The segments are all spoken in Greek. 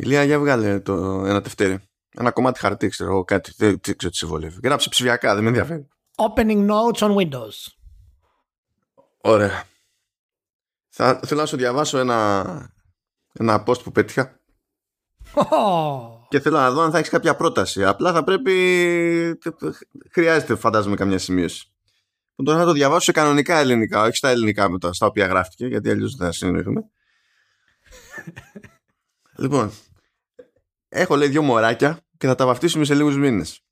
Ηλία, για βγάλε το ένα τευτέρι. Ένα κομμάτι χαρτί, ξέρω εγώ, κάτι. Δεν ξέρω τι σε βολεύει. Γράψε ψηφιακά, δεν με ενδιαφέρει. Opening notes on Windows. Ωραία. Θα, θέλω να σου διαβάσω ένα, ένα post που πέτυχα Oh. και θέλω να δω αν θα έχεις κάποια πρόταση. Απλά θα πρέπει. Χρειάζεται, φαντάζομαι, καμιά σημείωση. Λοιπόν, Τώρα θα το διαβάσω σε κανονικά ελληνικά, όχι στα ελληνικά μετά, στα οποία γράφτηκε, γιατί αλλιώς δεν θα συνεννοηθούμε. λοιπόν, έχω λέει δύο μωράκια και θα τα βαφτίσουμε σε λίγους μήνες.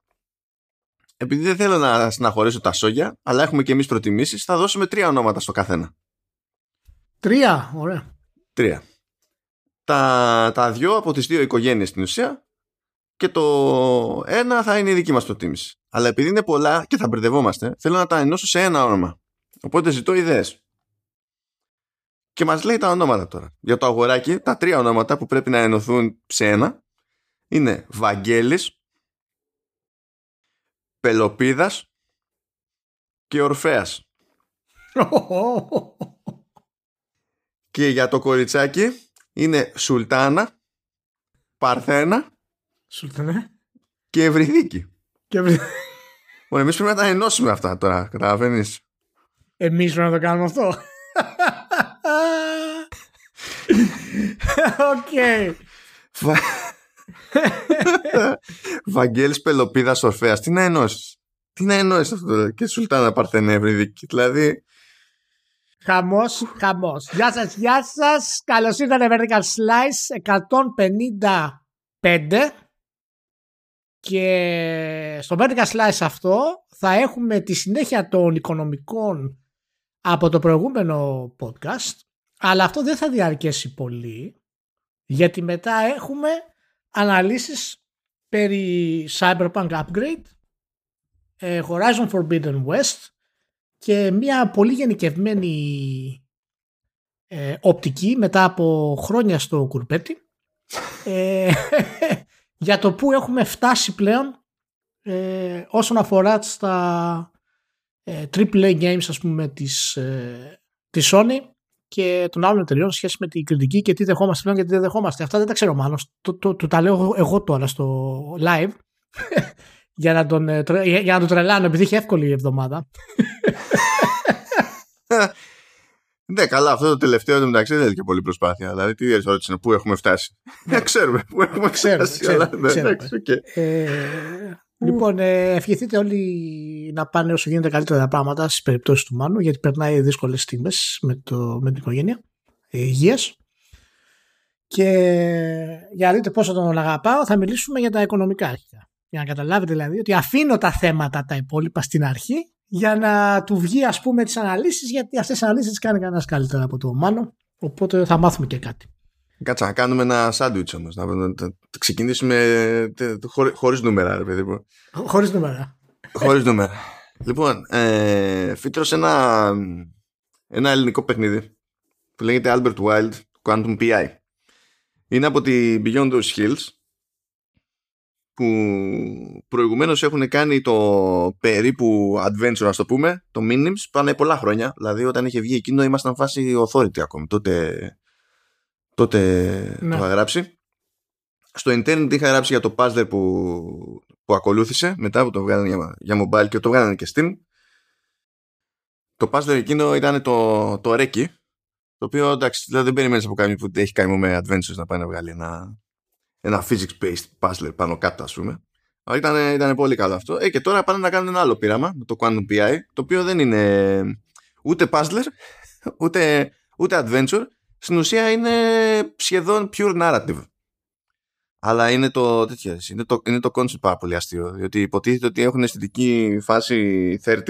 Επειδή δεν θέλω να συναχωρήσω τα σόγια, αλλά έχουμε και εμείς προτιμήσεις, θα δώσουμε τρία ονόματα στο καθένα. Τρία, ωραία. Τρία. Τα, τα δυο από τις δύο οικογένειες στην ουσία και το ένα θα είναι η δική μας προτίμηση. Αλλά επειδή είναι πολλά και θα μπερδευόμαστε, θέλω να τα ενώσω σε ένα όνομα. Οπότε ζητώ ιδέες. Και μας λέει τα ονόματα τώρα. Για το αγοράκι, τα τρία ονόματα που πρέπει να ενωθούν σε ένα είναι Βαγγέλης, Πελοπίδας και Ορφέας. Και για το κοριτσάκι είναι Σουλτάνα, Παρθένα Σουλτανέ. και Ευρυδίκη. Και βρει- Bueno, εμείς πρέπει να τα ενώσουμε αυτά τώρα, καταλαβαίνεις. Εμείς πρέπει να το κάνουμε αυτό. Οκ. Βα... Βαγγέλης Πελοπίδας Ορφέας. Τι να ενώσεις; Τι να ενώσεις αυτό τώρα. Και Σουλτάνα Παρθένα Ευρυδίκη. Δηλαδή, Χαμός, χαμός. Γεια σας, γεια σας. Καλώς ήρθατε Vertical Slice 155 και στο Vertical Slice αυτό θα έχουμε τη συνέχεια των οικονομικών από το προηγούμενο podcast αλλά αυτό δεν θα διαρκέσει πολύ γιατί μετά έχουμε αναλύσεις περί Cyberpunk Upgrade ε, Horizon Forbidden West και μια πολύ γενικευμένη ε, οπτική μετά από χρόνια στο κουρπέτι. Ε, για το που έχουμε φτάσει πλέον ε, όσον αφορά στα ε, AAA games ας πούμε της, ε, της Sony και των άλλων εταιριών σε σχέση με την κριτική και τι δεχόμαστε πλέον και τι δεν δεχόμαστε. Αυτά δεν τα ξέρω μάλλον. Το, το, το, τα λέω εγώ τώρα στο live για να τον, ε, τρε- για να τον τρελάνω επειδή είχε εύκολη η εβδομάδα. ναι, καλά, αυτό το τελευταίο του μεταξύ δεν είναι και πολύ προσπάθεια. Δηλαδή, τι ερώτηση είναι, πού έχουμε φτάσει; Δεν ξέρουμε πού έχουμε Ξέρουμε, φτάσει. ξέρουμε, αλλά, ναι, ξέρουμε. εντάξει, οκ. Ε, λοιπόν, ε, ευχηθείτε όλοι να πάνε όσο γίνεται καλύτερα τα πράγματα στις περιπτώσεις του Μάνου, γιατί περνάει δύσκολες στιγμές με, το- με την οικογένεια ε, υγείας. Και για να δείτε πόσο τον αγαπάω, θα μιλήσουμε για τα οικονομικά αρχικά. Για να καταλάβετε δηλαδή ότι αφήνω τα θέματα τα υπόλοιπα στην αρχή για να του βγει ας πούμε τις αναλύσεις γιατί αυτές τις αναλύσεις τις κάνει κανένας καλύτερα από το Μάνο οπότε θα μάθουμε και κάτι. Κάτσε να κάνουμε ένα σάντουιτς όμως. Να, να- να- να ξεκινήσουμε τε- χωρί, χωρίς νούμερα, ρε παιδί μου. Χωρίς νούμερα. Χωρίς νούμερα. Λοιπόν, ε, φύτρωσε ένα, ένα ελληνικό παιχνίδι που λέγεται Albert Wild Quantum PI. Είναι από τη Beyond Those Hills που προηγουμένως έχουν κάνει το περίπου adventure, ας το πούμε, το Minims, πάνε πολλά χρόνια. Δηλαδή όταν είχε βγει εκείνο ήμασταν φάση authority ακόμη. Τότε, τότε Ναι. το είχα γράψει. Στο internet είχα γράψει για το puzzler που, που ακολούθησε μετά που το βγάλανε για, για mobile και το βγάλανε και Steam. Το puzzler εκείνο ήταν το, το Reki, το οποίο εντάξει δηλαδή δεν περιμένεις από κάποιον που έχει κάνει με adventures να πάει να βγάλει ένα, ένα physics-based puzzler πάνω κάτω ας πούμε. Αλλά ήταν, ήταν πολύ καλό αυτό. Ε, και τώρα πάνε να κάνουν ένα άλλο πείραμα με το Quantum PI, το οποίο δεν είναι ούτε puzzler, ούτε, ούτε adventure. Στην ουσία είναι σχεδόν pure narrative. Αλλά είναι το, τέτοιο, είναι το, είναι το concept πάρα πολύ αστείο. Διότι υποτίθεται ότι έχουν αισθητική φάση 30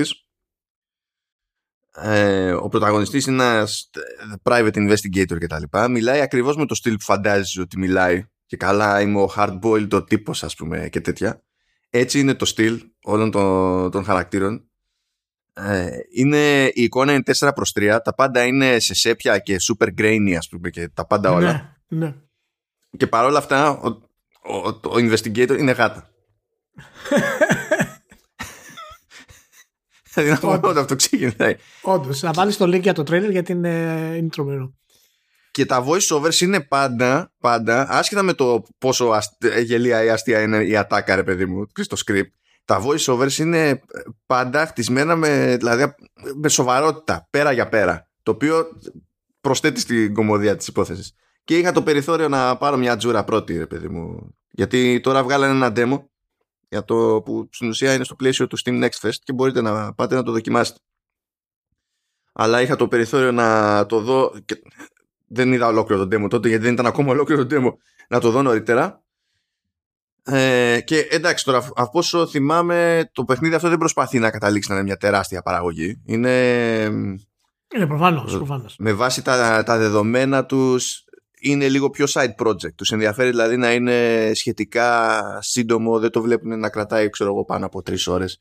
ε, ο πρωταγωνιστής είναι ένας ε, private investigator και τα λοιπά. Μιλάει ακριβώς με το στυλ που φαντάζεσαι ότι μιλάει και καλά είμαι ο hard-boiled ο τύπος ας πούμε και τέτοια. Έτσι είναι το στυλ όλων των, των χαρακτήρων. Ε, είναι, η εικόνα είναι 4 προς 3, τα πάντα είναι σε σέπια και super grainy ας πούμε και τα πάντα όλα. Ναι, ναι. Και παρόλα αυτά ο, ο, ο investigator είναι γάτα. Δηλαδή να πούμε ότι αυτό ξεκινάει. Όντως, να βάλεις το link για το trailer γιατί είναι, είναι τρομερό. και τα voice overs είναι πάντα, πάντα, άσχετα με το πόσο αστε, γελία ή αστεία είναι η ατάκα, ρε παιδί μου, στο script, τα voice overs είναι πάντα χτισμένα με, δηλαδή, με σοβαρότητα, πέρα για πέρα, το οποίο προσθέτει στην κομμωδία της υπόθεσης. Και είχα το περιθώριο να πάρω μια τζούρα πρώτη, ρε παιδί μου, γιατί τώρα βγάλανε ένα demo για το που στην ουσία είναι στο πλαίσιο του Steam Next Fest και μπορείτε να πάτε να το δοκιμάσετε. Αλλά είχα το περιθώριο να το δω και δεν είδα ολόκληρο το demo τότε γιατί δεν ήταν ακόμα ολόκληρο το demo να το δω νωρίτερα ε, και εντάξει τώρα από όσο θυμάμαι το παιχνίδι αυτό δεν προσπαθεί να καταλήξει να είναι μια τεράστια παραγωγή. Είναι είναι προφανώς, προφανώς. με βάση τα, τα δεδομένα τους είναι λίγο πιο side project. Τους ενδιαφέρει δηλαδή να είναι σχετικά σύντομο δεν το βλέπουν να κρατάει ξέρω εγώ πάνω από τρεις ώρες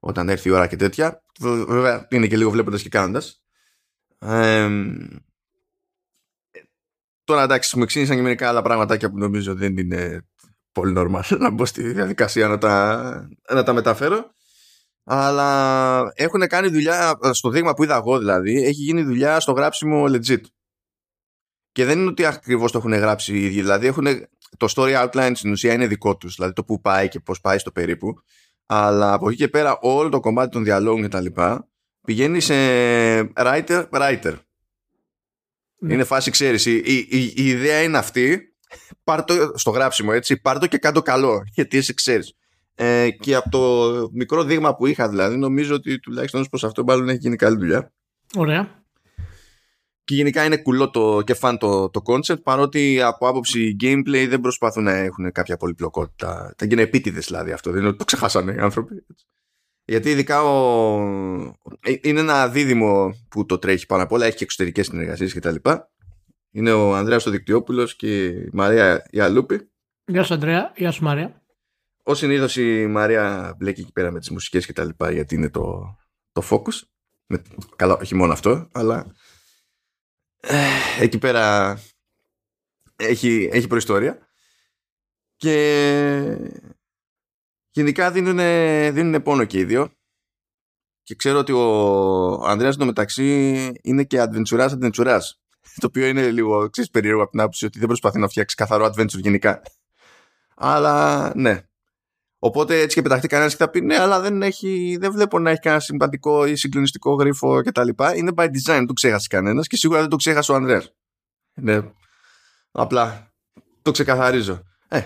όταν έρθει η ώρα και τέτοια. Βέβαια είναι και λίγο βλέποντας και κάνοντας. Ε, Τώρα εντάξει, μου εξήγησαν και μερικά άλλα πράγματα που νομίζω δεν είναι πολύ normal να μπω στη διαδικασία να τα, να τα μεταφέρω. Αλλά έχουν κάνει δουλειά, στο δείγμα που είδα εγώ δηλαδή, έχει γίνει δουλειά στο γράψιμο legit. Και δεν είναι ότι ακριβώς το έχουν γράψει οι ίδιοι. Δηλαδή έχουν, το story outline στην ουσία είναι δικό τους. Δηλαδή το που πάει και πώς πάει στο περίπου. Αλλά από εκεί και πέρα όλο το κομμάτι των διαλόγων και τα λοιπά πηγαίνει σε writer-writer. Ναι. Είναι φάση, ξέρεις, η, η, η, η, ιδέα είναι αυτή, πάρ το στο γράψιμο έτσι, πάρ το και κάτω καλό, γιατί εσύ ξέρεις. Ε, και από το μικρό δείγμα που είχα δηλαδή, νομίζω ότι τουλάχιστον ως προς αυτό μάλλον έχει γίνει καλή δουλειά. Ωραία. Και γενικά είναι κουλό το, και φαν το, το concept, παρότι από άποψη gameplay δεν προσπαθούν να έχουν κάποια πολυπλοκότητα. Θα γίνει επίτηδες δηλαδή αυτό, δεν είναι ότι το ξεχάσανε οι άνθρωποι. Γιατί ειδικά ο... Ε, είναι ένα δίδυμο που το τρέχει πάνω απ' όλα, έχει και εξωτερικές συνεργασίες κτλ. Είναι ο Ανδρέας ο Δικτυόπουλο και η Μαρία Ιαλούπη. Γεια σου Ανδρέα, γεια σου Μαρία. Ω συνήθως η Μαρία μπλέκει εκεί πέρα με τις μουσικές κτλ. Γιατί είναι το, το focus. Με, καλά, όχι μόνο αυτό, αλλά ε, εκεί πέρα έχει, έχει προϊστορία. Και Γενικά δίνουν, δίνουν πόνο και οι δύο. Και ξέρω ότι ο Ανδρέας μεταξύ είναι και adventurάς adventurάς. Το οποίο είναι λίγο ξέρεις, περίεργο από την άποψη ότι δεν προσπαθεί να φτιάξει καθαρό adventure γενικά. Αλλά ναι. Οπότε έτσι και πεταχτεί κανένας και θα πει ναι, αλλά δεν, έχει, δεν βλέπω να έχει κανένα συμπαντικό ή συγκλονιστικό γρίφο κτλ. Είναι by design, δεν το ξέχασε κανένας και σίγουρα δεν το ξέχασε ο Ανδρέας. Ναι. Απλά το ξεκαθαρίζω. Ε,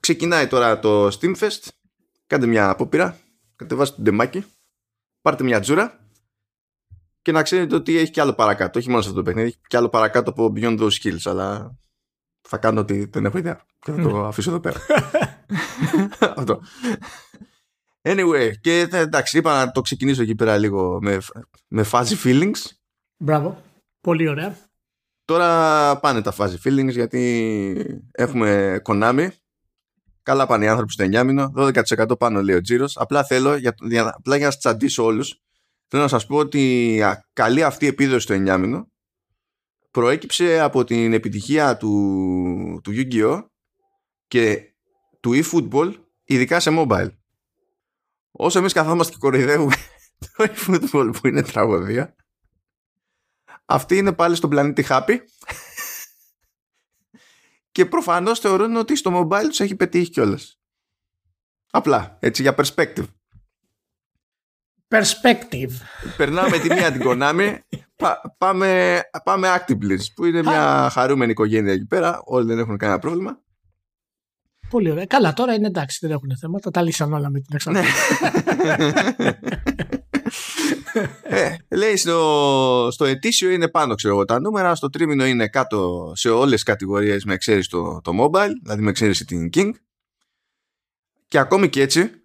ξεκινάει τώρα το Steamfest κάντε μια απόπειρα, κατεβάστε το ντεμάκι, πάρτε μια τζούρα και να ξέρετε ότι έχει κι άλλο παρακάτω. Όχι μόνο σε αυτό το παιχνίδι, έχει κι άλλο παρακάτω από Beyond Those Skills, αλλά θα κάνω ότι δεν έχω ιδέα και θα το ναι. αφήσω εδώ πέρα. αυτό. Anyway, και εντάξει, είπα να το ξεκινήσω εκεί πέρα λίγο με, με fuzzy feelings. Μπράβο. Πολύ ωραία. Τώρα πάνε τα fuzzy feelings γιατί έχουμε Konami Καλά πάνε οι άνθρωποι στο 9 μήνο, 12% πάνω λέει ο Τζίρος. Απλά θέλω, για, για, απλά για να σας τσαντήσω όλους, θέλω να σας πω ότι η καλή αυτή επίδοση στο 9 μήνο προέκυψε από την επιτυχία του, του Yu-Gi-Oh! και του eFootball, ειδικά σε mobile. Όσο εμείς καθόμαστε και κοροϊδεύουμε το eFootball που είναι τραγωδία, αυτή είναι πάλι στον πλανήτη Happy και προφανώς θεωρούν ότι στο mobile τους έχει πετύχει κιόλας. Απλά, έτσι για perspective. Perspective. Περνάμε τη μία την Konami, πάμε, πάμε Activision, που είναι μια χαρούμενη οικογένεια εκεί πέρα, όλοι δεν έχουν κανένα πρόβλημα. Πολύ ωραία. Καλά, τώρα είναι εντάξει, δεν έχουν θέματα. Τα λύσαν όλα με την εξαρτήση. ε, λέει στο, στο ετήσιο είναι πάνω ξέρω εγώ τα νούμερα, στο τρίμηνο είναι κάτω σε όλες τις κατηγορίες με εξαίρεση το, το mobile, δηλαδή με εξαίρεση την King και ακόμη και έτσι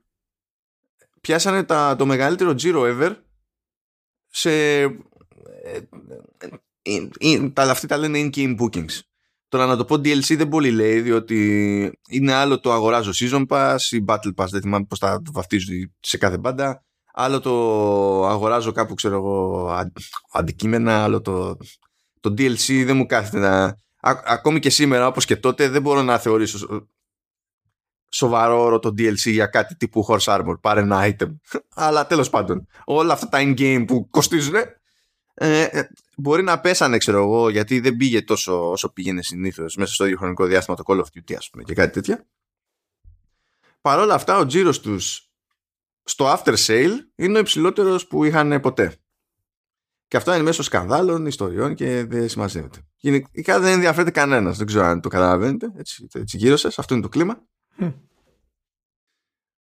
πιάσανε τα, το μεγαλύτερο Giro ever σε ε, ε, ε, τα, αυτοί τα λένε in-game bookings. Τώρα να το πω DLC δεν πολύ λέει, διότι είναι άλλο το αγοράζω season pass ή battle pass, δεν θυμάμαι πώς τα βαφτίζουν σε κάθε μπάντα. Άλλο το αγοράζω κάπου ξέρω εγώ αντικείμενα, άλλο το, το DLC δεν μου κάθεται να... ακόμη και σήμερα όπως και τότε δεν μπορώ να θεωρήσω σοβαρό όρο το DLC για κάτι τύπου horse armor, πάρε ένα item. Αλλά τέλος πάντων, όλα αυτά τα in-game που κοστίζουν ε, ε, μπορεί να πέσανε, ξέρω εγώ, γιατί δεν πήγε τόσο όσο πήγαινε συνήθως μέσα στο ίδιο χρονικό διάστημα το Call of Duty, ας πούμε, και κάτι τέτοια. Παρ' όλα αυτά, ο τζίρος τους στο after sale είναι ο υψηλότερος που είχαν ποτέ. Και αυτό είναι μέσω σκανδάλων, ιστοριών και δεν συμμαζεύεται. Γενικά δεν ενδιαφέρεται κανένας. Δεν ξέρω αν το καταλαβαίνετε. Έτσι, έτσι γύρω σας. Αυτό είναι το κλίμα.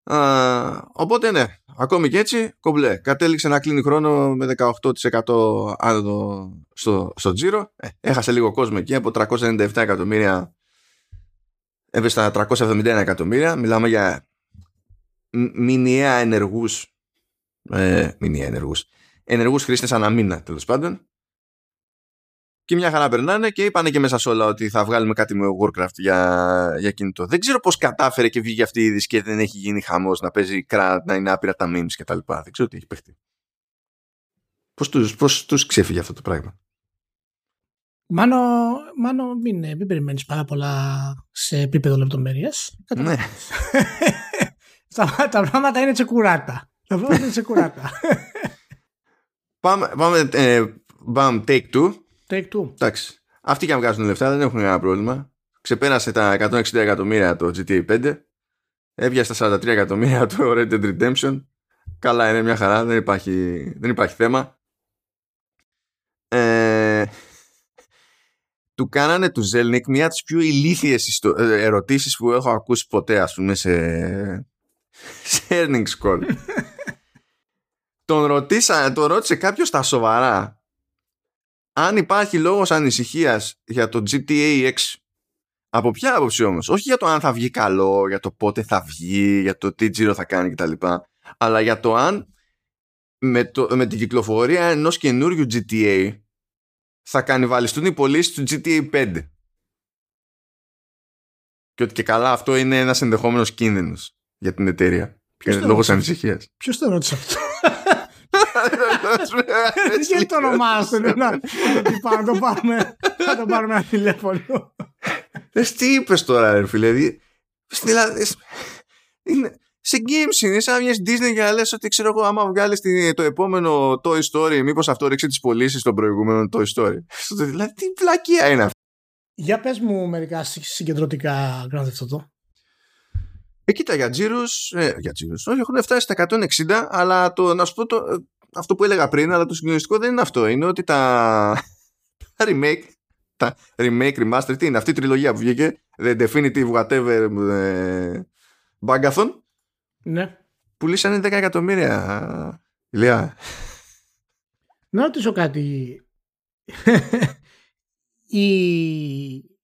Α, οπότε ναι, ακόμη και έτσι, κομπλέ. Κατέληξε να κλείνει χρόνο με 18% άνοδο στο, στο τζίρο. Ε, έχασε λίγο κόσμο εκεί από 397 εκατομμύρια. Έπεσε στα 371 εκατομμύρια. Μιλάμε για μηνιαία ενεργούς. Ε, μηνιαία ενεργούς. Ενεργούς χρήστες ανά μήνα τέλος πάντων και μια χαρά περνάνε και είπανε και μέσα σε όλα ότι θα βγάλουμε κάτι με Warcraft για, για κινητό. Δεν ξέρω πώς κατάφερε και βγήκε αυτή η είδηση και δεν έχει γίνει χαμός να παίζει κράτ, να είναι άπειρα τα memes και τα λοιπά. Δεν ξέρω τι έχει παιχτεί. Πώς τους πώς τους ξέφυγε αυτό το πράγμα; Μάνο, μάνο μην, μην περιμένεις πάρα πολλά σε επίπεδο λεπτομέρειας. Ναι. τα, τα πράγματα είναι τσεκουράτα. Τα πράγματα είναι τσεκουράτα. πάμε, πάμε, ε, πάμε take two Take two. Εντάξει. Αυτοί και αν βγάζουν λεφτά δεν έχουν κανένα πρόβλημα. Ξεπέρασε τα 160 εκατομμύρια το GTA 5. Έβγασε στα 43 εκατομμύρια το Red Dead Redemption. Καλά είναι μια χαρά, δεν υπάρχει, δεν υπάρχει θέμα. Ε, του κάνανε του Zelnik μια από τις πιο ηλίθιες ε, ερωτήσεις που έχω ακούσει ποτέ ας πούμε σε, σε earnings call. τον, ρωτήσα, τον ρώτησε κάποιος στα σοβαρά αν υπάρχει λόγος ανησυχίας για το GTA 6 από ποια άποψη όμως; Όχι για το αν θα βγει καλό για το πότε θα βγει για το τι τζίρο θα κάνει κτλ. Αλλά για το αν με, το, με την κυκλοφορία ενός καινούριου GTA θα κανιβαλιστούν οι πωλήσεις του GTA 5 και ότι και καλά αυτό είναι ένας ενδεχόμενος κίνδυνος για την εταιρεία. Λόγω ανησυχίας. Ποιος το ρώτησε αυτό; γιατί το ονομάσαι, να το πάρουμε, να το πάρουμε ένα τηλέφωνο. τι είπες τώρα, ρε φίλε. Δηλαδή, σε games είναι σαν μια Disney για να λες ότι ξέρω εγώ άμα βγάλεις το επόμενο Toy Story μήπως αυτό ρίξει τις πωλήσεις των προηγούμενων Toy Story. Δηλαδή τι πλακία είναι αυτό. Για πες μου μερικά συγκεντρωτικά Grand Theft Auto. Ε, κοίτα, για τζίρους, ε, για τζίρους, όχι, έχουν φτάσει στα 160, αλλά το, να σου πω το, αυτό που έλεγα πριν, αλλά το συγκλονιστικό δεν είναι αυτό. Είναι ότι τα, τα remake, τα remake, remaster, τι είναι αυτή η τριλογία που βγήκε, The Definitive Whatever ε, Bagathon, ναι. πουλήσανε 10 εκατομμύρια. Ηλία. Να ρωτήσω κάτι. η,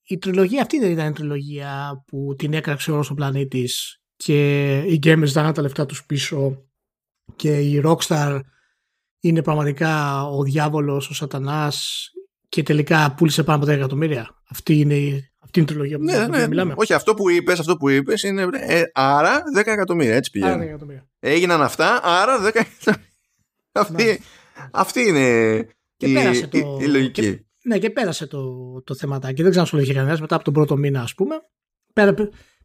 η τριλογία αυτή δεν ήταν η τριλογία που την έκραξε όλος ο πλανήτης και οι gamers δάναν τα λεφτά τους πίσω και η Rockstar είναι πραγματικά ο διάβολος, ο σατανάς και τελικά πούλησε πάνω από 10 εκατομμύρια. Αυτή είναι, αυτή είναι η τριλογία που ναι, ναι, μιλάμε. Όχι, αυτό που είπες, αυτό που είπες είναι ε, άρα 10 εκατομμύρια, έτσι πηγαίνει. Άρα 10 εκατομμύρια. Έγιναν αυτά, άρα 10 εκατομμύρια. αυτή, αυτή είναι και η, πέρασε το, η, η λογική. Και, ναι, και πέρασε το, το θεματάκι. Δεν ξέρω αν σου λέγει κανένας μετά από τον πρώτο μήνα, ας πούμε. Πέρα,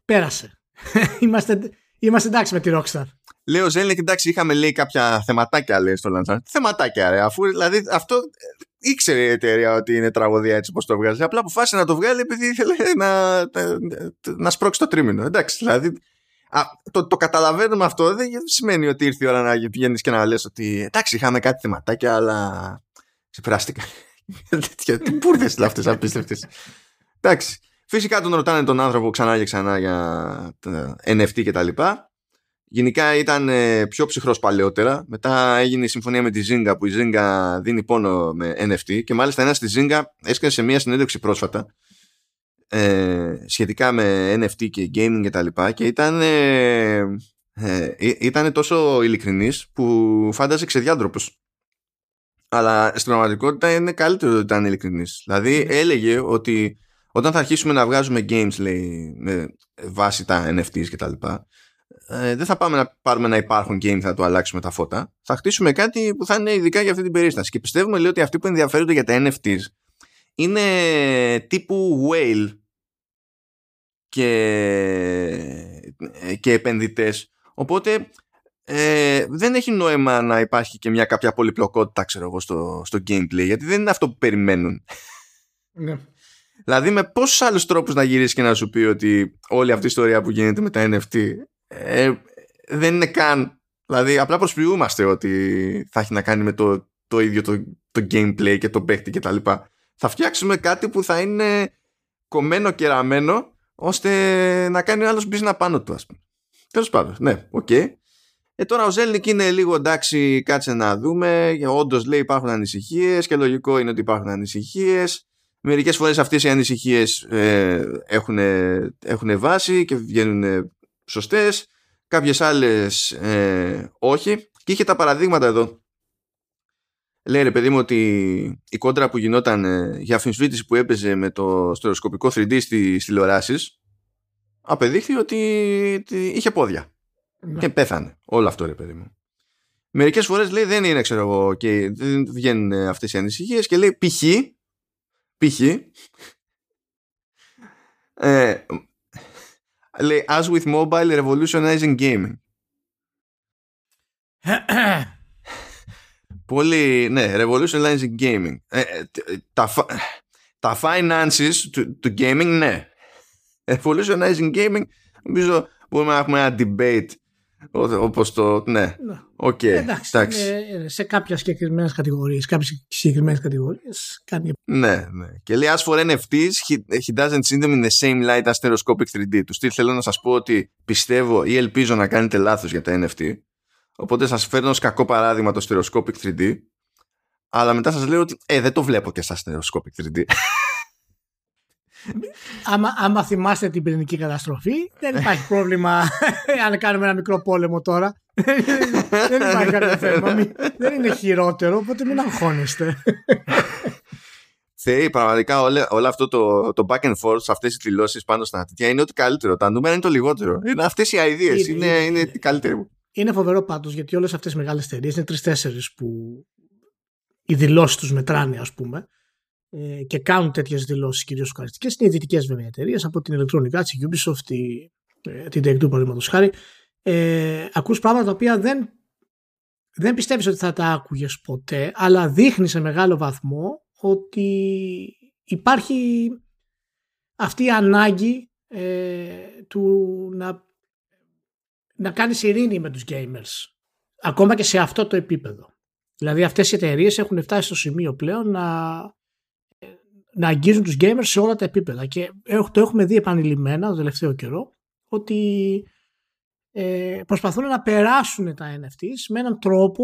πέρασε. είμαστε, είμαστε εντάξει με τη Rockstar. Λέω Ζέλνικ, εντάξει, είχαμε λέει κάποια θεματάκια λέει στο Λαντσάν. Θεματάκια, ρε, αφού δηλαδή αυτό ε, ήξερε η εταιρεία ότι είναι τραγωδία έτσι όπω το βγάζει. Απλά αποφάσισε να το βγάλει επειδή ήθελε να, να σπρώξει το τρίμηνο. Εντάξει, δηλαδή. Α, το, το καταλαβαίνουμε αυτό δεν σημαίνει ότι ήρθε η ώρα να πηγαίνεις και να λες ότι εντάξει είχαμε κάτι θεματάκια αλλά ξεπεράστηκα τι μπουρδες είναι αυτές απίστευτες εντάξει φυσικά τον ρωτάνε τον άνθρωπο ξανά και ξανά για NFT και τα λοιπά Γενικά ήταν ε, πιο ψυχρός παλαιότερα. Μετά έγινε η συμφωνία με τη Zynga που η Zynga δίνει πόνο με NFT και μάλιστα ένας στη Zynga έσκασε σε μια συνέντευξη πρόσφατα ε, σχετικά με NFT και gaming και τα λοιπά και ήταν, ε, ε, ήταν τόσο ειλικρινής που φάνταζε ξεδιάντροπος. Αλλά στην πραγματικότητα είναι καλύτερο ότι ήταν ειλικρινής. Δηλαδή ναι. έλεγε ότι όταν θα αρχίσουμε να βγάζουμε games λέει, με βάση τα NFTs και τα λοιπά ε, δεν θα πάμε να πάρουμε να υπάρχουν game θα το αλλάξουμε τα φώτα. Θα χτίσουμε κάτι που θα είναι ειδικά για αυτή την περίσταση. Και πιστεύουμε λέει ότι αυτοί που ενδιαφέρονται για τα NFTs είναι τύπου whale και, και επενδυτές. Οπότε ε, δεν έχει νόημα να υπάρχει και μια κάποια πολυπλοκότητα ξέρω εγώ στο, στο gameplay γιατί δεν είναι αυτό που περιμένουν. Ναι. Δηλαδή με πόσους άλλους τρόπους να γυρίσεις και να σου πει ότι όλη αυτή η ιστορία που γίνεται με τα NFT ε, δεν είναι καν δηλαδή απλά προσποιούμαστε ότι θα έχει να κάνει με το, το ίδιο το, το gameplay και το παίχτη και τα λοιπά. Θα φτιάξουμε κάτι που θα είναι κομμένο και ραμμένο ώστε να κάνει ο άλλος business πάνω του ας πούμε. Τέλος πάντων, ναι, ok. Okay. Ε, τώρα ο Ζέλνικ είναι λίγο εντάξει, κάτσε να δούμε. Όντως λέει υπάρχουν ανησυχίες και λογικό είναι ότι υπάρχουν ανησυχίες. Μερικές φορές αυτές οι ανησυχίες ε, έχουν, έχουν βάση και βγαίνουν σωστές. Κάποιες άλλες ε, όχι. Και είχε τα παραδείγματα εδώ. Λέει ρε παιδί μου ότι η κόντρα που γινόταν ε, για αμφισβήτηση που έπαιζε με το στερεοσκοπικό 3D στις τηλεοράσεις απεδείχθη ότι είχε πόδια. Ναι. Και πέθανε. Όλο αυτό ρε παιδί μου. Μερικές φορές λέει δεν είναι ξέρω εγώ και δεν βγαίνουν αυτές οι ανησυχίες και λέει π.χ. π.χ. Ε, λέει as with mobile revolutionizing gaming. Πολύ, ναι, revolutionizing gaming. Ε, ε τα, τα finances του, του gaming, ναι. Revolutionizing gaming, νομίζω μπορούμε να έχουμε ένα debate Όπως το. Ναι. ναι. Οκ. εντάξει. σε κάποια συγκεκριμένες κατηγορίες. Κάποιες συγκεκριμένες κατηγορίες κάνει. Ναι, ναι. Και λέει as for NFTs, he, he doesn't see them in the same light as stereoscopic 3D. Του στυλ θέλω να σας πω ότι πιστεύω ή ελπίζω να κάνετε λάθος για τα NFT. Οπότε σας φέρνω ως κακό παράδειγμα το stereoscopic 3D. Αλλά μετά σας λέω ότι ε, δεν το βλέπω και σαν stereoscopic 3D άμα, άμα θυμάστε την πυρηνική καταστροφή, δεν υπάρχει πρόβλημα αν κάνουμε ένα μικρό πόλεμο τώρα. δεν υπάρχει κάποιο θέμα. δεν είναι χειρότερο, οπότε μην αγχώνεστε. Θεοί, πραγματικά όλο, όλο αυτό το, το back and forth, αυτές οι δηλώσεις πάνω στα τέτοια είναι ότι καλύτερο. Τα νούμερα είναι το λιγότερο. Είναι αυτές οι ιδέε. Είναι, είναι, είναι, είναι καλύτερο. Είναι φοβερό πάντως γιατί όλες αυτές οι μεγάλες εταιρείε είναι τρει-τέσσερι που οι δηλώσεις τους μετράνε, ας πούμε. Ε, και κάνουν τέτοιες δηλώσεις κυρίως ευχαριστικέ. Είναι δυτικέ βέβαια εταιρείες από την Electronic Arts, η Ubisoft, τη, ε, την Take-Two παραδείγματος χάρη. Ε, ακούς πράγματα τα οποία δεν, δεν πιστεύεις ότι θα τα άκουγες ποτέ, αλλά δείχνει σε μεγάλο βαθμό ότι υπάρχει αυτή η ανάγκη ε, του να, να κάνεις ειρήνη με τους gamers. Ακόμα και σε αυτό το επίπεδο. Δηλαδή αυτές οι εταιρείες έχουν φτάσει στο σημείο πλέον να να αγγίζουν τους gamers σε όλα τα επίπεδα και το έχουμε δει επανειλημμένα το τελευταίο καιρό ότι ε, προσπαθούν να περάσουν τα NFTs με έναν τρόπο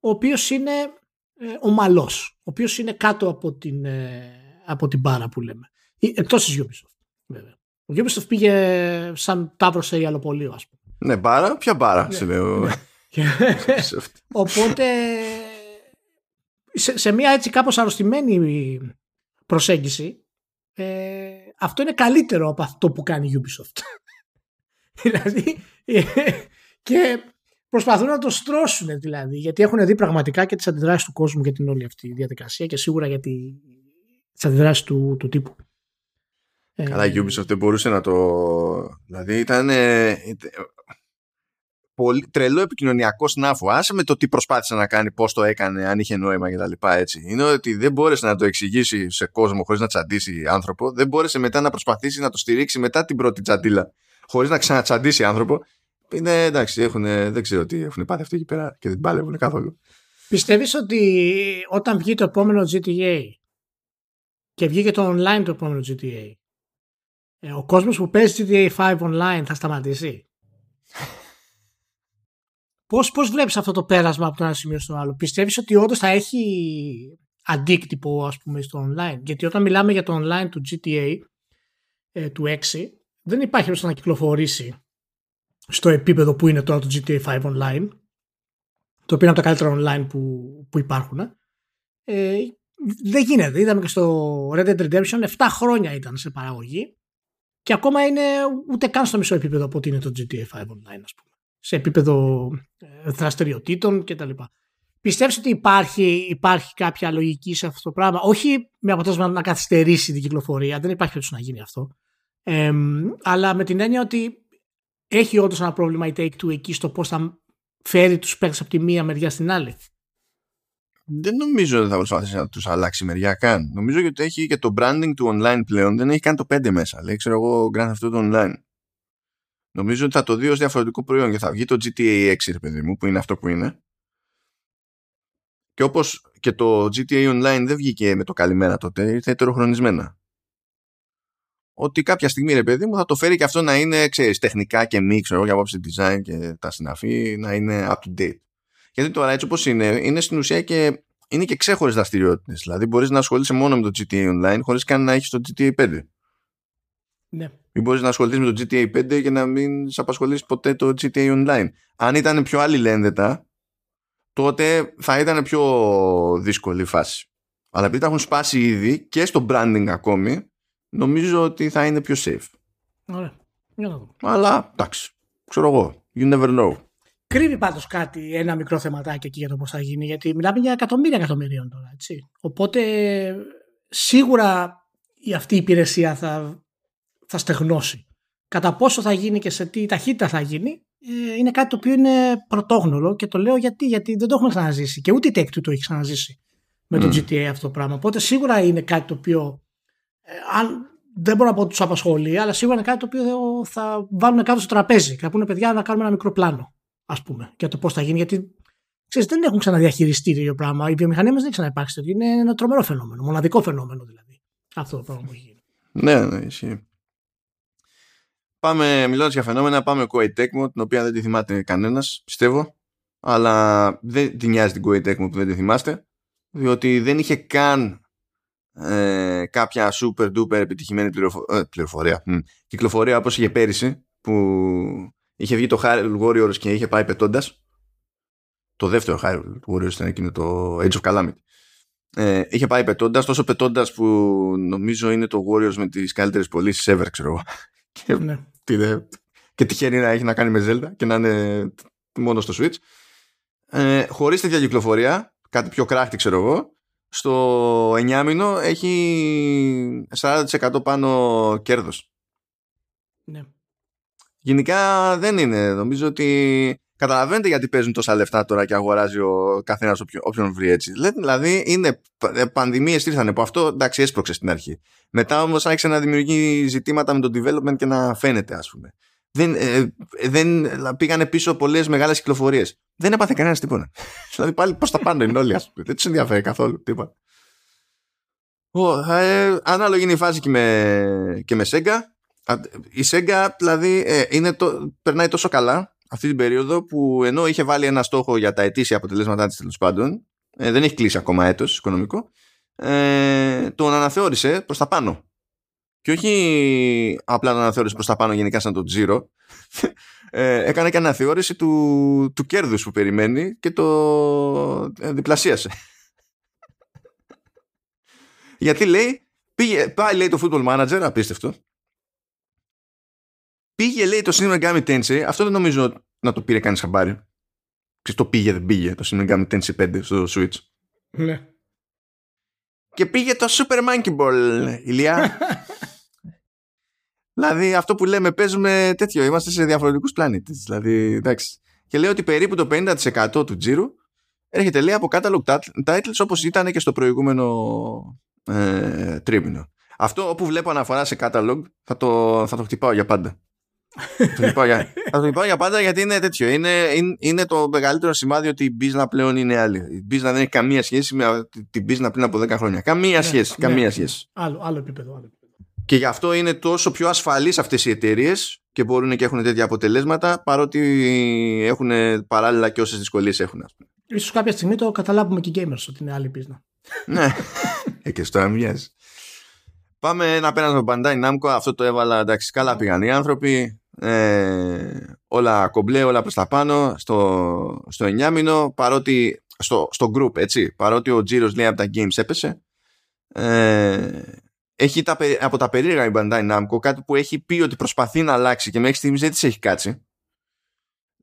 ο οποίος είναι ε, ομαλός, ο οποίος είναι κάτω από την, ε, από την μπάρα που λέμε. Εκτός της Ubisoft βέβαια. Ο Ubisoft πήγε σαν τάβρο σε ιαλοπολείο ας πούμε. Ναι μπάρα, ποια μπάρα ναι. σε λέω. Ναι. Οπότε σε, σε μια έτσι κάπως αρρωστημένη προσέγγιση, ε, αυτό είναι καλύτερο από αυτό που κάνει η Ubisoft. δηλαδή, ε, και προσπαθούν να το στρώσουν δηλαδή, γιατί έχουν δει πραγματικά και τις αντιδράσεις του κόσμου για την όλη αυτή η διαδικασία και σίγουρα για τις αντιδράσεις του, του τύπου. Καλά, η ε, Ubisoft δεν μπορούσε να το... Δηλαδή ήταν πολύ, τρελό επικοινωνιακό σνάφο. Άσε με το τι προσπάθησε να κάνει, πώς το έκανε, αν είχε νόημα κτλ. Έτσι. Είναι ότι δεν μπόρεσε να το εξηγήσει σε κόσμο χωρίς να τσαντήσει άνθρωπο. Δεν μπόρεσε μετά να προσπαθήσει να το στηρίξει μετά την πρώτη τσαντίλα χωρίς να ξανατσαντήσει άνθρωπο. Είναι εντάξει, έχουν, δεν ξέρω τι έχουν πάθει αυτοί εκεί πέρα και δεν πάλευουν καθόλου. Πιστεύεις ότι όταν βγει το επόμενο GTA και βγήκε το online το επόμενο GTA, ε, ο κόσμος που παίζει GTA 5 online θα σταματήσει; Πώς, πώς βλέπεις αυτό το πέρασμα από το ένα σημείο στο άλλο; Πιστεύεις ότι όντως θα έχει αντίκτυπο ας πούμε στο online; Γιατί όταν μιλάμε για το online του GTA ε, του 6 δεν υπάρχει ώστε να κυκλοφορήσει στο επίπεδο που είναι τώρα το GTA 5 online το οποίο είναι από τα καλύτερα online που, που υπάρχουν. Ε, δεν γίνεται. Είδαμε και στο Red Dead Redemption 7 χρόνια ήταν σε παραγωγή και ακόμα είναι ούτε καν στο μισό επίπεδο από ότι είναι το GTA 5 online ας πούμε σε επίπεδο ε, δραστηριοτήτων κτλ. Πιστεύεις ότι υπάρχει, υπάρχει κάποια λογική σε αυτό το πράγμα, όχι με αποτέλεσμα να καθυστερήσει την κυκλοφορία, δεν υπάρχει περίπτωση να γίνει αυτό, αλλά με την έννοια ότι έχει όντως ένα πρόβλημα η Take-Two εκεί στο πώς θα, φέρει τους παίκτες από τη μία μεριά στην άλλη; Δεν νομίζω ότι θα προσπαθήσει να τους αλλάξει μεριά καν. Νομίζω ότι έχει και το branding του online πλέον. Δεν έχει καν το 5 μέσα. Λέει, ξέρω εγώ, Grand Theft Auto Online. Νομίζω ότι θα το δει ως διαφορετικό προϊόν και θα βγει το GTA 6, ρε παιδί μου, που είναι αυτό που είναι. Και όπως και το GTA Online δεν βγήκε με το καλημέρα τότε, ήρθε ετεροχρονισμένα. Ότι κάποια στιγμή, ρε παιδί μου, θα το φέρει και αυτό να είναι, ξέρεις, τεχνικά και μη, ξέρω για απόψη design και τα συναφή, να είναι up to date. Γιατί τώρα έτσι όπως είναι, είναι στην ουσία και είναι και ξέχωρες δραστηριότητες. Δηλαδή μπορείς να ασχολείσαι μόνο με το GTA Online χωρίς καν να έχεις το GTA 5. Ναι. Ή μπορείς να ασχοληθείς με το GTA 5 και να μην σε απασχολήσει ποτέ το GTA Online. Αν ήταν πιο αλληλένδετα, τότε θα ήταν πιο δύσκολη η φάση. Αλλά επειδή τα έχουν σπάσει ήδη και στο branding ακόμη, νομίζω ότι θα είναι πιο safe. Ωραία. Για να δούμε. Αλλά εντάξει, ξέρω εγώ. You never know. Κρύβει πάντως κάτι, ένα μικρό θεματάκι εκεί για το πώς θα γίνει, γιατί μιλάμε για εκατομμύρια εκατομμυρίων τώρα. Έτσι. Οπότε σίγουρα η αυτή η υπηρεσία θα, θα στεγνώσει. Κατά πόσο θα γίνει και σε τι ταχύτητα θα γίνει, ε, είναι κάτι το οποίο είναι πρωτόγνωρο και το λέω γιατί, γιατί δεν το έχουμε ξαναζήσει και ούτε η Tech το έχει ξαναζήσει με το GTA αυτό το πράγμα. Οπότε σίγουρα είναι κάτι το οποίο ε, αν, δεν μπορώ να πω ότι τους απασχολεί, αλλά σίγουρα είναι κάτι το οποίο θα βάλουν κάτω στο τραπέζι και θα πούνε παιδιά να κάνουμε ένα μικρό πλάνο ας πούμε, για το πώς θα γίνει. Γιατί ξέρεις, δεν έχουν ξαναδιαχειριστεί τέτοιο πράγμα. Η βιομηχανία μας δεν έχει ξαναυπάρξει τέτοιο. Είναι ένα τρομερό φαινόμενο. Μοναδικό φαινόμενο δηλαδή. Αυτό το πράγμα που έχει γίνει. Ναι, ναι, ισχύει. Πάμε, μιλώντας για φαινόμενα, πάμε Koei Tecmo, την οποία δεν τη θυμάται κανένας, πιστεύω. Αλλά δεν την νοιάζει την Koei Tecmo που δεν τη θυμάστε. Διότι δεν είχε καν ε, κάποια super duper επιτυχημένη πληροφο... ε, πληροφορία. Μ. Κυκλοφορία όπως είχε πέρυσι, που είχε βγει το Hyrule Warriors και είχε πάει πετώντας. Το δεύτερο Hyrule Warriors ήταν εκείνο το Age of Calamity. Ε, είχε πάει πετώντας, τόσο πετώντας που νομίζω είναι το Warriors με τις καλύτερες πωλήσεις ever, ξέρω εγώ. Και, Ναι. τι δε- και τυχαίνει να έχει να κάνει με Zelda και να είναι μόνο στο Switch. Ε, χωρίς τέτοια κυκλοφορία, κάτι πιο κράχτη ξέρω εγώ, στο 9 μήνο έχει 40% πάνω κέρδος. Ναι. Γενικά δεν είναι. Νομίζω ότι καταλαβαίνετε γιατί παίζουν τόσα λεφτά τώρα και αγοράζει ο καθένας όποιον βρει έτσι. Λέ- Δηλαδή είναι πανδημίες ήρθαν που αυτό εντάξει έσπρωξε στην αρχή. Μετά όμως άρχισε να δημιουργεί ζητήματα με το development και να φαίνεται ας πούμε. Δεν, ε, δεν πήγανε πίσω πολλές μεγάλες κυκλοφορίες. Δεν έπαθε κανένας τίποτα. δηλαδή πάλι πώς τα πάνε είναι όλοι, ας πούμε. Δεν τους ενδιαφέρει καθόλου τίποτα. Ω, ε, ανάλογη είναι η φάση και με, και με Sega. Α, Η Sega δηλαδή ε, είναι το, περνάει τόσο καλά αυτή την περίοδο που ενώ είχε βάλει ένα στόχο για τα ετήσια αποτελέσματά της τέλος πάντων ε, δεν έχει κλείσει ακόμα έτος οικονομικό ε, τον αναθεώρησε προς τα πάνω. Και όχι απλά τον αναθεώρησε προς τα πάνω γενικά σαν το Zero ε, έκανε και αναθεώρηση του, του κέρδους που περιμένει και το ε, διπλασίασε. Γιατί λέει πήγε, πάει λέει το Football Manager απίστευτο Πήγε λέει το Shin Megami Tensei, αυτό δεν νομίζω να το πήρε κανείς χαμπάρι. Ξέρεις το πήγε δεν πήγε το Shin Megami Tensei 5 στο Switch. Ναι. Και πήγε το Super Monkey Ball, ηλιά. δηλαδή αυτό που λέμε παίζουμε τέτοιο, είμαστε σε διαφορετικούς πλανήτες. Δηλαδή εντάξει. Και λέει ότι περίπου το 50% του τζίρου έρχεται λέει από catalog tat- titles όπως ήταν και στο προηγούμενο ε, τρίμηνο. Αυτό όπου βλέπω αναφορά σε catalog θα το, θα το χτυπάω για πάντα. Θα, το χτυπάω για, θα το χτυπάω για πάντα γιατί είναι τέτοιο. Είναι, είναι, είναι το μεγαλύτερο σημάδι ότι η Μπίζνα πλέον είναι άλλη. Η Μπίζνα δεν έχει καμία σχέση με την Μπίζνα πριν από 10 χρόνια. Καμία σχέση. ναι, καμία ναι. σχέση. Άλλο, άλλο επίπεδο. Άλλο επίπεδο. Και γι' αυτό είναι τόσο πιο ασφαλείς αυτές οι εταιρείες και μπορούν και έχουν τέτοια αποτελέσματα παρότι έχουν παράλληλα και όσες δυσκολίες έχουν. Ας πούμε. Ίσως κάποια στιγμή το καταλάβουμε και οι gamers ότι είναι άλλη πίσνα. ναι, ε, και στο μοιάζει. Πάμε να πέρασμα με Bandai Namco. Αυτό το έβαλα, εντάξει, καλά πήγαν οι άνθρωποι. Ε, όλα κομπλέ, όλα προς τα πάνω στο, στο εννιάμινο, παρότι στο, στο group, έτσι, παρότι ο Τζίρος λέει από τα games έπεσε. Ε, έχει τα, περί- από τα περίεργα η Bandai Namco κάτι που έχει πει ότι προσπαθεί να αλλάξει και μέχρι στιγμής δεν της έχει κάτσει.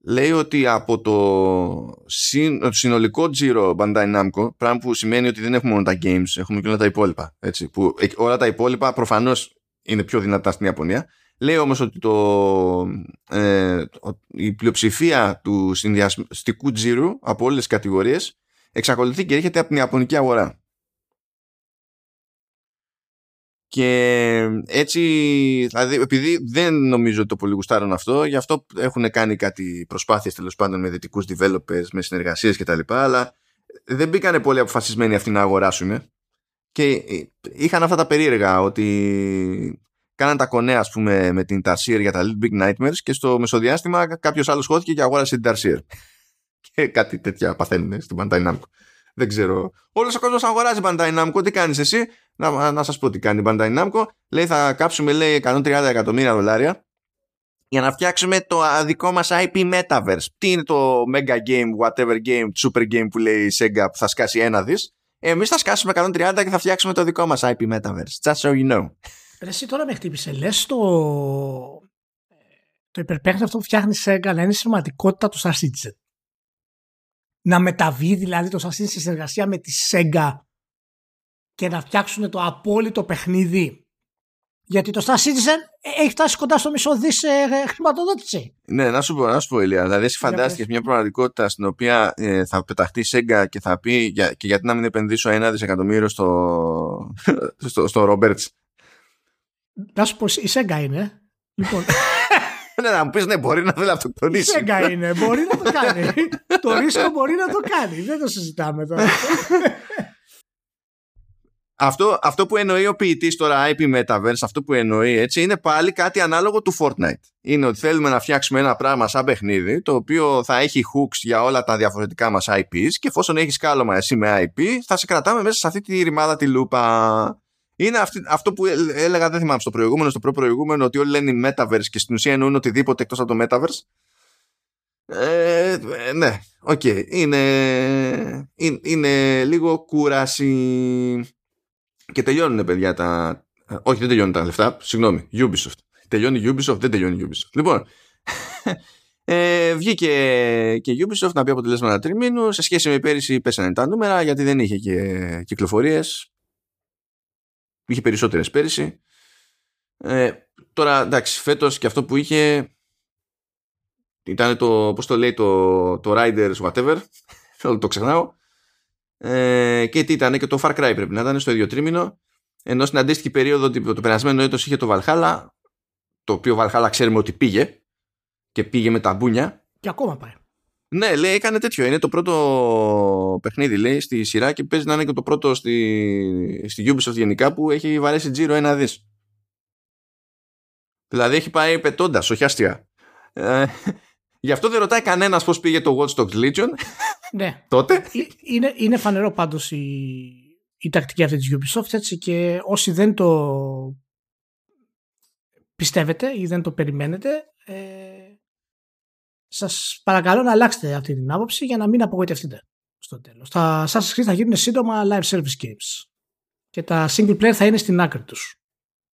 Λέει ότι από το, συν- το συνολικό Giro Bandai Namco, πράγμα που σημαίνει ότι δεν έχουμε μόνο τα games, έχουμε και όλα τα υπόλοιπα. Έτσι, που ε, όλα τα υπόλοιπα προφανώς είναι πιο δυνατά στην Ιαπωνία. Λέει όμως ότι το, ε, η πλειοψηφία του συνδυαστικού τζίρου από όλες τις κατηγορίες εξακολουθεί και έρχεται από την Ιαπωνική αγορά. Και έτσι, δηλαδή, επειδή δεν νομίζω ότι το πολύ γουστάρουν αυτό, γι' αυτό έχουν κάνει κάτι προσπάθειες τέλος πάντων με δυτικούς developers, με συνεργασίες κτλ. Αλλά δεν μπήκανε πολύ αποφασισμένοι αυτοί να αγοράσουν. Και είχαν αυτά τα περίεργα ότι κάναν τα κονέα ας πούμε με την Tarsier για τα Little Big Nightmares και στο μεσοδιάστημα κάποιος άλλος χώθηκε και αγόρασε την Tarsier. Και κάτι τέτοια παθαίνουν στην Bandai Namco. Δεν ξέρω. Όλος ο κόσμος αγοράζει Bandai Namco. Τι κάνεις εσύ, να, να σας πω τι κάνει η Bandai Namco. Λέει θα κάψουμε λέει 130 εκατομμύρια δολάρια για να φτιάξουμε το δικό μας IP Metaverse. Τι είναι το Mega Game, whatever game, super game που λέει η Sega που θα σκάσει ένα δις. Εμείς θα σκάσουμε 130 και θα φτιάξουμε το δικό μας IP Metaverse. Just so you know. Εσύ τώρα με χτύπησε. Λες το. Το υπερπέχνη αυτό που φτιάχνει η Sega να είναι σημαντικότητα του Star Citizen να μεταβεί δηλαδή το Assassin's σε συνεργασία με τη Sega και να φτιάξουν το απόλυτο παιχνίδι. Γιατί το Star Citizen έχει φτάσει κοντά στο μισό δις ε, χρηματοδότηση. Ναι, να σου πω, να σου πω Ηλία. Δηλαδή, εσύ φαντάστηκες μια πραγματικότητα στην οποία ε, θα πεταχτεί η Sega και θα πει για, και γιατί να μην επενδύσω ένα δισεκατομμύριο στο, στο, στο Roberts. Να σου πω, η Sega είναι. Λοιπόν, ναι, να μου πεις ναι, μπορεί να θέλει να αυτοκτονήσει. Σέγγα είναι, μπορεί να το κάνει. το ρίσκο μπορεί να το κάνει. Δεν το συζητάμε τώρα. αυτό, αυτό που εννοεί ο ποιητής τώρα IP Metaverse, αυτό που εννοεί έτσι, είναι πάλι κάτι ανάλογο του Fortnite. Είναι ότι θέλουμε να φτιάξουμε ένα πράγμα σαν παιχνίδι, το οποίο θα έχει hooks για όλα τα διαφορετικά μας IPs και εφόσον έχεις κάλωμα εσύ με IP, θα σε κρατάμε μέσα σε αυτή τη ρημάδα τη λούπα. Είναι αυτό που έλεγα, δεν θυμάμαι, στο προηγούμενο, στο προ-προηγούμενο, ότι όλοι λένε Metaverse και στην ουσία εννοούν οτιδήποτε εκτός από το Metaverse. Ε, ναι, ok. Okay. Είναι, είναι, λίγο κούραση. Και τελειώνουν, παιδιά, τα... Όχι, δεν τελειώνουν τα λεφτά. Συγγνώμη, Ubisoft. Τελειώνει Ubisoft, δεν τελειώνει Ubisoft. Λοιπόν, ε, βγήκε και Ubisoft να πει αποτελέσματα τριμήνου. Σε σχέση με πέρυσι πέσανε τα νούμερα γιατί δεν είχε και κυκλοφορίες είχε περισσότερες πέρυσι. Ε, τώρα εντάξει φέτος και αυτό που είχε ήταν το, πώς το λέει, το, το Riders whatever, το ξεχνάω. Ε, και τι ήταν και το Far Cry πρέπει να ήταν στο ίδιο τρίμηνο. Ενώ στην αντίστοιχη περίοδο το περασμένο έτος είχε το Valhalla, το οποίο Valhalla ξέρουμε ότι πήγε και πήγε με τα μπούνια. Και ακόμα πάει. Ναι, λέει, έκανε τέτοιο. Είναι το πρώτο παιχνίδι, λέει, στη σειρά και παίζει να είναι και το πρώτο στη, στη Ubisoft γενικά που έχει βαρέσει τζίρο ένα δις. Δηλαδή έχει πάει πετώντας, όχι αστεία. Ε, γι' αυτό δεν ρωτάει κανένας πώς πήγε το Watch Dogs Legion. Ναι. Τότε. Ε, είναι, είναι φανερό πάντως η, η τακτική αυτή της Ubisoft έτσι και όσοι δεν το πιστεύετε ή δεν το περιμένετε ε, σας παρακαλώ να αλλάξετε αυτή την άποψη για να μην απογοητευτείτε στο τέλος. Τα Assassin's Creed θα γίνουν σύντομα live service games και τα single player θα είναι στην άκρη τους.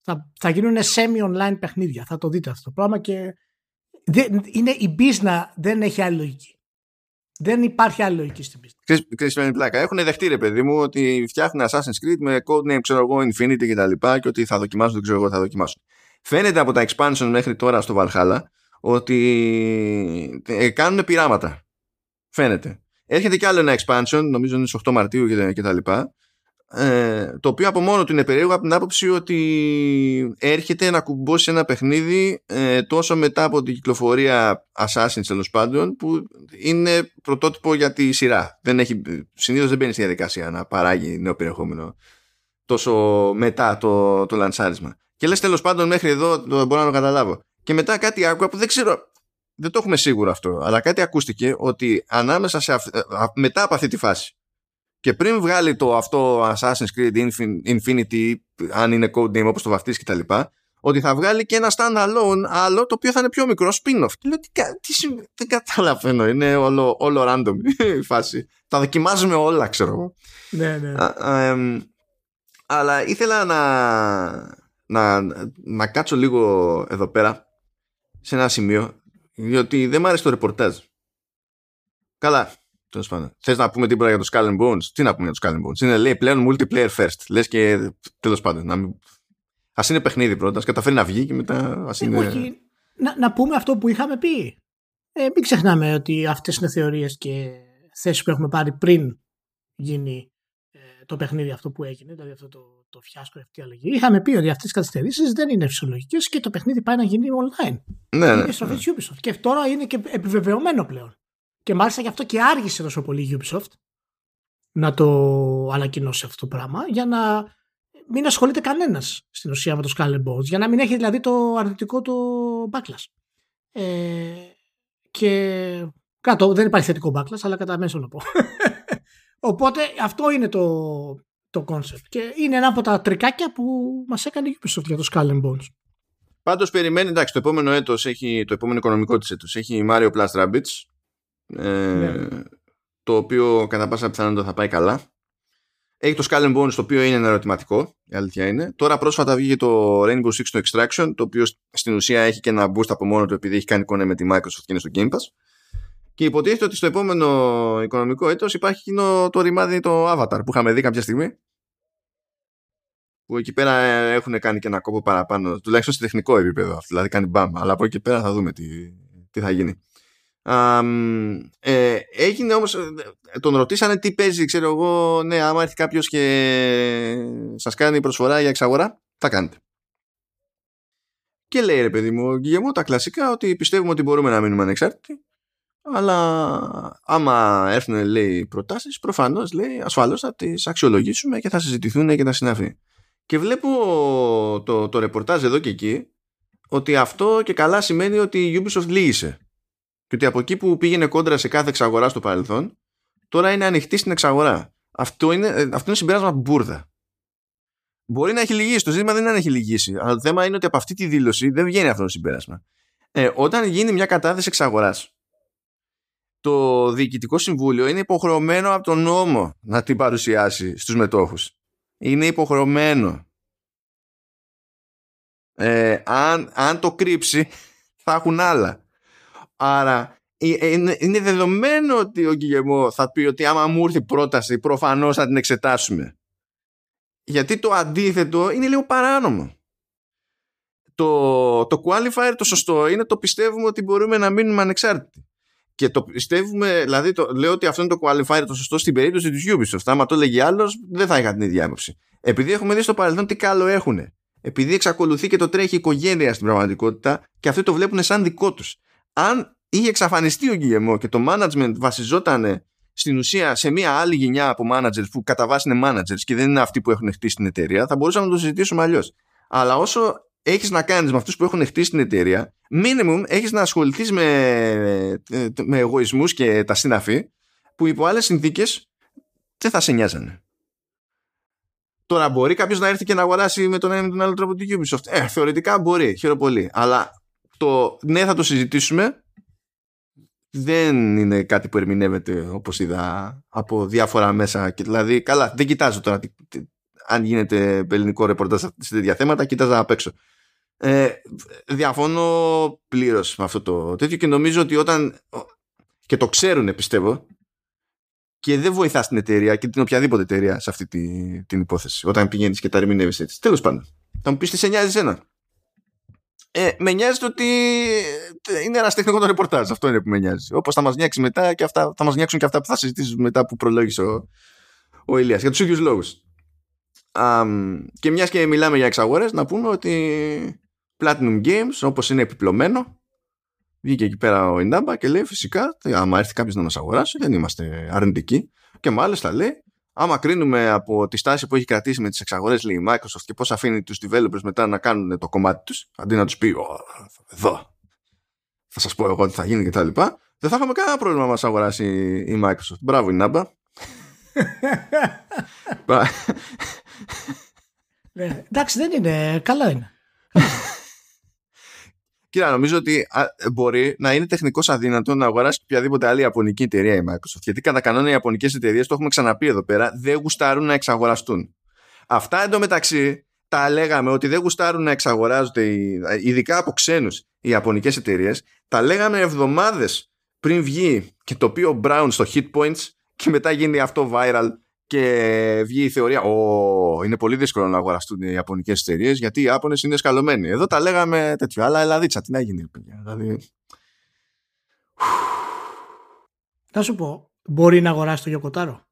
Θα, θα γίνουν semi-online παιχνίδια. Θα το δείτε αυτό το πράγμα και δεν, είναι η business δεν έχει άλλη λογική. Δεν υπάρχει άλλη λογική στην business. Ξέρεις πλάκα. Έχουν δεχτεί ρε παιδί μου ότι φτιάχνουν Assassin's Creed με codename ξέρω εγώ Infinity και τα λοιπά και ότι θα δοκιμάσουν, δεν ξέρω εγώ θα δοκιμάσουν. Φαίνεται από τα expansion μέχρι τώρα στο Valhalla ότι ε, κάνουν πειράματα. Φαίνεται. Έρχεται κι άλλο ένα expansion, νομίζω είναι στις 8 Μαρτίου και, τα λοιπά, ε, το οποίο από μόνο του είναι περίεργο από την άποψη ότι έρχεται να κουμπώσει ένα παιχνίδι ε, τόσο μετά από την κυκλοφορία Assassin's τέλος πάντων που είναι πρωτότυπο για τη σειρά. Δεν έχει, συνήθως δεν μπαίνει στη διαδικασία να παράγει νέο περιεχόμενο τόσο μετά το, το λανσάρισμα. Και λες τέλος πάντων μέχρι εδώ το μπορώ να το καταλάβω. Και μετά κάτι άκουγα που δεν ξέρω, δεν το έχουμε σίγουρο αυτό, αλλά κάτι ακούστηκε ότι ανάμεσα σε μετά από αυτή τη φάση και πριν βγάλει το αυτό Assassin's Creed Infinity, αν είναι code name όπως το βαφτίσει κτλ., ότι θα βγάλει και ένα standalone άλλο το οποίο θα είναι πιο μικρό spin-off. Και λέω, τι, τι, δεν καταλαβαίνω, είναι όλο, όλο random η φάση. Τα δοκιμάζουμε όλα, ξέρω εγώ. Ναι, ναι. αλλά ήθελα να, να, να κάτσω λίγο εδώ πέρα σε ένα σημείο, διότι δεν μου άρεσε το ρεπορτάζ. Καλά, τέλος πάντων. Θες να πούμε τίποτα για το Skull and Bones; Τι να πούμε για το Skull and Bones; Είναι λέει πλέον multiplayer first. Λες και τέλος πάντων. Να μην... Α είναι παιχνίδι πρώτα, καταφέρει να βγει και μετά ας Ε, είναι. όχι, να, να πούμε αυτό που είχαμε πει. Ε, μην ξεχνάμε ότι αυτές είναι θεωρίες και θέσεις που έχουμε πάρει πριν γίνει ε, το παιχνίδι αυτό που έγινε, δηλαδή αυτό το, το φιάσκο αυτή η αλλαγή. Είχαμε πει ότι αυτές οι καθυστερήσεις δεν είναι φυσιολογικές και το παιχνίδι πάει να γίνει online. Ναι, ναι. Είναι στροφή της Ubisoft. Και τώρα είναι και επιβεβαιωμένο πλέον. Και μάλιστα γι' αυτό και άργησε τόσο πολύ η Ubisoft να το ανακοινώσει αυτό το πράγμα για να μην ασχολείται κανένας στην ουσία με το Skull and Bones. Για να μην έχει δηλαδή το αρνητικό το backlash. Ε, και κάτω δεν υπάρχει θετικό backlash, αλλά κατά μέσο να πω. Οπότε αυτό είναι το, το concept. Και είναι ένα από τα τρικάκια που μας έκανε η Ubisoft για το Skull and Bones. Πάντως περιμένει, εντάξει, το επόμενο έτος έχει, το επόμενο οικονομικό της έτος έχει Mario Plus Rabbids. Ε, Ναι. Το οποίο κατά πάσα πιθανότητα θα πάει καλά. Έχει το Skull and Bones το οποίο είναι ένα ερωτηματικό, η αλήθεια είναι. Τώρα πρόσφατα βγήκε το Rainbow Six το Extraction, το οποίο στην ουσία έχει και ένα boost από μόνο του επειδή έχει κάνει εικόνα με τη Microsoft και είναι στο Game Pass. Και υποτίθεται ότι στο επόμενο οικονομικό έτος υπάρχει εκείνο το ρημάδι το Avatar που είχαμε δει κάποια στιγμή. Που εκεί πέρα ε, έχουν κάνει και ένα κόπο παραπάνω, τουλάχιστον σε τεχνικό επίπεδο αυτό, δηλαδή κάνει μπαμ. Αλλά από εκεί και πέρα θα δούμε τι, τι θα γίνει. Αμ, ε, έγινε όμως, ε, τον ρωτήσανε τι παίζει, ξέρω εγώ, ναι, άμα έρθει κάποιος και σας κάνει προσφορά για εξαγορά, θα κάνετε. Και λέει ρε παιδί μου, ο Γκυγεμό τα κλασικά ότι πιστεύουμε ότι μπορούμε να μείνουμε ανεξάρτητοι αλλά άμα έρθουν λέει προτάσεις προφανώς λέει ασφαλώς θα τις αξιολογήσουμε και θα συζητηθούν και τα συναφή. Και βλέπω το, το ρεπορτάζ εδώ και εκεί ότι αυτό και καλά σημαίνει ότι η Ubisoft λύγησε. Και ότι από εκεί που πήγαινε κόντρα σε κάθε εξαγορά στο παρελθόν, τώρα είναι ανοιχτή στην εξαγορά. Αυτό είναι, ε, αυτό είναι συμπέρασμα μπουρδα. Μπορεί να έχει λυγίσει. Το ζήτημα δεν είναι αν έχει λυγίσει. Αλλά το θέμα είναι ότι από αυτή τη δήλωση δεν βγαίνει αυτό το συμπέρασμα. Ε, όταν γίνει μια κατάθεση εξαγοράς, το Διοικητικό Συμβούλιο είναι υποχρεωμένο από τον νόμο να την παρουσιάσει στους μετόχους. Είναι υποχρεωμένο. Ε, αν, αν το κρύψει θα έχουν άλλα. Άρα ε, είναι, είναι δεδομένο ότι ο Γκυγεμό θα πει ότι άμα μου έρθει πρόταση προφανώς θα την εξετάσουμε. Γιατί το αντίθετο είναι λίγο παράνομο. Το, το qualifier το σωστό είναι το πιστεύουμε ότι μπορούμε να μείνουμε ανεξάρτητοι. Και το πιστεύουμε, δηλαδή το, λέω ότι αυτό είναι το qualifier το σωστό στην περίπτωση της Ubisoft. Άμα το έλεγε άλλος, δεν θα είχα την ίδια άποψη. Επειδή έχουμε δει στο παρελθόν τι καλό έχουν. Επειδή εξακολουθεί και το τρέχει η οικογένεια στην πραγματικότητα και αυτοί το βλέπουν σαν δικό τους. Αν είχε εξαφανιστεί ο Γκυγεμό και το management βασιζόταν στην ουσία σε μια άλλη γενιά από managers που κατά βάση είναι managers και δεν είναι αυτοί που έχουν χτίσει την εταιρεία, θα μπορούσαμε να το συζητήσουμε αλλιώς. Αλλά όσο έχεις να κάνεις με αυτούς που έχουν χτίσει την εταιρεία, minimum έχεις να ασχοληθείς με, με εγωισμούς και τα συναφή που υπό άλλες συνθήκες δεν θα σε νοιάζανε. Τώρα μπορεί κάποιος να έρθει και να αγοράσει με τον ένα ή με τον άλλο τρόπο την Ubisoft. Ε, θεωρητικά μπορεί, χαίρομαι πολύ. Αλλά το ναι θα το συζητήσουμε δεν είναι κάτι που ερμηνεύεται όπως είδα από διάφορα μέσα. Και, δηλαδή, καλά, δεν κοιτάζω τώρα τι, τι, αν γίνεται ελληνικό ρεπορτάζ σε τέτοια θέματα, κοιτάζα απ' έξω. Ε, διαφωνώ πλήρως με αυτό το τέτοιο και νομίζω ότι όταν. και το ξέρουν, πιστεύω, και δεν βοηθάς την εταιρεία και την οποιαδήποτε εταιρεία σε αυτή τη, την υπόθεση. Όταν πηγαίνεις και τα ερμηνεύεις έτσι. Τέλος πάντων. Θα μου πεις τι σε νοιάζει ένα. Ε, με νοιάζει ότι είναι ένας τεχνικός το ρεπορτάζ. Αυτό είναι που με νοιάζει. Όπως θα μας νοιάξει μετά και αυτά, θα μας νοιάξουν και αυτά που θα συζητήσουμε μετά που προλόγησε ο, ο Ηλίας. Για τους ίδιους λόγους. Um, και μιας και μιλάμε για εξαγορές, να πούμε ότι Platinum Games, όπως είναι επιπλωμένο, βγήκε εκεί πέρα ο Ινάμπα και λέει φυσικά, άμα έρθει κάποιος να μας αγοράσει, δεν είμαστε αρνητικοί. Και μάλιστα λέει, άμα κρίνουμε από τη στάση που έχει κρατήσει με τις εξαγορές, λέει η Microsoft και πώς αφήνει τους developers μετά να κάνουν το κομμάτι τους, αντί να τους πει, εδώ, θα σας πω εγώ τι θα γίνει κτλ. Δεν θα είχαμε κανένα πρόβλημα να μας αγοράσει η Microsoft. Μπράβο, Ινάμπα. ναι, εντάξει, δεν είναι. Καλά είναι. Κοίτα, νομίζω ότι μπορεί να είναι τεχνικώς αδύνατο να αγοράσεις οποιαδήποτε άλλη Ιαπωνική εταιρεία η Microsoft. Γιατί κατά κανόνα οι Ιαπωνικές εταιρείες, το έχουμε ξαναπεί εδώ πέρα, δεν γουστάρουν να εξαγοραστούν. Αυτά εντωμεταξύ τα λέγαμε ότι δεν γουστάρουν να εξαγοράζονται, ειδικά από ξένους, οι Ιαπωνικές εταιρείες. Τα λέγαμε εβδομάδες πριν βγει και το οποίο Brown στο Hit Points και μετά γίνει αυτό viral και βγει η θεωρία «Ω, είναι πολύ δύσκολο να αγοραστούν οι Ιαπωνικές εταιρείες γιατί οι Ιάπωνες είναι σκαλωμένοι». Εδώ τα λέγαμε τέτοιο, αλλά ελαδίτσα, τι να γίνει, παιδιά. Δηλαδή... Θα σου πω, μπορεί να αγοράσει το Γιοκοτάρο.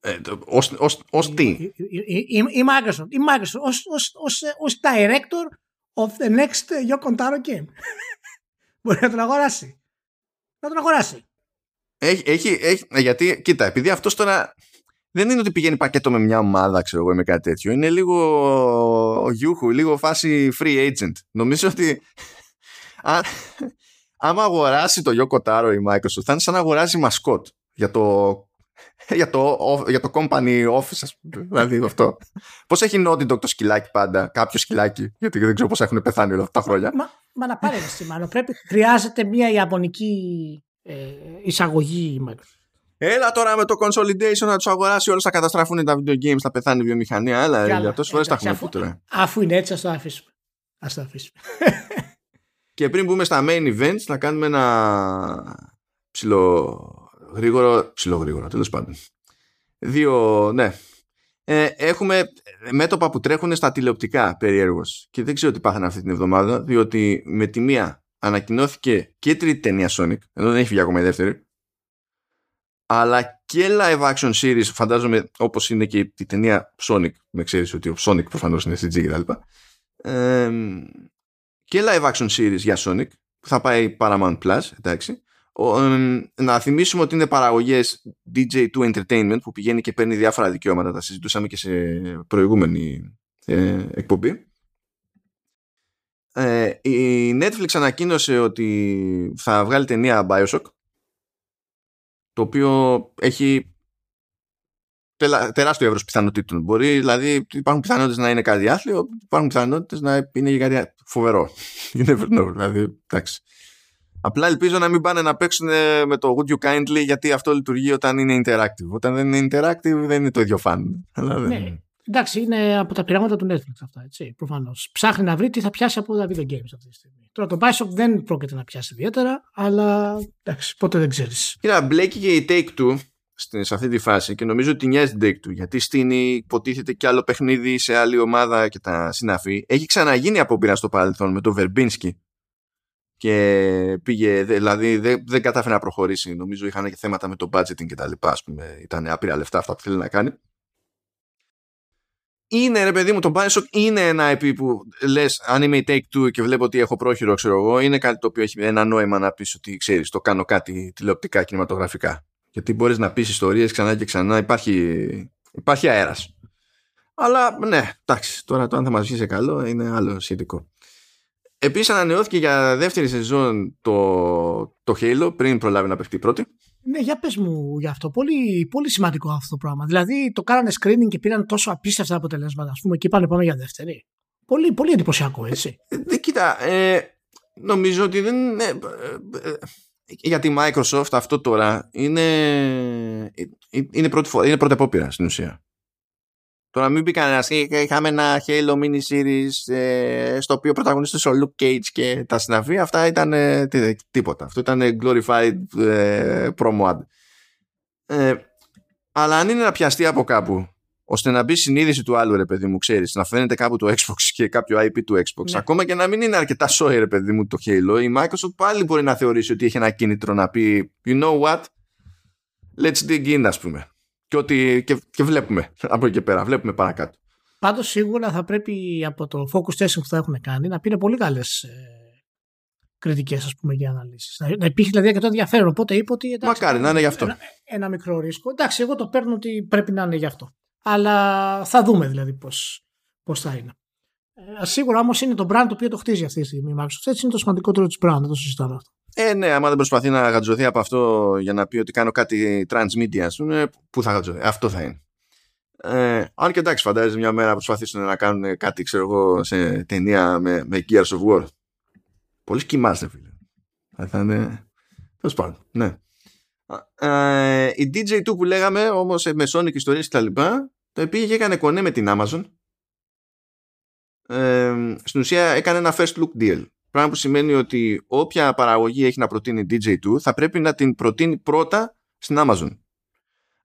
Ε, ως, ως, ως τι; Η, η, η, Microsoft, η Microsoft ως, ως, ως, ως director of the next Yokotaro game. μπορεί να τον αγοράσει; Να τον αγοράσει. Έχει, έχει, έχει, γιατί, κοίτα, επειδή αυτός τώρα δεν είναι ότι πηγαίνει πακέτο με μια ομάδα, ξέρω εγώ, με κάτι τέτοιο. Είναι λίγο ο Γιούχου, λίγο φάση free agent. Νομίζω ότι άμα αγοράσει το Yoko Taro η Microsoft, θα είναι σαν να αγοράζει μασκότ για το, για το, για το company office, ας πούμε. δηλαδή αυτό. Πώς έχει Naughty Dog το σκυλάκι πάντα, κάποιο σκυλάκι, γιατί δεν ξέρω πώς έχουν πεθάνει όλα αυτά τα χρόνια. Μα, μα να πάρει εσύ, μάλλον. Πρέπει, χρειάζεται μια ιαπωνική ε, εισαγωγή η Microsoft. Έλα τώρα με το consolidation να τους αγοράσει όλους, θα καταστραφούν τα video games, θα πεθάνει η βιομηχανία. Έλα, για τόσες φορές τα έχουμε αφού, τώρα. Αφού είναι έτσι, ας το αφήσουμε. Ας το αφήσουμε. και πριν μπούμε στα main events, θα κάνουμε ένα ψηλό γρήγορο, ψηλό γρήγορο, τέλος πάντων. Δύο, ναι. Ε, έχουμε μέτωπα που τρέχουν στα τηλεοπτικά περιέργως και δεν ξέρω τι πάθανε αυτή την εβδομάδα διότι με τη μία ανακοινώθηκε και τρίτη ταινία Sonic ενώ δεν έχει βγει ακόμα η δεύτερη. Αλλά και live action series φαντάζομαι όπως είναι και η ταινία Sonic με ξέρεις ότι ο Sonic προφανώς είναι CG και τα ε, και live action series για Sonic που θα πάει Paramount Plus εντάξει. Να θυμίσουμε ότι είναι παραγωγές DJ2 Entertainment που πηγαίνει και παίρνει διάφορα δικαιώματα τα συζητούσαμε και σε προηγούμενη ε, εκπομπή ε, η Netflix ανακοίνωσε ότι θα βγάλει ταινία Bioshock το οποίο έχει τεράστιο εύρος πιθανότητων. Μπορεί, δηλαδή, υπάρχουν πιθανότητες να είναι κάτι άθλιο, υπάρχουν πιθανότητες να είναι για κάτι φοβερό. You never know, δηλαδή, εντάξει. Απλά ελπίζω να μην πάνε να παίξουν με το Would You Kindly γιατί αυτό λειτουργεί όταν είναι interactive. Όταν δεν είναι interactive δεν είναι το ίδιο φαν. Ναι. Εντάξει, είναι από τα πειράματα του Netflix αυτά, έτσι, προφανώς. Ψάχνει να βρει τι θα πιάσει από τα video games αυτή τη στιγμή. Τώρα το Bioshock δεν πρόκειται να πιάσει ιδιαίτερα, αλλά εντάξει, πότε δεν ξέρεις. Κοίτα, μπλέκει και η Take-Two σε αυτή τη φάση και νομίζω ότι νοιάζει την Take-Two γιατί στείνει, υποτίθεται κι άλλο παιχνίδι σε άλλη ομάδα και τα συναφή. Έχει ξαναγίνει απόπειρα στο παρελθόν με το Verbinski και πήγε, δηλαδή δεν, δεν κατάφερε να προχωρήσει. Νομίζω είχαν και θέματα με το budgeting και τα λοιπά, ας πούμε. Ήταν άπειρα λεφτά αυτά που θέλει να κάνει είναι ρε παιδί μου το Bioshock είναι ένα IP που λες αν είμαι η Take-Two και βλέπω ότι έχω πρόχειρο ξέρω εγώ είναι κάτι το οποίο έχει ένα νόημα να πεις ότι ξέρεις το κάνω κάτι τηλεοπτικά κινηματογραφικά. Γιατί μπορείς να πεις ιστορίες ξανά και ξανά υπάρχει, υπάρχει αέρας. Αλλά ναι εντάξει τώρα το αν θα μας βγει σε καλό είναι άλλο σχετικό. Επίσης ανανεώθηκε για δεύτερη σεζόν το, το Halo πριν προλάβει να παιχτεί πρώτη ναι, για πες μου γι' αυτό. Πολύ, πολύ σημαντικό αυτό το πράγμα. Δηλαδή το κάνανε screening και πήραν τόσο απίστευτα αποτελέσματα, ας πούμε, και είπαν πάμε για δεύτερη. Πολύ, πολύ εντυπωσιακό, έτσι. Ε, κοίτα, ε, νομίζω ότι δεν. Ε, ε, ε, για τη Microsoft αυτό τώρα είναι, είναι, πρώτη, είναι πρώτη απόπειρα στην ουσία. Τώρα μην πει κανένας. Είχαμε ένα Halo mini series ε, στο οποίο πρωταγωνίστησε ο Luke Cage και τα συναφή. Αυτά ήταν ε, τίποτα. Αυτό ήταν glorified ε, promo ad. Ε, αλλά αν είναι να πιαστεί από κάπου ώστε να μπει συνείδηση του άλλου ρε παιδί μου ξέρεις να φαίνεται κάπου το Xbox και κάποιο IP του Xbox ναι. ακόμα και να μην είναι αρκετά σόι ρε παιδί μου το Halo η Microsoft πάλι μπορεί να θεωρήσει ότι έχει ένα κίνητρο να πει you know what; Let's dig in ας πούμε και, ότι, και, και βλέπουμε από εκεί και πέρα, βλέπουμε παρακάτω. Πάντως σίγουρα θα πρέπει από το focus testing που θα έχουν κάνει να πήρε πολύ καλές ε, κριτικές για αναλύσεις. Να, να υπήρχε δηλαδή αρκετό ενδιαφέρον. Οπότε είπε ότι. Εντάξει, Μακάρι να είναι γι' αυτό. Ένα, ένα, μικρό ρίσκο. Εντάξει, εγώ το παίρνω ότι πρέπει να είναι γι' αυτό. Αλλά θα δούμε δηλαδή πώς θα είναι. Ε, σίγουρα όμως είναι το brand το οποίο το χτίζει αυτή τη στιγμή η Microsoft. Έτσι είναι το σημαντικότερο της brand, δεν το συζητάμε αυτό. Ε, ναι, άμα δεν προσπαθεί να γατζωθεί από αυτό για να πει ότι κάνω κάτι transmedia, ας πούμε, πού θα γατζωθεί. Αυτό θα είναι. Ε, αν και εντάξει, φαντάζεσαι μια μέρα προσπαθήσουν να κάνουν κάτι, ξέρω εγώ, σε ταινία με, με Gears of War. Πολύ κοιμάστε, φίλε. Θα είναι. Τέλος πάντων, ναι. Ε, η DJ2 που λέγαμε όμως με Sonic ιστορίε και τα λοιπά, το πήγε και έκανε κονέ με την Amazon. Ε, στην ουσία έκανε ένα first look deal Πράγμα που σημαίνει ότι όποια παραγωγή έχει να προτείνει DJ2 θα πρέπει να την προτείνει πρώτα στην Amazon.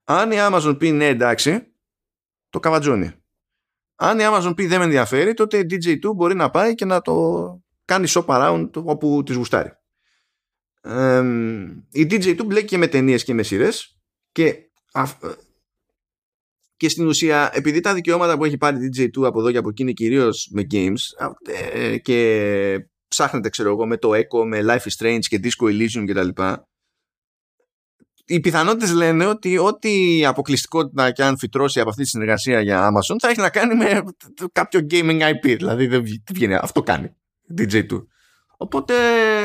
Αν η Amazon πει ναι εντάξει, το καβατζώνει. Αν η Amazon πει δεν με ενδιαφέρει, τότε η DJ2 μπορεί να πάει και να το κάνει shop around όπου της γουστάρει. Ε, η DJ2 μπλέκει και με ταινίες και με σειρές και, και στην ουσία επειδή τα δικαιώματα που έχει πάρει η DJ2 από εδώ και από εκεί είναι κυρίως με games ε, και ψάχνετε ξέρω εγώ με το Echo, με Life is Strange και Disco Elysium κτλ οι πιθανότητες λένε ότι ό,τι αποκλειστικότητα και αν φυτρώσει από αυτή τη συνεργασία για Amazon θα έχει να κάνει με κάποιο gaming IP. Δηλαδή δεν βγαίνει, αυτό κάνει DJ2. Οπότε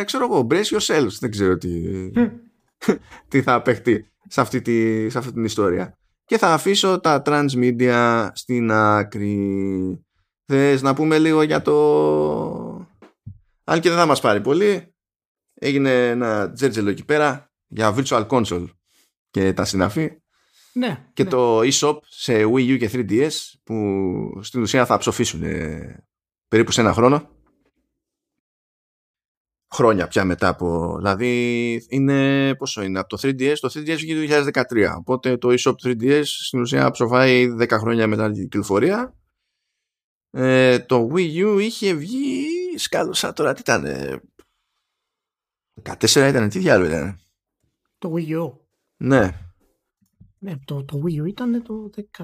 ξέρω εγώ, brace yourselves. Δεν ξέρω τι, τι θα απεχτεί σε αυτή, τη, σε αυτή την ιστορία. Και θα αφήσω τα transmedia στην άκρη. Θες να πούμε λίγο για το... Αν και δεν θα μας πάρει πολύ. Έγινε ένα τζέρτζελο εκεί πέρα για Virtual Console και τα συναφή. Ναι, και ναι. το eShop σε Wii U και 3DS που στην ουσία θα ψοφήσουν περίπου σε ένα χρόνο. Χρόνια πια μετά από... Δηλαδή είναι... Πόσο είναι από το 3DS. Το 3DS βγήκε το 2013. Οπότε το eShop 3DS στην ουσία ψοφάει 10 χρόνια μετά την κυκλοφορία. Ε, το Wii U είχε βγει σκάλωσα τώρα τι ήταν 14 ήταν τι διάλογο ήταν το Wii U. Ναι. Ναι, το, το Wii U ήταν το 14, 15,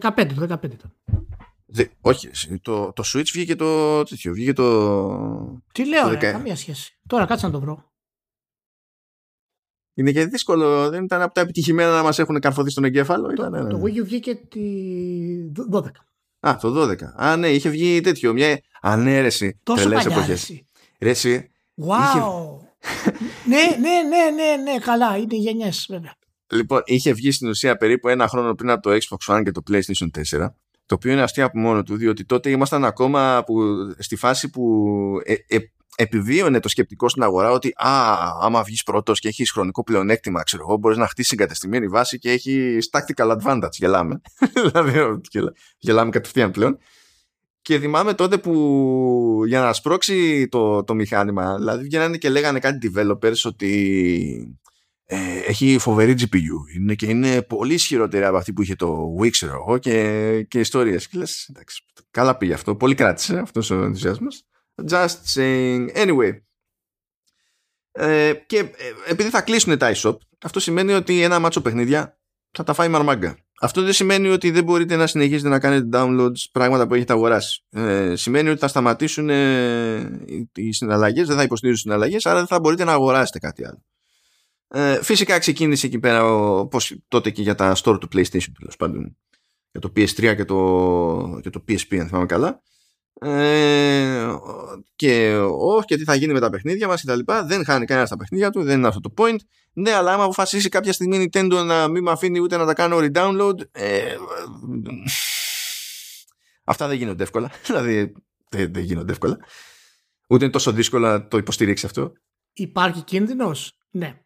16. 15, το 15 ήταν. Δε, όχι, το, το Switch βγήκε το τέτοιο, βγήκε το... Τι λέω, το ρε, καμία σχέση. Τώρα κάτσε να το βρω. Είναι και δύσκολο, δεν ήταν από τα επιτυχημένα να μας έχουν καρφωθεί στον εγκέφαλο. Το, ήταν, το, ναι, το ναι. Wii U βγήκε τη 12. Α, το 12. Α, ναι, είχε βγει τέτοιο, μια ανέρεση. Τόσο τρελές παλιά, εποχές. ρε, εσύ. Ρε, εσύ, Wow. ναι, ναι, ναι, ναι, ναι, καλά, είναι γενιές βέβαια. Λοιπόν, είχε βγει στην ουσία περίπου ένα χρόνο πριν από το Xbox One και το PlayStation 4. Το οποίο είναι αστείο από μόνο του, διότι τότε ήμασταν ακόμα που, στη φάση που ε, ε, επιβίωνε το σκεπτικό στην αγορά ότι α, άμα βγεις πρώτος και έχεις χρονικό πλεονέκτημα, ξέρω εγώ, μπορείς να χτίσεις εγκατεστημένη βάση και έχει tactical advantage. Γελάμε. δηλαδή, γελά- γελάμε κατευθείαν πλέον. Και θυμάμαι τότε που για να σπρώξει το, το μηχάνημα, δηλαδή βγαίνανε και λέγανε κάτι developers ότι ε, έχει φοβερή GPU είναι και είναι πολύ ισχυρότερη από αυτή που είχε το Wii, ξέρω εγώ, και, και ιστορίες. Και λες, εντάξει, καλά πήγε αυτό, πολύ κράτησε αυτός ο ενθουσιασμός. Just saying. Anyway. Ε, και ε, επειδή θα κλείσουν τα eShop, αυτό σημαίνει ότι ένα μάτσο παιχνίδια θα τα φάει μαρμάγκα. Αυτό δεν σημαίνει ότι δεν μπορείτε να συνεχίσετε να κάνετε downloads πράγματα που έχετε αγοράσει. Ε, σημαίνει ότι θα σταματήσουν ε, οι- οι συναλλαγές, δεν θα υποστηρίζουν συναλλαγές, άρα δεν θα μπορείτε να αγοράσετε κάτι άλλο. Ε, φυσικά ξεκίνησε εκεί πέρα ο, πώς, τότε και για τα store του PlayStation τέλος πάντων για το PS3 και το, και το PSP αν θυμάμαι καλά ε, και όχι και τι θα γίνει με τα παιχνίδια μας και τα λοιπά δεν χάνει κανένας τα παιχνίδια του δεν είναι αυτό το point ναι αλλά άμα αποφασίσει κάποια στιγμή η Nintendo να μην με αφήνει ούτε να τα κάνω re-download ε, αυτά δεν γίνονται εύκολα δηλαδή δεν, δεν γίνονται εύκολα ούτε είναι τόσο δύσκολο να το υποστηρίξει αυτό Υπάρχει κίνδυνος, ναι.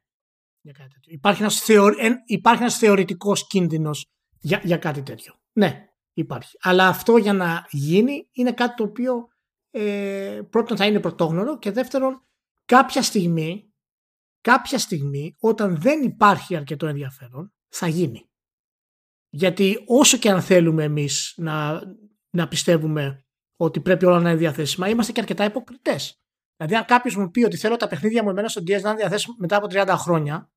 Για κάτι τέτοιο. Υπάρχει ένας, θεω... εν- υπάρχει ένας θεωρητικός κίνδυνος για, για κάτι τέτοιο. Ναι, υπάρχει. Αλλά αυτό για να γίνει είναι κάτι το οποίο ε, πρώτον θα είναι πρωτόγνωρο και δεύτερον κάποια στιγμή, κάποια στιγμή όταν δεν υπάρχει αρκετό ενδιαφέρον θα γίνει. Γιατί όσο και αν θέλουμε εμείς να, να πιστεύουμε ότι πρέπει όλα να είναι διαθέσιμα, είμαστε και αρκετά υποκριτές. Δηλαδή, αν κάποιος μου πει ότι θέλω τα παιχνίδια μου εμένα στο DS να είναι διαθέσιμα μετά από 30 χρόνια,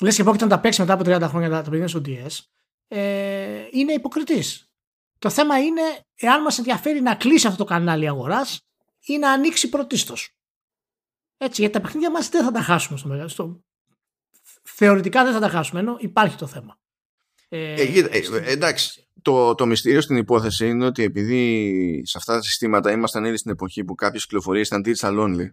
λες και πρόκειται να τα παίξει μετά από 30 χρόνια τα παιχνίδια στο DS, ε, είναι υποκριτής. Το θέμα είναι εάν μας ενδιαφέρει να κλείσει αυτό το κανάλι αγοράς ή να ανοίξει πρωτίστως. Έτσι, γιατί τα παιχνίδια μας δεν θα τα χάσουμε στο μεγάλο. Στο... Θεωρητικά δεν θα τα χάσουμε, ενώ υπάρχει το θέμα. Ε, Ε, κοίτα, ε, στην- ε, εντάξει, το, το μυστήριο στην υπόθεση είναι ότι επειδή σε αυτά τα συστήματα ήμασταν ήδη στην εποχή που κάποιες κυκλοφορίες ήταν digital only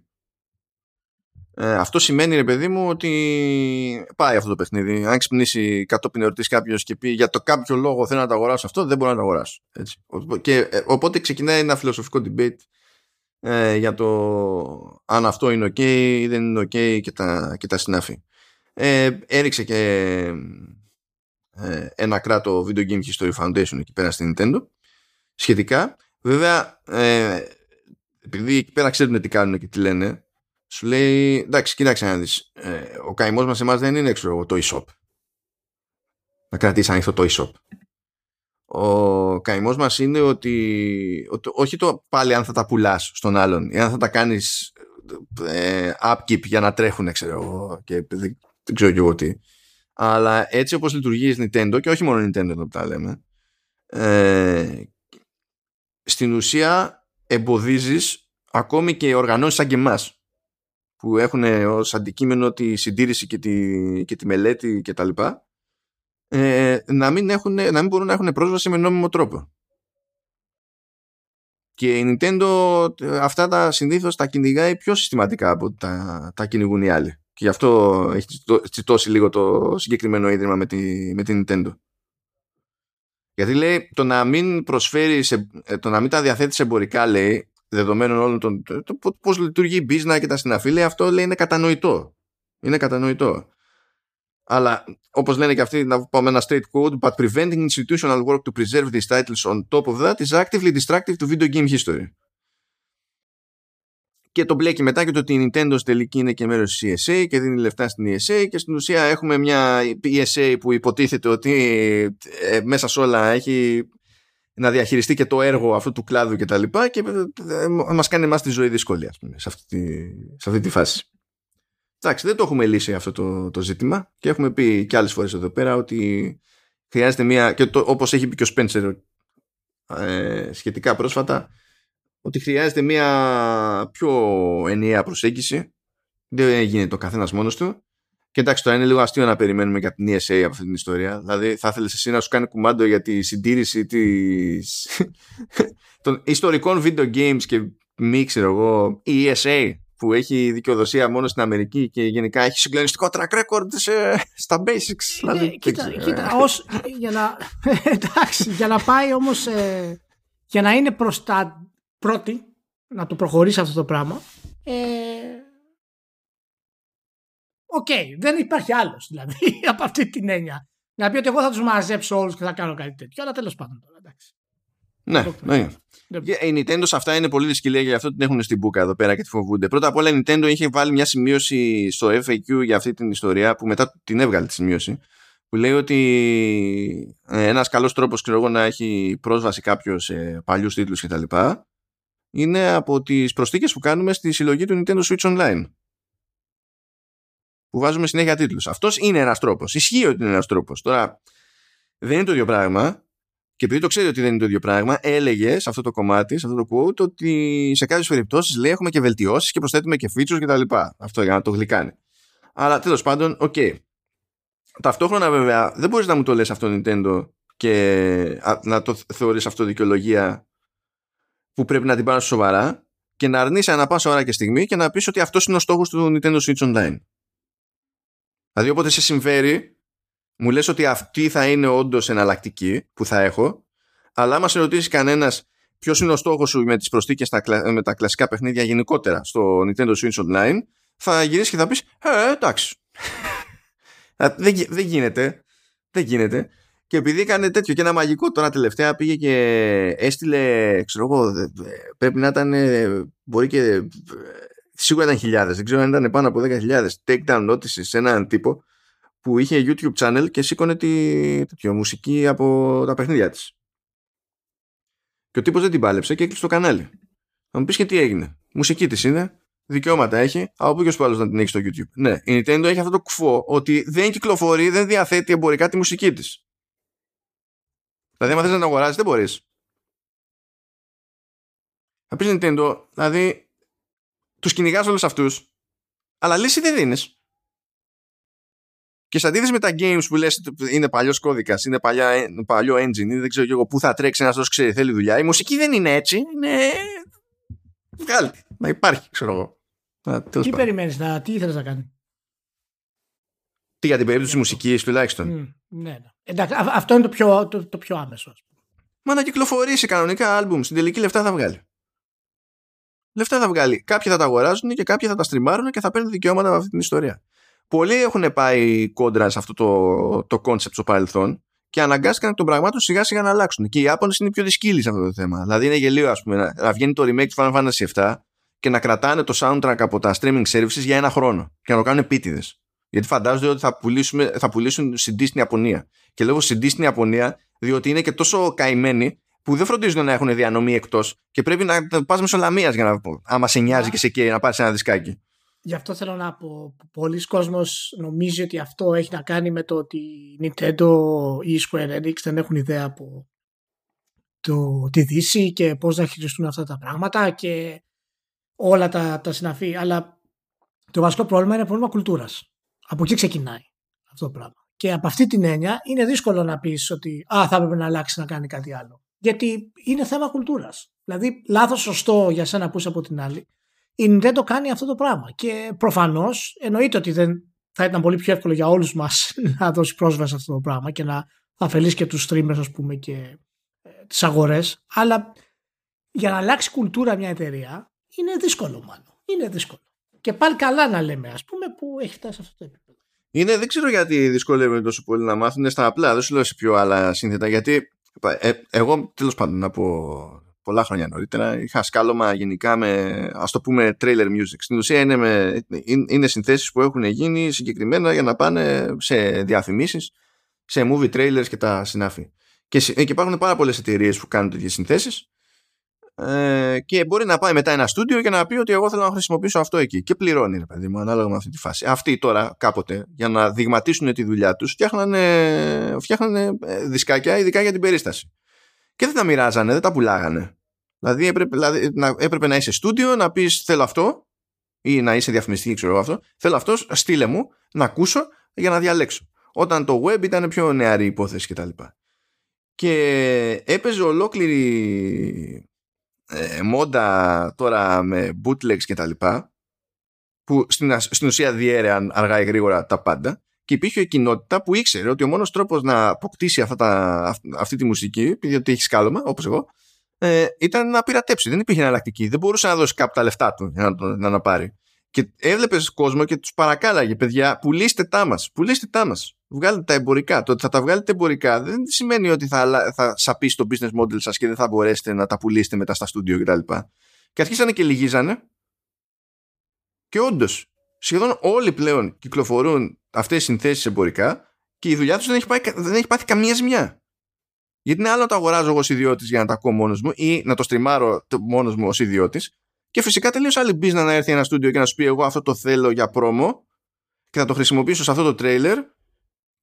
ε, αυτό σημαίνει ρε παιδί μου ότι πάει αυτό το παιχνίδι αν ξυπνήσει κατόπιν ερωτήσει κάποιος και πει για το κάποιο λόγο θέλω να το αγοράσω αυτό δεν μπορώ να το αγοράσω έτσι. Ο- και, ε, οπότε ξεκινάει ένα φιλοσοφικό debate ε, για το αν αυτό είναι ok ή δεν είναι ok και τα, και τα συνάφη ε, έριξε και ε, ένα κράτο Video Game History Foundation εκεί πέρα στην Nintendo σχετικά. Βέβαια, ε, επειδή εκεί πέρα ξέρουν τι κάνουν και τι λένε, σου λέει εντάξει, κοίταξε να δεις, ε, ο καημός μας εμάς δεν είναι ξέρω, εγώ, το e-shop. να κρατήσεις ανοιχτό το e-shop. Ο καημός μας είναι ότι, ότι όχι το πάλι αν θα τα πουλάς στον άλλον ή αν θα τα κάνεις ε, upkeep για να τρέχουν ξέρω εγώ και δεν, δεν ξέρω και εγώ τι αλλά έτσι όπως λειτουργείς η Nintendo και όχι μόνο η Nintendo που τα λέμε ε, στην ουσία εμποδίζεις ακόμη και οργανώσεις σαν και εμάς που έχουν ως αντικείμενο τη συντήρηση και τη, και τη μελέτη και τα λοιπά ε, να, μην έχουν, να μην μπορούν να έχουν πρόσβαση με νόμιμο τρόπο. Και η Nintendo αυτά τα συνήθως τα κυνηγάει πιο συστηματικά από τα, τα κυνηγούν οι άλλοι. Και γι' αυτό έχει τσιτώσει λίγο το συγκεκριμένο ίδρυμα με τη, με την Nintendo. Γιατί λέει το να μην προσφέρεις, ε, το να μην τα διαθέτεις εμπορικά λέει, δεδομένων όλων των. Το, το, πώς λειτουργεί η business και τα συναφή, αυτό λέει είναι κατανοητό. Είναι κατανοητό. Αλλά όπως λένε και αυτοί, να πάμε ένα straight code, but preventing institutional work to preserve these titles on top of that is actively destructive to video game history. Και το μπλέκει μετά και το ότι η Nintendo στην τελική είναι και μέρος της ESA και δίνει λεφτά στην ESA και στην ουσία έχουμε μια ESA που υποτίθεται ότι ε, μέσα σε όλα έχει να διαχειριστεί και το έργο αυτού του κλάδου και τα λοιπά και ε, μας κάνει εμάς τη ζωή δύσκολη ας πούμε, σε, αυτή τη, σε αυτή τη φάση. Εντάξει, δεν το έχουμε λύσει αυτό το, το ζήτημα και έχουμε πει και άλλες φορές εδώ πέρα ότι χρειάζεται μια, και το, όπως έχει πει και ο Σπέντσερ ε, σχετικά πρόσφατα, ότι χρειάζεται μια πιο ενιαία προσέγγιση. Δεν γίνεται το καθένας μόνος του. Και εντάξει, τώρα είναι λίγο αστείο να περιμένουμε για την ESA από αυτή την ιστορία. Δηλαδή, θα ήθελες εσύ να σου κάνει κουμάντο για τη συντήρηση της... των ιστορικών video games και μη ξέρω εγώ, η ESA που έχει δικαιοδοσία μόνο στην Αμερική και γενικά έχει συγκλονιστικό track record σε, στα basics. Ε, δηλαδή, κοίτα, κοίτα ως, για, να, εντάξει, για να πάει όμως ε, για να είναι προς τα πρώτη να το προχωρήσει αυτό το πράγμα ε, OK, okay, δεν υπάρχει άλλος δηλαδή από αυτή την έννοια. Να πει ότι εγώ θα τους μαζέψω όλους και θα κάνω κάτι τέτοιο. Αλλά τέλος πάντων τώρα, εντάξει. Ναι, ναι. Η Nintendo σε αυτά είναι πολύ δυσκολία γι' αυτό την έχουν στην μπούκα εδώ πέρα και τη φοβούνται. Πρώτα απ' όλα η Nintendo είχε βάλει μια σημείωση στο FAQ για αυτή την ιστορία που μετά την έβγαλε τη σημείωση που λέει ότι ε, ένας καλός τρόπος ξέρω εγώ, να έχει πρόσβαση κάποιος σε παλιούς τίτλους κτλ. είναι από τις προσθήκες που κάνουμε στη συλλογή του Nintendo Switch Online που βάζουμε συνέχεια τίτλους. Αυτός είναι ένας τρόπος. Ισχύει ότι είναι ένας τρόπος. Τώρα δεν είναι το ίδιο πράγμα και επειδή το ξέρει ότι δεν είναι το ίδιο πράγμα, έλεγε σε αυτό το κομμάτι, σε αυτό το quote, ότι σε κάποιες περιπτώσεις λέει έχουμε και βελτιώσεις και προσθέτουμε και features κτλ. Αυτό για να το γλυκάνει. Αλλά τέλος πάντων, ok. Okay. Ταυτόχρονα βέβαια δεν μπορείς να μου το λες αυτό Nintendo και να το θεωρείς αυτό δικαιολογία που πρέπει να την πάρεις σοβαρά και να αρνείσαι ανά πάσα ώρα και στιγμή και να πεις ότι αυτός είναι ο στόχος του Nintendo Switch Online. Δηλαδή όποτε σε συμφέρει μου λες ότι αυτή θα είναι όντως εναλλακτική που θα έχω, αλλά άμα σε ρωτήσει κανένας ποιος είναι ο στόχος σου με τις προσθήκες με τα κλασικά παιχνίδια γενικότερα στο Nintendo Switch Online, θα γυρίσεις και θα πεις Ε, εντάξει. δεν, δεν γίνεται. Δεν γίνεται. Και επειδή έκανε τέτοιο και ένα μαγικό τώρα τελευταία πήγε και έστειλε, ξέρω εγώ, πρέπει να ήταν, μπορεί και σίγουρα ήταν χιλιάδες, δεν ξέρω αν ήταν πάνω από 10.000 takedown notices σε έναν τύπο που είχε YouTube channel και σήκωνε τη τέτοιο, μουσική από τα παιχνίδια της. Και ο τύπος δεν την πάλεψε και έκλεισε το κανάλι. Θα μου πεις και τι έγινε. Μουσική της είναι, δικαιώματα έχει, από πού και ο να την έχει στο YouTube. Ναι, η Nintendo έχει αυτό το κουφό ότι δεν κυκλοφορεί, δεν διαθέτει εμπορικά τη μουσική της. Δηλαδή, αν θες να την αγοράσεις, δεν μπορείς. Θα πεις Nintendo, δηλαδή, τους κυνηγάς όλους αυτούς, αλλά λύση δεν δίνεις. Και σε αντίθεση με τα games που λες είναι παλιός κώδικας, είναι παλιά, παλιό engine, είναι δεν ξέρω εγώ πού θα τρέξει ένας τόσο ξέρει θέλει δουλειά. Η μουσική δεν είναι έτσι. Είναι. Βγάλει. Να υπάρχει, ξέρω εγώ. τι περιμένεις να, τι ήθελες να κάνεις; Τι για την περίπτωση της μουσικής τουλάχιστον. Mm, ναι, ναι. Εντάξει, αυτό είναι το πιο, το, το πιο άμεσο. Μα να κυκλοφορήσει κανονικά άλμπουμ. Στην τελική λεφτά θα βγάλει. Λεφτά θα βγάλει. Κάποιοι θα τα αγοράζουν και κάποιοι θα τα στριμάρουν και θα παίρνουν δικαιώματα από αυτή την ιστορία πολλοί έχουν πάει κόντρα σε αυτό το, το concept στο παρελθόν και αναγκάστηκαν τον πραγμάτων σιγά σιγά να αλλάξουν. Και οι Ιάπωνες είναι πιο δυσκύλοι σε αυτό το θέμα. Δηλαδή είναι γελίο, ας πούμε, να βγαίνει το remake του Final Fantasy VII και να κρατάνε το soundtrack από τα streaming services για ένα χρόνο και να το κάνουν επίτηδες. Γιατί φαντάζονται ότι θα, πουλήσουμε, θα πουλήσουν CD στην Ιαπωνία. Και λέγω CD στην Ιαπωνία, διότι είναι και τόσο καημένοι που δεν φροντίζουν να έχουν διανομή εκτός και πρέπει να πας μεσολαμίας για να άμα σε νοιάζει και σε καίει να πάρεις ένα δισκάκι. Γι' αυτό θέλω να πω. Πολλοί κόσμος νομίζει ότι αυτό έχει να κάνει με το ότι η Nintendo ή η Square Enix δεν έχουν ιδέα από το, τη Δύση και πώς να χειριστούν αυτά τα πράγματα και όλα τα, τα συναφή. Αλλά το βασικό πρόβλημα είναι πρόβλημα κουλτούρας. Από εκεί ξεκινάει αυτό το πράγμα. Και από αυτή την έννοια είναι δύσκολο να πεις ότι α, θα έπρεπε να αλλάξει να κάνει κάτι άλλο. Γιατί είναι θέμα κουλτούρας. Δηλαδή, λάθος σωστό για σένα που είσαι από την άλλη η Nintendo κάνει αυτό το πράγμα. Και προφανώς εννοείται ότι δεν θα ήταν πολύ πιο εύκολο για όλους μας να δώσει πρόσβαση σε αυτό το πράγμα και να θα ωφελήσει και τους streamers, ας πούμε, και ε, τις αγορές. Αλλά για να αλλάξει κουλτούρα μια εταιρεία είναι δύσκολο, μάλλον. Είναι δύσκολο. Και πάλι καλά να λέμε, ας πούμε, που έχει φτάσει σε αυτό το επίπεδο. Είναι, δεν ξέρω γιατί δυσκολεύονται τόσο πολύ να μάθουν στα απλά. Δεν σου λέω σε πιο άλλα σύνθετα. Γιατί ε, εγώ τέλος πάντων να πω πολλά χρόνια νωρίτερα είχα σκάλωμα γενικά με ας το πούμε trailer music. Στην ουσία είναι, με, είναι συνθέσεις που έχουν γίνει συγκεκριμένα για να πάνε σε διαφημίσεις σε movie trailers και τα συνάφη. Και, και υπάρχουν πάρα πολλές εταιρείες που κάνουν τέτοιες συνθέσεις ε, και μπορεί να πάει μετά ένα στούντιο και να πει ότι εγώ θέλω να χρησιμοποιήσω αυτό εκεί και πληρώνει ρε παιδί μου ανάλογα με αυτή τη φάση αυτοί τώρα κάποτε για να δειγματίσουν τη δουλειά τους φτιάχνανε, φτιάχνανε ε, δισκάκια ειδικά για την περίσταση και δεν τα μοιράζανε, δεν τα πουλάγανε. Δηλαδή έπρεπε, δηλαδή, να, έπρεπε να είσαι στούντιο, να πεις θέλω αυτό, ή να είσαι διαφημιστή, ξέρω αυτό. Θέλω αυτό, στείλε μου να ακούσω για να διαλέξω. Όταν το web ήταν πιο νεαρή υπόθεση κτλ. Και, και έπαιζε ολόκληρη ε, μόντα τώρα με bootlegs κτλ. Που στην, στην ουσία διέρεαν αργά ή γρήγορα τα πάντα και υπήρχε κοινότητα που ήξερε ότι ο μόνος τρόπος να αποκτήσει αυτά τα, αυτή τη μουσική, γιατί έχει σκάλωμα, όπως εγώ, ε, ήταν να πειρατέψει. Δεν υπήρχε εναλλακτική. Δεν μπορούσε να δώσει κάπου τα λεφτά του για να, να, να πάρει. Και έβλεπες κόσμο και τους παρακάλαγε, παιδιά, πουλήστε τα μας. Πουλήστε τα μας. Βγάλετε τα εμπορικά. Το ότι θα τα βγάλετε εμπορικά δεν σημαίνει ότι θα, θα σαπίσει το business model σας και δεν θα μπορέσετε να τα πουλήσετε μετά στα στούντιο κτλ. Και, και αρχίσανε και λυγίζανε. Και όντως, σχεδόν όλοι πλέον κυκλοφορούν αυτές τι συνθέσεις εμπορικά και η δουλειά τους δεν, δεν έχει πάθει καμία ζημιά. Γιατί είναι άλλο να το αγοράζω εγώ ως ιδιώτης για να τα ακούω μόνος μου ή να το στριμάρω μόνος μου ως ιδιώτης. Και φυσικά τελείως άλλη business να έρθει ένα στούντιο και να σου πει: Εγώ αυτό το θέλω για πρόμο και θα το χρησιμοποιήσω σε αυτό το τρέιλερ.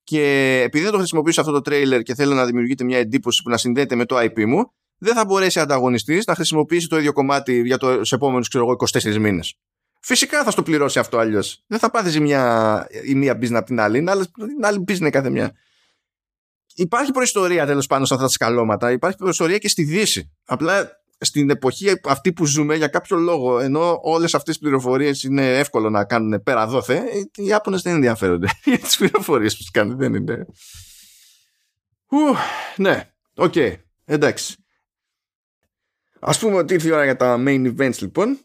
Και επειδή δεν το χρησιμοποιήσω σε αυτό το τρέιλερ και θέλω να δημιουργείται μια εντύπωση που να συνδέεται με το IP μου, δεν θα μπορέσει ανταγωνιστής να χρησιμοποιήσει το ίδιο κομμάτι για του επόμενους 24 μήνες. Φυσικά θα στο πληρώσει αυτό αλλιώς. Δεν θα πάθει μια, η μία business από την άλλη. Είναι άλλη business κάθε μια. Υπάρχει προϊστορία τέλος πάντων σε αυτά τα σκαλώματα. Υπάρχει προϊστορία και στη Δύση. Απλά στην εποχή αυτή που ζούμε για κάποιο λόγο ενώ όλες αυτές τις πληροφορίες είναι εύκολο να κάνουν πέρα δώθε οι Ιάπωνες δεν ενδιαφέρονται για τις πληροφορίες που κάνουν δεν είναι Ου, ναι, ok, okay, εντάξει ας πούμε ότι ήρθε η ώρα για τα main events λοιπόν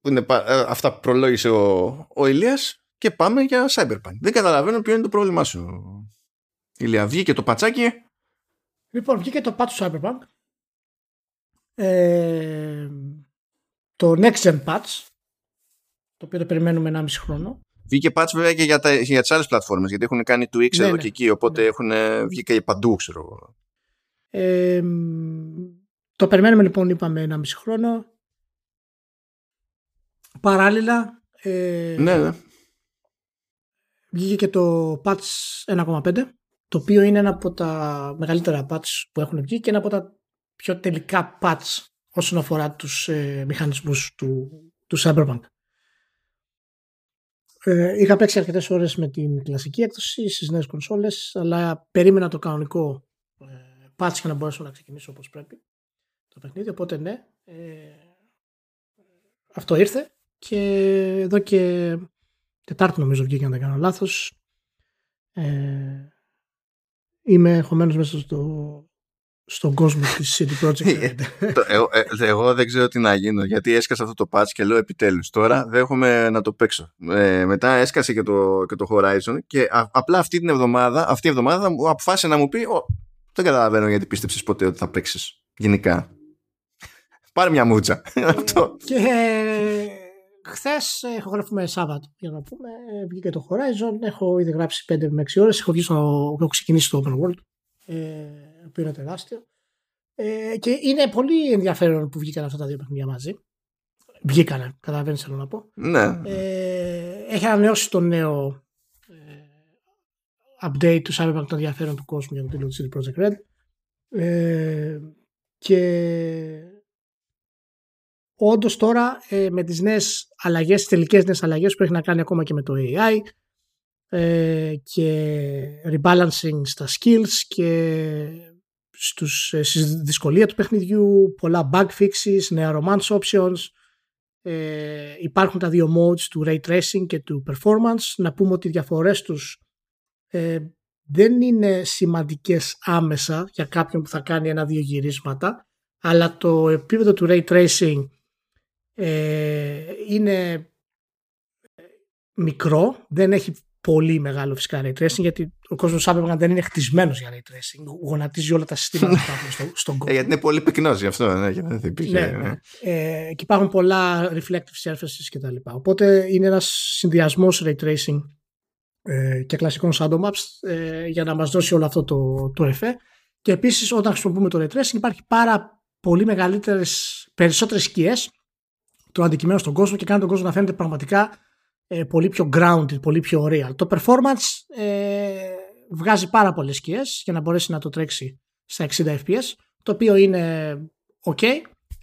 που είναι ε, αυτά που προλόγησε ο, ο Ηλίας και πάμε για Cyberpunk. Δεν καταλαβαίνω ποιο είναι το πρόβλημά σου. Ηλία, βγήκε το πατσάκι. Λοιπόν, βγήκε το patch του Cyberpunk. Ε, το Next Gen Patch το οποίο το περιμένουμε 1,5 χρόνο. Βγήκε patch βέβαια και για, τα, για τις άλλες πλατφόρμες γιατί έχουν κάνει Twix ναι, εδώ ναι. και εκεί οπότε ναι. έχουν βγει και παντού ξέρω ε, το περιμένουμε λοιπόν είπαμε 1,5 χρόνο Παράλληλα, ε, ναι, ναι. βγήκε και το patch 1.5 το οποίο είναι ένα από τα μεγαλύτερα patch που έχουν βγει και ένα από τα πιο τελικά patch όσον αφορά τους ε, μηχανισμούς του, του Cyberpunk. Ε, είχα παίξει αρκετές ώρες με την κλασική έκδοση στις νέες κονσόλες αλλά περίμενα το κανονικό ε, patch για να μπορέσω να ξεκινήσω όπως πρέπει το παιχνίδι οπότε ναι ε, αυτό ήρθε και εδώ και Τετάρτη νομίζω βγήκε αν δεν κάνω λάθος ε, είμαι χωμένος μέσα στο, στον κόσμο της CD Projekt εγώ, ε, εγώ δεν ξέρω τι να γίνω γιατί έσκασα αυτό το patch και λέω επιτέλους τώρα δέχομαι να το παίξω ε, μετά έσκασε και το, και το Horizon και απλά αυτή την εβδομάδα αυτή η εβδομάδα μου αποφάσισε να μου πει δεν καταλαβαίνω γιατί πίστεψες ποτέ ότι θα παίξεις γενικά πάρε μια μούτσα και χθες γράφουμε Σάββατο για να πούμε. Ε, βγήκε το Horizon. Έχω ήδη γράψει 5 με 6 ώρες. Έχω, έχω ξεκινήσει το Open World. Ε, που είναι τεράστιο. Ε, και είναι πολύ ενδιαφέρον που βγήκαν αυτά τα δύο παιχνίδια μαζί. Βγήκανε, καταλαβαίνεις θέλω να πω. Ναι. Ε, έχει ανανεώσει το νέο ε, update του Cyberpunk το ενδιαφέρον του κόσμου για το τίτλο του CD Projekt Red. Ε, και όντως τώρα ε, με τις νέες αλλαγές, τις τελικές νέες αλλαγές που έχει να κάνει ακόμα και με το AI ε, και rebalancing στα skills και στους, ε, στη δυσκολία του παιχνιδιού, πολλά bug fixes, νέα romance options, ε, υπάρχουν τα δύο modes του ray tracing και του performance. Να πούμε ότι οι διαφορές τους ε, δεν είναι σημαντικές άμεσα για κάποιον που θα κάνει ένα-δύο γυρίσματα, αλλά το επίπεδο του ray tracing ε, είναι ε, μικρό, δεν έχει πολύ μεγάλο φυσικά ray tracing γιατί ο κόσμος Cyberpunk δεν είναι χτισμένος για ray tracing. Γονατίζει όλα τα συστήματα που υπάρχουν στο, στον κόσμο. Ε, γιατί είναι πολύ πυκνός γι' αυτό. Ναι, δεν υπήρχε, ναι, ναι. Ε, και υπάρχουν πολλά reflective surfaces κτλ. Οπότε είναι ένας συνδυασμός ray tracing ε, και κλασικών shadow maps ε, για να μας δώσει όλο αυτό το, το εφέ. Και επίσης όταν χρησιμοποιούμε το ray tracing υπάρχει πάρα πολύ μεγαλύτερες, περισσότερες σκιές το αντικειμένο στον κόσμο και κάνει τον κόσμο να φαίνεται πραγματικά ε, πολύ πιο grounded, πολύ πιο real. Το performance ε, βγάζει πάρα πολλές σκιές για να μπορέσει να το τρέξει στα 60 fps, το οποίο είναι ok,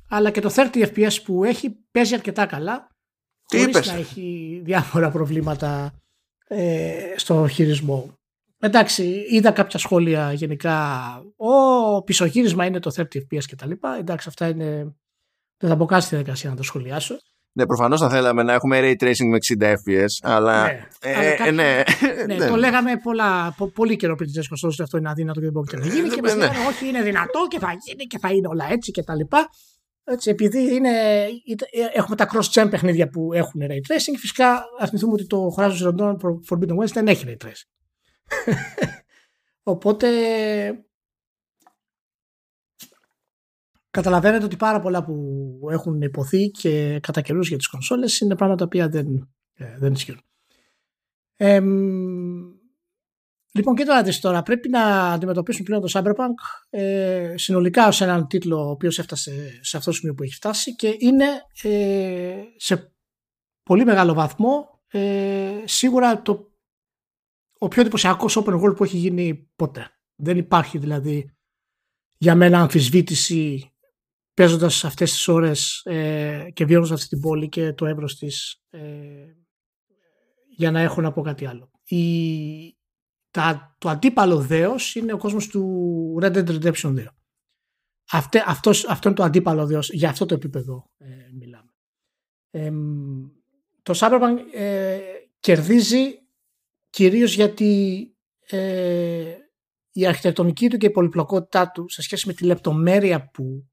αλλά και το 30 fps που έχει παίζει αρκετά καλά, Τι χωρίς είπες; να έχει διάφορα προβλήματα ε, στο χειρισμό. Εντάξει, είδα κάποια σχόλια γενικά. Ο πισωγύρισμα είναι το 30 FPS και τα λοιπά. Εντάξει, αυτά είναι. Δεν θα μπω καν στη διαδικασία να το σχολιάσω. Ναι, προφανώς θα θέλαμε να έχουμε ray tracing με 60 FPS, αλλά. Ναι. Ε, Αλλά ε, κάποιοι- ναι. Ναι, Ναι. το λέγαμε πολλά, πο- πολύ καιρό πριν τι δέσκοστε ότι αυτό είναι αδύνατο και δεν μπορεί να γίνει. Ε, και ναι. μα λέγανε όχι, είναι δυνατό και θα γίνει και θα είναι όλα έτσι και τα λοιπά. Έτσι, επειδή είναι, είτε- έχουμε τα cross-gen παιχνίδια που έχουν ray tracing, φυσικά α θυμηθούμε ότι το Horizon Zero Dawn Forbidden West δεν έχει ray tracing. Οπότε καταλαβαίνετε ότι πάρα πολλά που έχουν υποθεί και κατά καιρούς για τις κονσόλες είναι πράγματα τα οποία δεν, ε, δεν ισχύουν. Εμ, λοιπόν, και τώρα δεις τώρα, πρέπει να αντιμετωπίσουν πλέον το Cyberpunk ε, συνολικά ως έναν τίτλο ο οποίος έφτασε σε αυτό το σημείο που έχει φτάσει και είναι ε, σε πολύ μεγάλο βαθμό ε, σίγουρα το ο πιο εντυπωσιακός open world που έχει γίνει ποτέ. Δεν υπάρχει δηλαδή για μένα αμφισβήτηση παίζοντας αυτές τις ώρες ε, και βιώνοντας αυτή την πόλη και το εύρος της ε, για να έχω να πω κάτι άλλο. Η, τα, το αντίπαλο δέος είναι ο κόσμος του Red Dead Redemption 2. Αυτέ, αυτός, αυτό είναι το αντίπαλο δέος, για αυτό το επίπεδο ε, μιλάμε. Εμ, το Cyberpunk ε, κερδίζει κυρίως γιατί ε, η αρχιτεκτονική του και η πολυπλοκότητά του σε σχέση με τη λεπτομέρεια που, ε,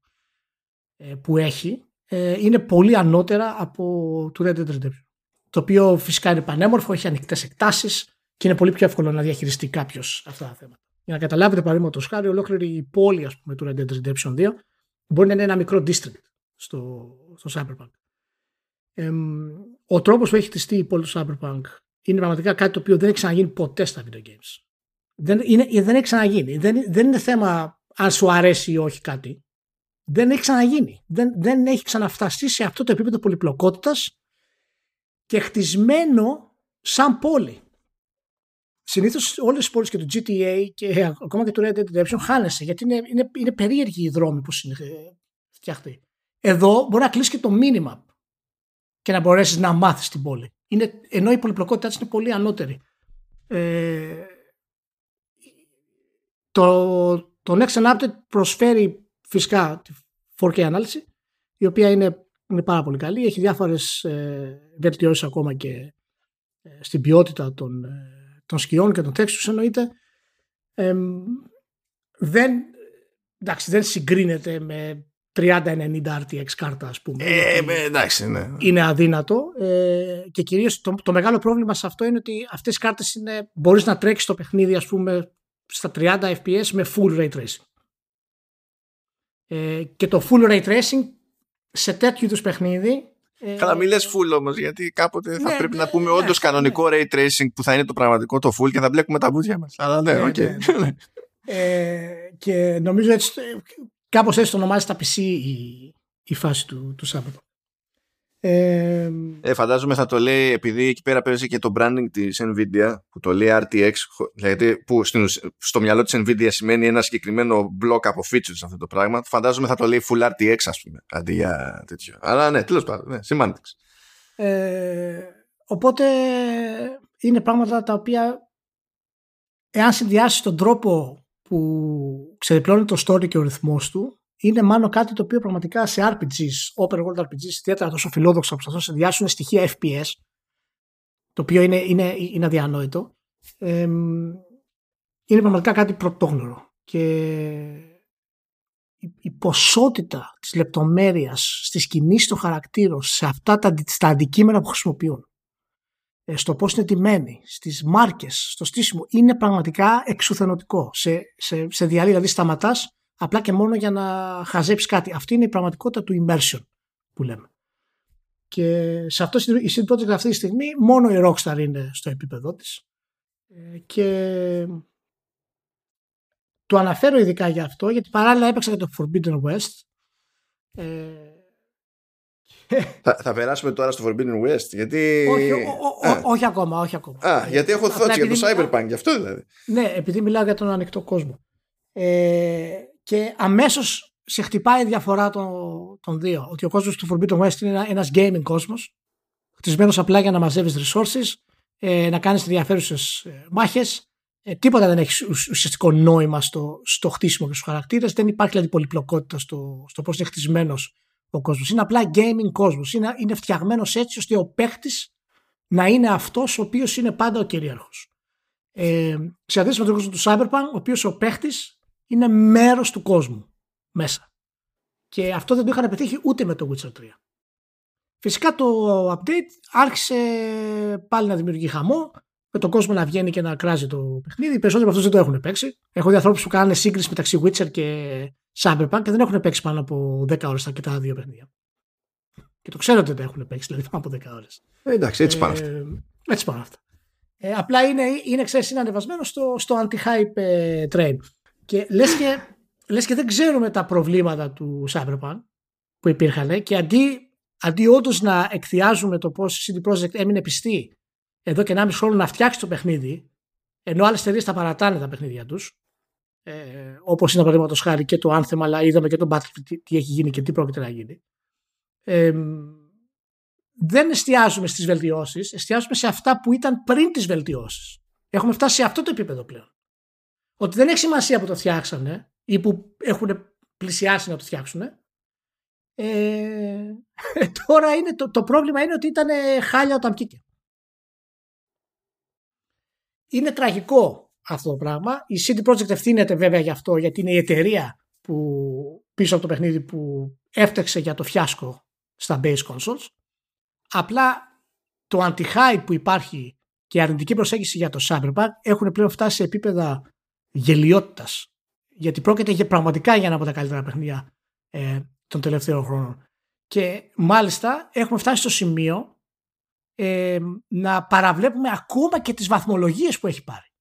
που έχει ε, είναι πολύ ανώτερα από του Red Dead Redemption. Το οποίο φυσικά είναι πανέμορφο, έχει ανοιχτές εκτάσεις και είναι πολύ πιο εύκολο να διαχειριστεί κάποιος αυτά τα θέματα. Για να καταλάβετε, παραδείγματος χάρη, ολόκληρη η πόλη ας πούμε, του Red Dead Redemption 2 μπορεί να είναι ένα μικρό district στο, στο Cyberpunk. Εμ, ο τρόπος που έχει χτιστεί η πόλη του Cyberpunk είναι πραγματικά κάτι το οποίο δεν έχει ξαναγίνει ποτέ στα video games. Δεν, είναι, δεν έχει ξαναγίνει. Δεν, δεν είναι θέμα αν σου αρέσει ή όχι κάτι. Δεν έχει ξαναγίνει. Δεν, δεν έχει ξαναφταστεί σε αυτό το επίπεδο πολυπλοκότητας και χτισμένο σαν πόλη. Συνήθως όλες τις πόλεις και του GTA και ακόμα και του Red Dead Redemption χάνεσαι γιατί είναι, είναι, είναι περίεργοι οι δρόμοι που είναι ε, φτιαχτεί. Εδώ μπορεί να κλείσει και το minimap και να μπορέσεις να μάθεις την πόλη. Είναι, ενώ η πολυπλοκότητά της είναι πολύ ανώτερη. Ε, το, το Next Gen Update προσφέρει φυσικά τη 4K ανάλυση η οποία είναι, είναι πάρα πολύ καλή. Έχει διάφορες ε, βελτιώσεις ακόμα και ε, στην ποιότητα των, ε, των σκιών και των textures εννοείται. Ε, δεν, εντάξει, δεν συγκρίνεται με 3090 RTX κάρτα ας πούμε. Ε, γιατί ε, εντάξει, ναι. είναι αδύνατο ε, και κυρίως το, το μεγάλο πρόβλημα σε αυτό είναι ότι αυτές οι κάρτες είναι, μπορείς να τρέξεις το παιχνίδι ας πούμε στα 30 fps με full ray tracing. Ε, και το full ray tracing σε τέτοιου είδους παιχνίδι Ε, Καλά, μην λες full όμως, γιατί κάποτε θα ναι, πρέπει ναι, να πούμε ναι, όντως κανονικό ray tracing που θα είναι το πραγματικό το full και θα μπλέκουμε τα μπούτια μας. Αλλά ναι, οκ. ε, και νομίζω έτσι, κάπως έτσι το ονομάζει τα PC η, η φάση του, του Σάββατο. Ε, ε, φαντάζομαι θα το λέει επειδή εκεί πέρα παίζει και το branding της Nvidia που το λέει RTX δηλαδή που στο μυαλό της Nvidia σημαίνει ένα συγκεκριμένο block από features αυτό το πράγμα φαντάζομαι θα το λέει full RTX ας πούμε αντί για τέτοιο. Αλλά ναι τέλος πάντων ναι, semantics. Ε, οπότε είναι πράγματα τα οποία εάν συνδυάσεις τον τρόπο που ξεδιπλώνει το story και ο ρυθμός του είναι μάλλον κάτι το οποίο πραγματικά σε RPGs, open world RPGs, ιδιαίτερα τόσο φιλόδοξα που προσπαθούν να συνδυάσουν στοιχεία FPS, το οποίο είναι, είναι, είναι αδιανόητο, ε, είναι πραγματικά κάτι πρωτόγνωρο. Και η, η ποσότητα της λεπτομέρειας στις κινήσεις των χαρακτήρων σε αυτά τα, τα αντικείμενα που χρησιμοποιούν ε, στο πώς είναι τιμένοι, στις μάρκες, στο στήσιμο, είναι πραγματικά εξουθενωτικό. Σε, σε, σε διαλύει, δηλαδή σταματάς απλά και μόνο για να χαζέψεις κάτι. Αυτή είναι η πραγματικότητα του immersion που λέμε. Και σε αυτό η CD Projekt αυτή τη στιγμή μόνο η Rockstar είναι στο επίπεδό της ε, και το αναφέρω ειδικά για αυτό γιατί παράλληλα έπαιξα για το Forbidden West ε, θα, θα περάσουμε τώρα στο Forbidden West γιατί... Όχι, ο, ο, όχι ακόμα, όχι ακόμα. Α, γιατί έχω thoughts για το Cyberpunk, γι' αυτό δηλαδή. Ναι, επειδή μιλάω για τον ανοιχτό κόσμο. Ε, και αμέσως σε χτυπάει η διαφορά των, των δύο. Ότι ο κόσμος του Forbidden West είναι ένα gaming κόσμος, χτισμένος απλά για να μαζεύεις resources, ε, να κάνεις ενδιαφέρουσες ε, μάχες. Ε, τίποτα δεν έχει ουσιαστικό νόημα στο, στο χτίσιμο και στους χαρακτήρες. Δεν υπάρχει δηλαδή πολυπλοκότητα στο, στο πώς είναι χτισμένος ο κόσμος. Είναι απλά gaming κόσμος. Είναι, είναι φτιαγμένος έτσι ώστε ο παίχτης να είναι αυτός ο οποίος είναι πάντα ο κυρίαρχος. Ε, σε αντίθεση με τον κόσμο του Cyberpunk, ο οποίος ο παίχτης είναι μέρος του κόσμου μέσα. Και αυτό δεν το είχαν πετύχει ούτε με το Witcher 3. Φυσικά το update άρχισε πάλι να δημιουργεί χαμό, με τον κόσμο να βγαίνει και να κράζει το παιχνίδι. Οι περισσότεροι από αυτούς δεν το έχουν παίξει. Έχω δει ανθρώπους που κάνουν σύγκριση μεταξύ Witcher και Cyberpunk και δεν έχουν παίξει πάνω από 10 ώρες και τα δύο παιχνίδια. Και το ξέρω ότι δεν έχουν παίξει, δηλαδή πάνω από 10 ώρες. Ε, εντάξει, έτσι πάνε αυτά. Ε, έτσι πάνε αυτά. Ε, απλά είναι, είναι, ξέρεις, είναι ανεβασμένο στο, στο anti-hype ε, train. Και λες και, λες και δεν ξέρουμε τα προβλήματα του Cyberpunk που υπήρχαν και αντί, αντί όντως να εκθιάζουμε το πώς η CD Projekt έμεινε πιστή εδώ και 1,5 χρόνο να φτιάξει το παιχνίδι ενώ άλλες εταιρείες τα παρατάνε τα παιχνίδια τους. Ε, Όπως είναι παραδείγματος χάρη και το Anthem, αλλά είδαμε και το Battlefield τι, τι έχει γίνει και τι πρόκειται να γίνει. Ε, δεν εστιάζουμε στις βελτιώσεις, εστιάζουμε σε αυτά που ήταν πριν τις βελτιώσεις. Έχουμε φτάσει σε αυτό το επίπεδο πλέον ότι δεν έχει σημασία που το φτιάξανε ή που έχουν πλησιάσει να το φτιάξουν. Ε, τώρα είναι το, το πρόβλημα είναι ότι ήταν χάλια όταν βγήκε. Είναι τραγικό αυτό το πράγμα. Η CD Projekt ευθύνεται βέβαια γι' αυτό γιατί είναι η εταιρεία που πίσω από το παιχνίδι που έφταξε για το φιάσκο στα base consoles. Απλά το anti-hype που υπάρχει και η αρνητική προσέγγιση για το Cyberpunk έχουν πλέον φτάσει σε επίπεδα γελιότητας. Γιατί πρόκειται για, πραγματικά για ένα από τα καλύτερα παιχνίδια ε, των τελευταίων χρόνων. Και μάλιστα έχουμε φτάσει στο σημείο ε, να παραβλέπουμε ακόμα και τις βαθμολογίες που έχει πάρει.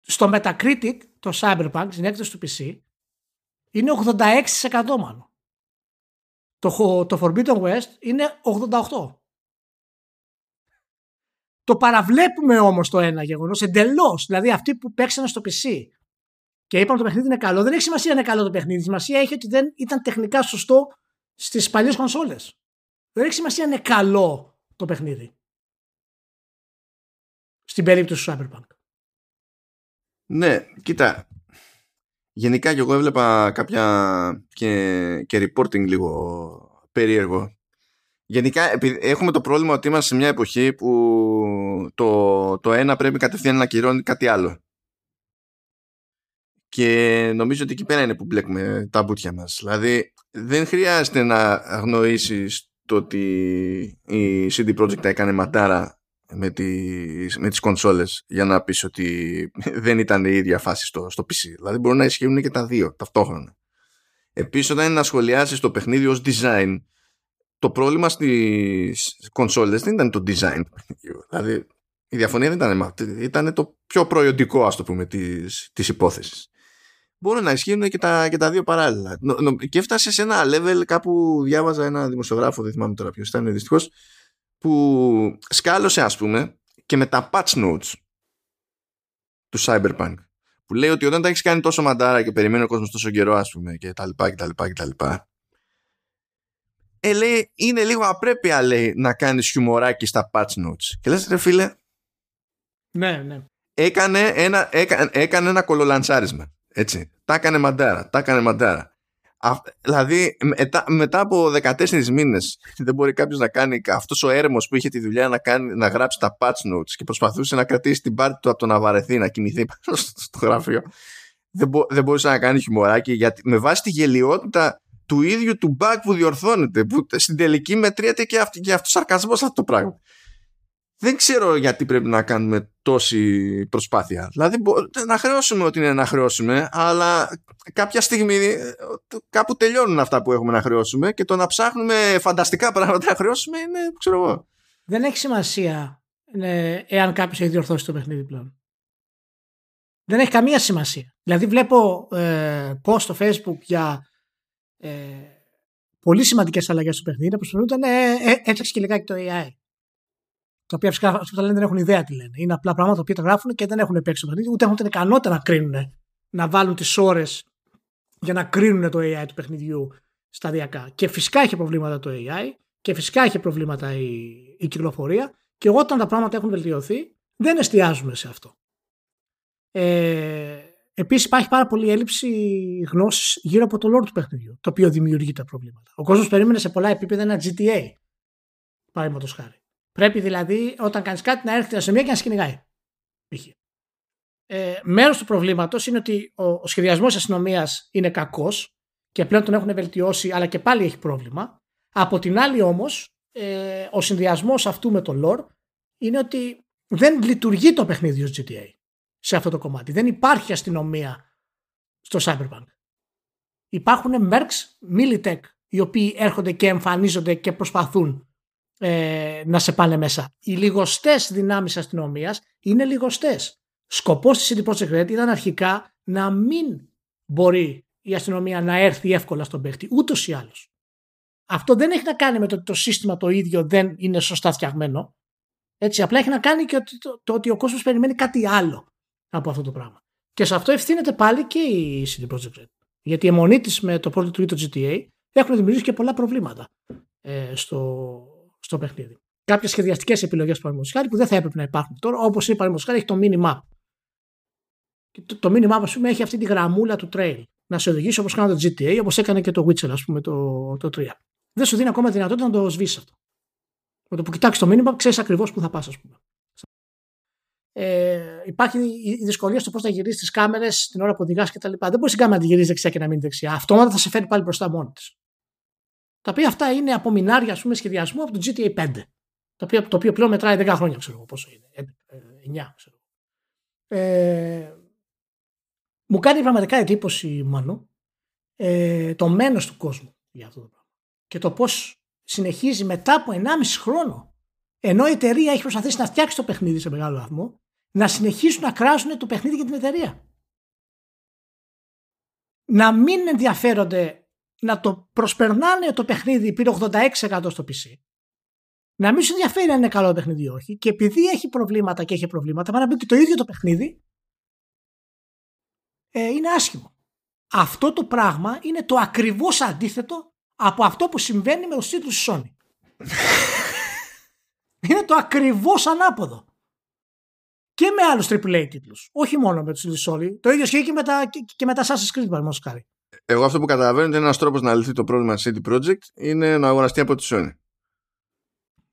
Στο Metacritic, το Cyberpunk, στην έκθεση του PC, είναι 86% μάλλον. Το, το Forbidden West είναι 88%. Το παραβλέπουμε όμως το ένα γεγονός εντελώς. Δηλαδή αυτοί που παίξανε στο PC και είπαν το παιχνίδι είναι καλό, δεν έχει σημασία να είναι καλό το παιχνίδι. Σημασία έχει ότι δεν ήταν τεχνικά σωστό στις παλιές κονσόλες. Δεν έχει σημασία να είναι καλό το παιχνίδι. Στην περίπτωση του Cyberpunk. Ναι, κοίτα. Γενικά και εγώ έβλεπα κάποια και, και reporting λίγο περίεργο Γενικά έχουμε το πρόβλημα ότι είμαστε σε μια εποχή που το, το ένα πρέπει κατευθείαν να κυρώνει κάτι άλλο. Και νομίζω ότι εκεί πέρα είναι που μπλέκουμε τα μπουτια μας. Δηλαδή δεν χρειάζεται να αγνοήσεις το ότι η CD Projekt έκανε ματάρα με τις, με τις κονσόλες για να πεις ότι δεν ήταν η ίδια φάση στο, στο PC. Δηλαδή μπορούν να ισχύουν και τα δύο ταυτόχρονα. Επίσης όταν είναι να σχολιάσεις το παιχνίδι ως design το πρόβλημα στις κονσόλες δεν ήταν το design δηλαδή η διαφωνία δεν ήταν ήταν το πιο προϊόντικό ας το πούμε της, της υπόθεσης. Μπορούν να ισχύουν και τα, και τα δύο παράλληλα. Και έφτασε σε ένα level κάπου διάβαζα ένα δημοσιογράφο δεν θυμάμαι τώρα ποιος ήταν δυστυχώς που σκάλωσε ας πούμε και με τα patch notes του Cyberpunk. Που λέει ότι όταν τα έχεις κάνει τόσο μαντάρα και περιμένει ο κόσμος τόσο καιρό ας πούμε και τα λοιπά και τα λοιπά και τα λοιπά ε, λέει, είναι λίγο απρέπεια λέει να κάνεις χιουμοράκι στα patch notes. Και λες ρε φίλε ναι, ναι. Έκανε ένα, έκανε, έκανε ένα κολολαντσάρισμα έτσι, τα έκανε μαντάρα τα έκανε μαντάρα. Δηλαδή μετά, μετά από 14 μήνες δεν μπορεί κάποιος να κάνει αυτός ο έρμος που είχε τη δουλειά να, κάνει, να γράψει τα patch notes και προσπαθούσε να κρατήσει την πάρτη του από το να βαρεθεί να κοιμηθεί πάνω στο γραφείο. Δεν, μπο, δεν μπορούσε να κάνει χιμωράκι γιατί με βάση τη γελιότητα του ίδιου του bug που διορθώνεται που στην τελική μετριέται και, αυτό, και αυτός σαρκασμός αυτό το πράγμα δεν ξέρω γιατί πρέπει να κάνουμε τόση προσπάθεια. Δηλαδή να χρεώσουμε ό,τι είναι να χρεώσουμε, αλλά κάποια στιγμή ε, κάπου τελειώνουν αυτά που έχουμε να χρεώσουμε και το να ψάχνουμε φανταστικά πράγματα να χρεώσουμε είναι, ξέρω εγώ. Δεν έχει σημασία ε, εάν κάποιος έχει διορθώσει το παιχνίδι πλέον. Δεν έχει καμία σημασία. Δηλαδή βλέπω ε, post στο facebook για ε, πολύ σημαντικές αλλαγές στο παιχνίδι που προσπαθούν ε, ε, έτρεξε και λιγάκι το AI τα οποία φυσικά αυτό που λένε δεν έχουν ιδέα τι λένε. Είναι απλά πράγματα που τα γράφουν και δεν έχουν παίξει το παιχνίδι, ούτε έχουν την ικανότητα να κρίνουν, να βάλουν τις ώρες για να κρίνουν το AI του παιχνιδιού σταδιακά. Και φυσικά έχει προβλήματα το AI και φυσικά έχει προβλήματα η, η κυκλοφορία και όταν τα πράγματα έχουν βελτιωθεί δεν εστιάζουμε σε αυτό. Ε, Επίσης υπάρχει πάρα πολύ έλλειψη γνώσης γύρω από το lore του παιχνιδιού, το οποίο δημιουργεί τα προβλήματα. Ο κόσμος περίμενε σε πολλά επίπεδα ένα GTA, παραδείγματος χάρη. Πρέπει δηλαδή όταν κάνεις κάτι να έρχεται σε μία και να σε κυνηγάει. Ε, Μέρος του προβλήματος είναι ότι ο, ο σχεδιασμός αστυνομίας είναι κακός και πλέον τον έχουν βελτιώσει, αλλά και πάλι έχει πρόβλημα. Από την άλλη όμως, ε, ο συνδυασμός αυτού με το lore είναι ότι δεν λειτουργεί το παιχνίδι ως GTA σε αυτό το κομμάτι. Δεν υπάρχει αστυνομία στο Cyberpunk. Υπάρχουν mercs, Militech, οι οποίοι έρχονται και εμφανίζονται και προσπαθούν ε, να σε πάνε μέσα. Οι λιγοστές δυνάμεις αστυνομίας είναι λιγοστές. Σκοπός της CD Projekt Red ήταν αρχικά να μην μπορεί η αστυνομία να έρθει εύκολα στον παίχτη, ούτως ή άλλως. Αυτό δεν έχει να κάνει με το ότι το σύστημα το ίδιο δεν είναι σωστά φτιαγμένο. Έτσι, απλά έχει να κάνει και ότι, το, το ότι ο κόσμος περιμένει κάτι άλλο από αυτό το πράγμα. Και σε αυτό ευθύνεται πάλι και η CD Projekt Red. Γιατί η αιμονή της με το πρώτο του GTA έχουν δημιουργήσει και πολλά προβλήματα ε, στο, στο παιχνίδι. Κάποιες σχεδιαστικές επιλογές παραδείγματο χάρη που δεν θα έπρεπε να υπάρχουν τώρα, όπως είναι παραδείγματο χάρη, έχει το mini Και το, το mini ας πούμε, έχει αυτή τη γραμμούλα του trail. Να σε οδηγήσει όπως κάνει το GTA, όπως έκανε και το Witcher, ας πούμε, το, το 3. Δεν σου δίνει ακόμα δυνατότητα να το σβήσεις αυτό. Με το που κοιτάξεις το mini ξέρεις ακριβώς που θα πας, ας πούμε. Ε, υπάρχει η δυσκολία στο πώς θα γυρίσεις τις κάμερες την ώρα που οδηγάς κτλ. Δεν μπορείς η κάμερα να τη γυρίσει δεξιά και να μείνεις δεξιά. Αυτόματα θα σε φέρει πάλι μπροστά μόνη της. Τα οποία αυτά είναι απομεινάρια ας πούμε, σχεδιασμού από το GTA 5. Το οποίο, το οποίο πλέον μετράει 10 χρόνια, ξέρω εγώ πόσο είναι. 9, ξέρω. Ε, μου κάνει πραγματικά εντύπωση, μόνο ε, το μένος του κόσμου για αυτό το πράγμα. Και το πώς συνεχίζει μετά από 1,5 χρόνο, ενώ η εταιρεία έχει προσπαθήσει να φτιάξει το παιχνίδι σε μεγάλο βαθμό, να συνεχίσουν να κράζουν το παιχνίδι για την εταιρεία. Να μην ενδιαφέρονται να το προσπερνάνε το παιχνίδι πήρε 86% στο PC. Να μην σου ενδιαφέρει αν είναι καλό το παιχνίδι ή όχι. Και επειδή έχει προβλήματα και έχει προβλήματα, πάνε να πει ότι το ίδιο το παιχνίδι ε, είναι άσχημο. Αυτό το πράγμα είναι το ακριβώς αντίθετο από αυτό που συμβαίνει με τους τίτλους της Sony. είναι το ακριβώς ανάποδο. Και με άλλους AAA τίτλους. Όχι μόνο με τους τίτλους Sony. Το ίδιο σχέδιο και με τα, και, και με τα Assassin's Creed, παραδείγματος εγώ αυτό που καταλαβαίνω είναι ένας τρόπος να λυθεί το πρόβλημα τη CD Projekt είναι να αγοραστεί από τη Sony.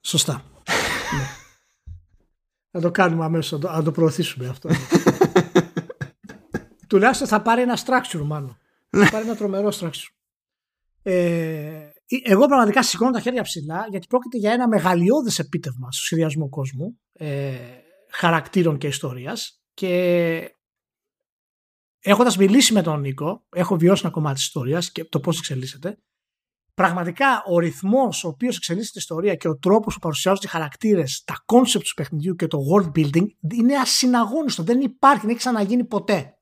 Σωστά. ναι. Να το κάνουμε αμέσως, να το προωθήσουμε αυτό. Τουλάχιστον θα πάρει ένα structure, μάλλον. θα πάρει ένα τρομερό structure. Ε, εγώ πραγματικά σηκώνω τα χέρια ψηλά γιατί πρόκειται για ένα μεγαλειώδες επίτευγμα στο σχεδιασμό κόσμου, ε, χαρακτήρων και ιστορίας και έχοντας μιλήσει με τον Νίκο, έχω βιώσει ένα κομμάτι της ιστορίας και το πώς εξελίσσεται. πραγματικά ο ρυθμός ο οποίος εξελίσσεται την ιστορία και ο τρόπος που παρουσιάζονται οι χαρακτήρες, τα concept του παιχνιδιού και το world building είναι ασυναγώνιστο. Δεν υπάρχει, δεν έχει ξαναγίνει ποτέ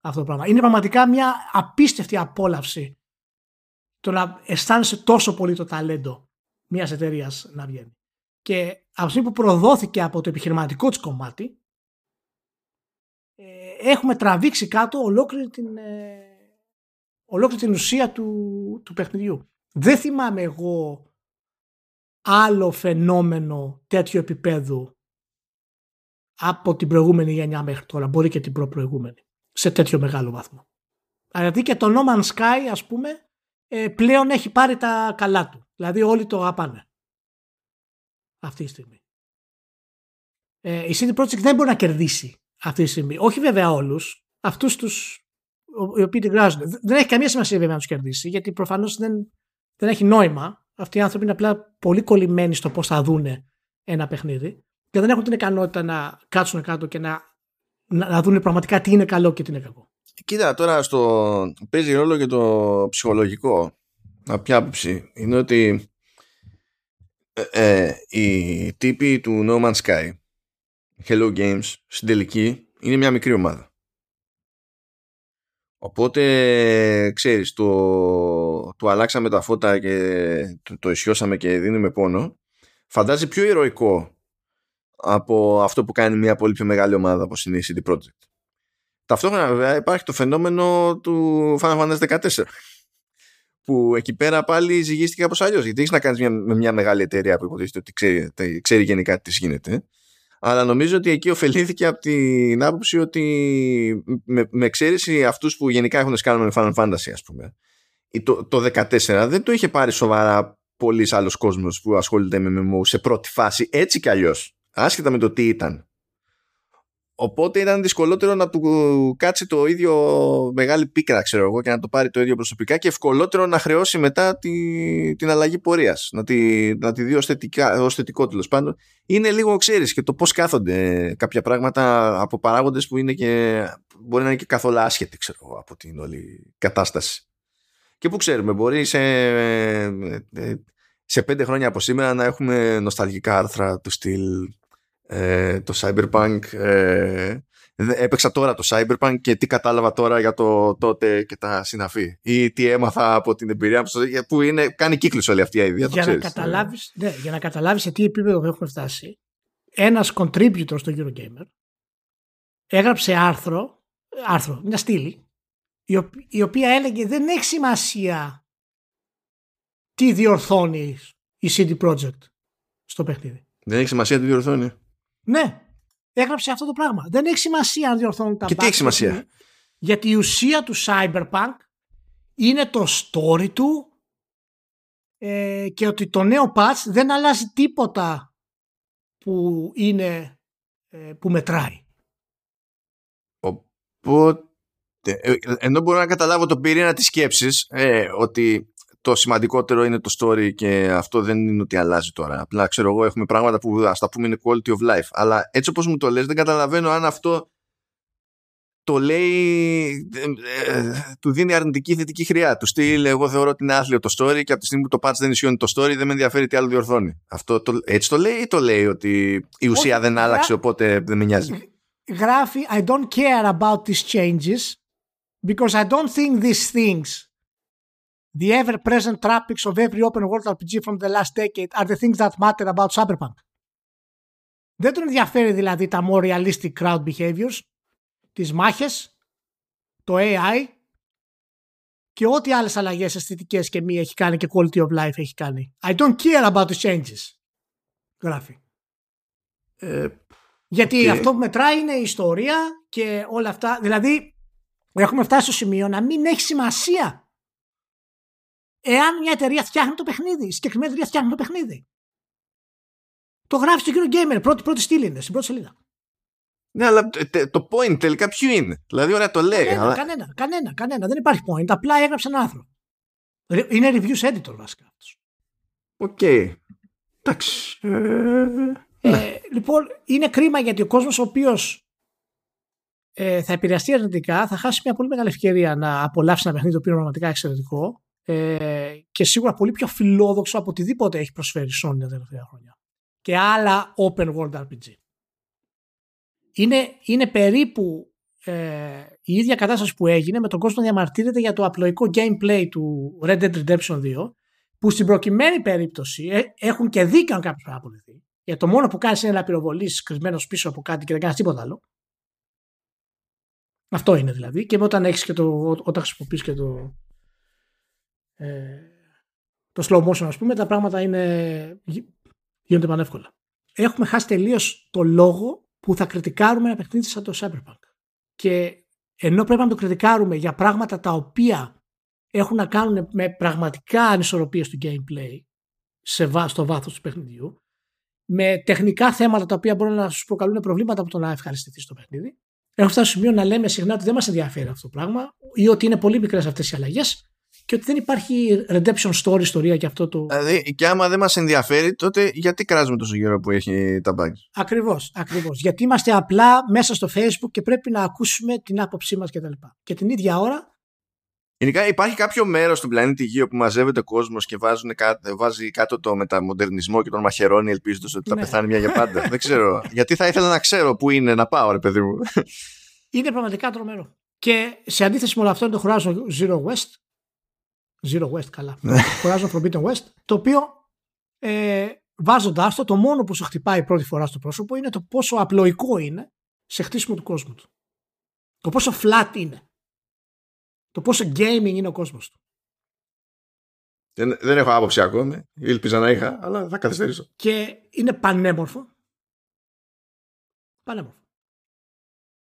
αυτό το πράγμα. Είναι πραγματικά μια απίστευτη απόλαυση το να αισθάνεσαι τόσο πολύ το ταλέντο μιας εταιρείας να βγαίνει. Και από τη στιγμή που προδόθηκε από το επιχειρηματικό της κομμάτι, ε, έχουμε τραβήξει κάτω ολόκληρη την, ε, ολόκληρη την ουσία του, του παιχνιδιού. Δεν θυμάμαι εγώ άλλο φαινόμενο τέτοιο επίπεδου από την προηγούμενη γενιά μέχρι τώρα, μπορεί και την προ-προηγούμενη, σε τέτοιο μεγάλο βαθμό. Δηλαδή και το No Man's Sky, ας πούμε, ε, πλέον έχει πάρει τα καλά του. Δηλαδή όλοι το αγαπάνε. Αυτή τη στιγμή. Ε, η CD Projekt δεν μπορεί να κερδίσει αυτή τη στιγμή. Όχι βέβαια όλους. Αυτούς τους οι οποίοι την γράζουν. Δεν έχει καμία σημασία βέβαια να τους κερδίσει, γιατί προφανώς δεν, δεν έχει νόημα. Αυτοί οι άνθρωποι είναι απλά πολύ κολλημένοι στο πώς θα δούνε ένα παιχνίδι και δεν έχουν την ικανότητα να κάτσουν κάτω και να, να, να δούνε πραγματικά τι είναι καλό και τι είναι κακό. Κοίτα, τώρα στο... παίζει ρόλο και το ψυχολογικό. Από ποια άποψη είναι ότι ε, ε, οι τύποι του No Man's Sky, Hello Games, στην τελική είναι μια μικρή ομάδα. Οπότε, ξέρεις, το, το αλλάξαμε τα φώτα και το, το ισιώσαμε και δίνουμε πόνο. Φαντάζει πιο ηρωικό από αυτό που κάνει μια πολύ πιο μεγάλη ομάδα όπως είναι η CD Projekt. Ταυτόχρονα βέβαια υπάρχει το φαινόμενο του Final Fantasy 14 που εκεί πέρα πάλι ζυγίστηκε κάπως αλλιώς γιατί έχεις να κάνεις μια, με μια μεγάλη εταιρεία που υποτίθεται ότι ξέρει, ξέρει γενικά τι γίνεται. Αλλά νομίζω ότι εκεί ωφελήθηκε από την άποψη ότι με, με εξαίρεση αυτούς που γενικά έχουν σκάνει με Final Fantasy ας πούμε το, το 14 δεν το είχε πάρει σοβαρά πολλοί άλλος κόσμος που ασχολείται με MMO σε πρώτη φάση έτσι κι αλλιώς άσχετα με το τι ήταν Οπότε ήταν δυσκολότερο να του κάτσει το ίδιο μεγάλη πίκρα, ξέρω εγώ, και να το πάρει το ίδιο προσωπικά και ευκολότερο να χρεώσει μετά τη, την αλλαγή πορείας. Να τη, να τη δει ως θετικό τέλος πάντων. Είναι λίγο, ξέρεις, και το πώς κάθονται κάποια πράγματα από παράγοντες που είναι και, μπορεί να είναι και καθόλου άσχετοι, ξέρω εγώ, από την όλη κατάσταση. Και που ξέρουμε, μπορεί σε, σε πέντε χρόνια από σήμερα να έχουμε νοσταλγικά άρθρα του στυλ ε, το Cyberpunk ε, έπαιξα τώρα το Cyberpunk και τι κατάλαβα τώρα για το τότε και τα συναφή ή τι έμαθα από την εμπειρία μου που είναι, κάνει κύκλους όλη αυτή η ιδέα για, να καταλάβεις, ναι, για να καταλάβεις σε τι επίπεδο έχουμε φτάσει ένας contributor στο Eurogamer έγραψε άρθρο άρθρο, μια στήλη η οποία έλεγε δεν έχει σημασία τι διορθώνει η CD Projekt στο παιχνίδι. Δεν έχει σημασία τι διορθώνει. Ναι, έγραψε αυτό το πράγμα. Δεν έχει σημασία αν διορθώνουν τα Και τι έχει σημασία; Γιατί η ουσία του Cyberpunk είναι το story του ε, και ότι το νέο patch δεν αλλάζει τίποτα που είναι ε, που μετράει. Οπότε ε, ενώ μπορώ να καταλάβω το πυρήνα της σκέψης ε, ότι το σημαντικότερο είναι το story και αυτό δεν είναι ότι αλλάζει τώρα. Απλά ξέρω εγώ έχουμε πράγματα που ας τα πούμε είναι quality of life. Αλλά έτσι όπως μου το λες δεν καταλαβαίνω αν αυτό το λέει, ε, ε, του δίνει αρνητική ή θετική χρειά. Του στυλ, εγώ θεωρώ ότι είναι άθλιο το story και από τη στιγμή που το patch δεν ισιώνει το story δεν με ενδιαφέρει τι άλλο διορθώνει. Αυτό το, έτσι το λέει ή το λέει ότι η ουσία δεν άλλαξε οπότε δεν με νοιάζει; Γράφει I don't care about these changes because I don't think these things The ever-present topics of every open world RPG from the last decade are the things that matter about Cyberpunk. Δεν τον ενδιαφέρει δηλαδή τα more realistic crowd behaviors, τις μάχες, το AI και ό,τι άλλες αλλαγές αισθητικές και μη έχει κάνει και quality of life έχει κάνει. I don't care about the changes. Γράφει. Ε, Γιατί αυτό που μετράει είναι η ιστορία και όλα αυτά. Δηλαδή έχουμε φτάσει στο σημείο να μην έχει σημασία εάν μια εταιρεία φτιάχνει το παιχνίδι, η συγκεκριμένη εταιρεία φτιάχνει το παιχνίδι. Το γράφει στο κύριο Gamer, πρώτη, πρώτη στήλη είναι, στην πρώτη σελίδα. Ναι, αλλά το point τελικά ποιο είναι; Δηλαδή, ωραία το λέει. Κανένα, αλλά... κανένα, κανένα, κανένα. Δεν υπάρχει point. Απλά έγραψε ένα άρθρο. Είναι reviews editor βασικά. OK. Okay. Εντάξει. Ε, ναι. λοιπόν, είναι κρίμα γιατί ο κόσμος ο οποίος ε, θα επηρεαστεί αρνητικά θα χάσει μια πολύ μεγάλη ευκαιρία να απολαύσει ένα παιχνίδι το οποίο είναι πραγματικά εξαιρετικό ε, και σίγουρα πολύ πιο φιλόδοξο από οτιδήποτε έχει προσφέρει η Sony τα τελευταία χρόνια. Και άλλα open world RPG. Είναι, είναι περίπου ε, η ίδια κατάσταση που έγινε με τον κόσμο να διαμαρτύρεται για το απλοϊκό gameplay του Red Dead Redemption 2 που στην προκειμένη περίπτωση ε, έχουν και δίκιο αν κάποιος πρέπει να απολυθεί. Γιατί το μόνο που κάνεις είναι να πυροβολεί κρυσμένος πίσω από κάτι και δεν κάνεις τίποτα άλλο. Αυτό είναι δηλαδή. Και όταν, έχεις και το, όταν χρησιμοποιείς και το, ε, το slow motion ας πούμε, τα πράγματα είναι, γίνονται πανεύκολα. Έχουμε χάσει τελείως το λόγο που θα κριτικάρουμε ένα παιχνίδι σαν το Cyberpunk. Και ενώ πρέπει να το κριτικάρουμε για πράγματα τα οποία έχουν να κάνουν με πραγματικά ανισορροπίες του gameplay σε, στο βάθος του παιχνιδιού, με τεχνικά θέματα τα οποία μπορούν να σου προκαλούν προβλήματα από το να ευχαριστηθείς στο παιχνίδι, Έχω φτάσει στο σημείο να λέμε συχνά ότι δεν μας ενδιαφέρει αυτό το πράγμα ή ότι είναι πολύ μικρές αυτές οι αλλαγές και ότι δεν υπάρχει redemption story ιστορία και αυτό το. Δηλαδή, και άμα δεν μας ενδιαφέρει, τότε γιατί κράζουμε τόσο γύρω που έχει τα bugs; Ακριβώς, ακριβώς. Γιατί είμαστε απλά μέσα στο Facebook και πρέπει να ακούσουμε την άποψή μας κτλ. Και, και την ίδια ώρα Γενικά υπάρχει κάποιο μέρος στον πλανήτη Γη όπου μαζεύεται ο κόσμος και βάζουν, βάζει κάτω το μεταμοντερνισμό και τον μαχαιρώνει ελπίζοντας ότι θα ναι. πεθάνει μια για πάντα. Δεν ξέρω. Γιατί θα ήθελα να ξέρω πού είναι να πάω, ρε παιδί μου. Είναι πραγματικά τρομερό. Και σε αντίθεση με όλο αυτό είναι το Horizon Zero West. Zero West, καλά. Ναι. Horizon Forbidden West. Το οποίο ε, βάζοντάς το, το μόνο που σου χτυπάει πρώτη φορά στο πρόσωπο είναι το πόσο απλοϊκό είναι σε χτίσιμο του κόσμου του. Το πόσο flat είναι το πόσο gaming είναι ο κόσμος του. Δεν, δεν έχω άποψη ακόμη. Ήλπιζα να είχα, αλλά θα καθυστερήσω. Και είναι πανέμορφο. Πανέμορφο.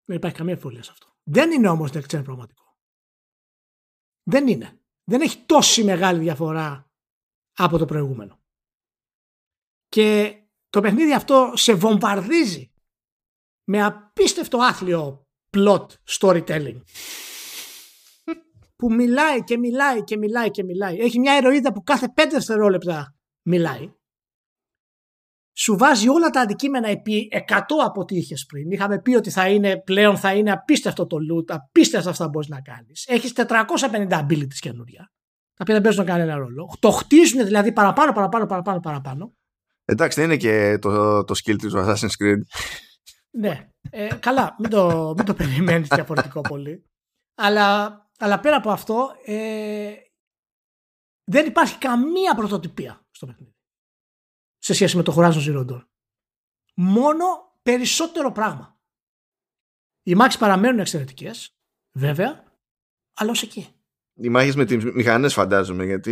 Δεν υπάρχει καμία εμφολία σε αυτό. Δεν είναι όμως next gen πραγματικό. Δεν είναι. Δεν έχει τόση μεγάλη διαφορά από το προηγούμενο. Και το παιχνίδι αυτό σε βομβαρδίζει με απίστευτο άθλιο plot storytelling που μιλάει και μιλάει και μιλάει και μιλάει. Έχει μια ηρωίδα που κάθε πέντε δευτερόλεπτα μιλάει. Σου βάζει όλα τα αντικείμενα επί 100 από ό,τι είχες πριν. Είχαμε πει ότι θα είναι πλέον θα είναι απίστευτο το loot, απίστευτα αυτά που μπορείς να κάνεις. Έχεις 450 abilities καινούρια. Τα οποία δεν παίζουν κανένα ρόλο. Το χτίζουν δηλαδή παραπάνω, παραπάνω, παραπάνω, παραπάνω. Εντάξει, δεν είναι και το, το skill του Assassin's Creed. ναι. Ε, καλά, μην το, μην το περιμένεις διαφορετικό πολύ. Αλλά αλλά πέρα από αυτό, ε, δεν υπάρχει καμία πρωτοτυπία στο παιχνίδι. Σε σχέση με το Horizon Zero Dawn. Μόνο περισσότερο πράγμα. Οι μάχες παραμένουν εξαιρετικές, βέβαια, αλλά ως εκεί. Οι μάχες με τις μηχανές φαντάζομαι, γιατί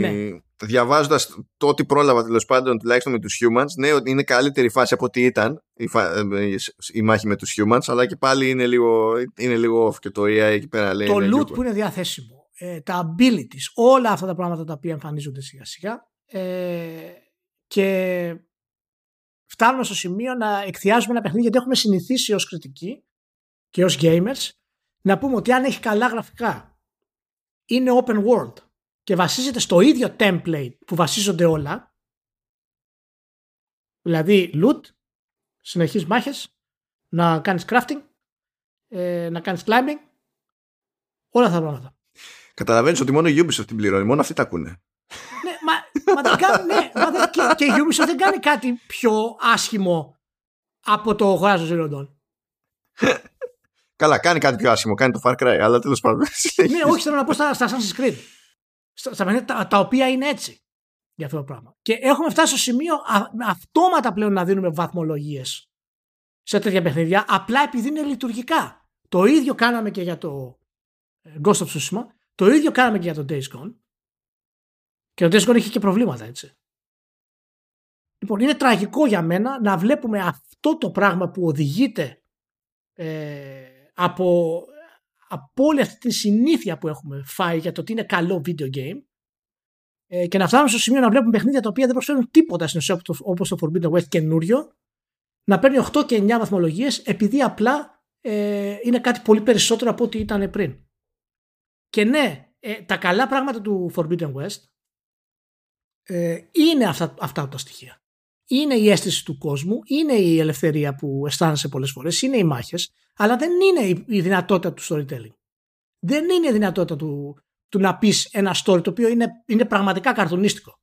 ναι. διαβάζοντας το ότι πρόλαβα τέλος πάντων τουλάχιστον με τους humans, ναι, ότι είναι καλύτερη φάση από ό,τι ήταν η, ε, η, μάχη με τους humans, αλλά και πάλι είναι λίγο, είναι λίγο off και το AI εκεί πέρα λέει. Το loot που είναι διαθέσιμο, ε, τα abilities, όλα αυτά τα πράγματα τα οποία εμφανίζονται σιγά σιγά ε, και φτάνουμε στο σημείο να εκθιάζουμε ένα παιχνίδι γιατί έχουμε συνηθίσει ως κριτικοί και ως gamers να πούμε ότι αν έχει καλά γραφικά είναι open world και βασίζεται στο ίδιο template που βασίζονται όλα δηλαδή loot, συνεχείς μάχες να κάνεις crafting ε, να κάνεις climbing όλα αυτά τα πράγματα Καταλαβαίνεις ότι μόνο η Ubisoft την πληρώνει μόνο αυτοί τα ακούνε. ναι, μα, μα, δεν κάνει, ναι, μα δεν, και, και η Ubisoft δεν κάνει κάτι πιο άσχημο από το Horizon Zero Dawn Καλά, κάνει κάτι πιο άσχημο, κάνει το Far Cry, αλλά τέλος πάντων. ναι, όχι, θέλω να πω στα, στα Assassin's Creed. Στα, στα τα, τα οποία είναι έτσι για αυτό το πράγμα. Και έχουμε φτάσει στο σημείο α, αυτόματα πλέον να δίνουμε βαθμολογίες σε τέτοια παιχνίδια, απλά επειδή είναι λειτουργικά. Το ίδιο κάναμε και για το ε, Ghost of Tsushima, το ίδιο κάναμε και για το Days Gone. Και το Days Gone είχε και προβλήματα, έτσι. Λοιπόν, είναι τραγικό για μένα να βλέπουμε αυτό το πράγμα που οδηγείται ε, από, από όλη αυτή τη συνήθεια που έχουμε φάει για το ότι είναι καλό video game ε, και να φτάνουμε στο σημείο να βλέπουμε παιχνίδια τα οποία δεν προσφέρουν τίποτα στην ουσία όπως το Forbidden West καινούριο να παίρνει 8 και 9 βαθμολογίες επειδή απλά ε, είναι κάτι πολύ περισσότερο από ό,τι ήταν πριν. Και ναι, ε, τα καλά πράγματα του Forbidden West ε, είναι αυτά, αυτά τα στοιχεία. Είναι η αίσθηση του κόσμου, είναι η ελευθερία που αισθάνεσαι πολλές φορές, είναι οι μάχες, αλλά δεν είναι η δυνατότητα του storytelling. Δεν είναι η δυνατότητα του, του να πεις ένα story το οποίο είναι, είναι πραγματικά καρτουνίστικο.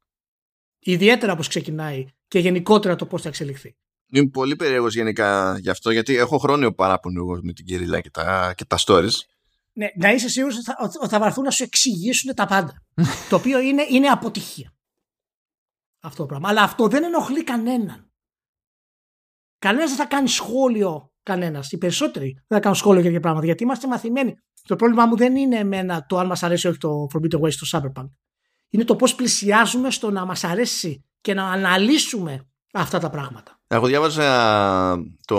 Ιδιαίτερα όπως ξεκινάει και γενικότερα το πώς θα εξελιχθεί. Είμαι πολύ περίεργος γενικά γι' αυτό, γιατί έχω χρόνιο παράπονο εγώ με την κυρία και τα, και τα stories. Ναι, να είσαι σίγουρος ότι θα, ότι θα βαρθούν να σου εξηγήσουν τα πάντα. το οποίο είναι, είναι αποτυχία. Αυτό το πράγμα. Αλλά αυτό δεν ενοχλεί κανέναν. Κανένας δεν θα κάνει σχόλιο. Κανένας. Οι περισσότεροι δεν θα κάνουν σχόλιο για τέτοια πράγματα. Γιατί είμαστε μαθημένοι. Το πρόβλημά μου δεν είναι εμένα το αν μας αρέσει όχι το Forbidden West στο Cyberpunk. Είναι το πώς πλησιάζουμε στο να μας αρέσει και να αναλύσουμε αυτά τα πράγματα. Εγώ διάβαζα το,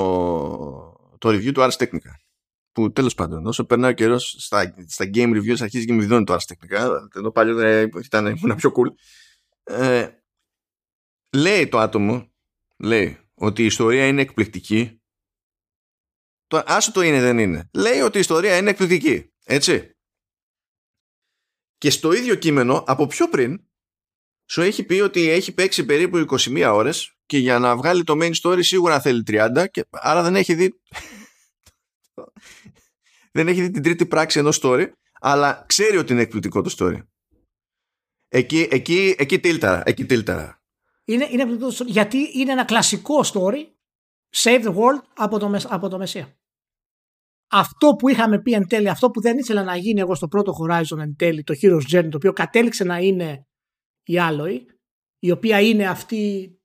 το review του Ars Technica. Που τέλος πάντων, όσο περνάει ο καιρός στα, στα game reviews αρχίζει και με βιδώνει το Ars Technica. Ενώ παλιότερα ήταν ήμουν πιο cool. Ε, λέει το άτομο, λέει ότι η ιστορία είναι εκπληκτική. Το, άσο το είναι δεν είναι. Λέει ότι η ιστορία είναι εκπληκτική. Έτσι. Και στο ίδιο κείμενο, από πιο πριν, σου έχει πει ότι έχει παίξει περίπου 21 ώρες και για να βγάλει το main story σίγουρα θέλει 30 και άρα δεν έχει δει δεν έχει δει την τρίτη πράξη ενός story αλλά ξέρει ότι είναι εκπληκτικό το story. Εκεί, εκεί, εκεί τίλταρα. Εκεί τίλταρα. Είναι, είναι εκπληκτικό γιατί είναι ένα κλασικό story Save the World από το, από το Μεσσία. Αυτό που είχαμε πει εν τέλει, αυτό που δεν ήθελα να γίνει εγώ στο πρώτο Horizon εν τέλει, το Heroes Journey, το οποίο κατέληξε να είναι η Alloy, η οποία είναι αυτή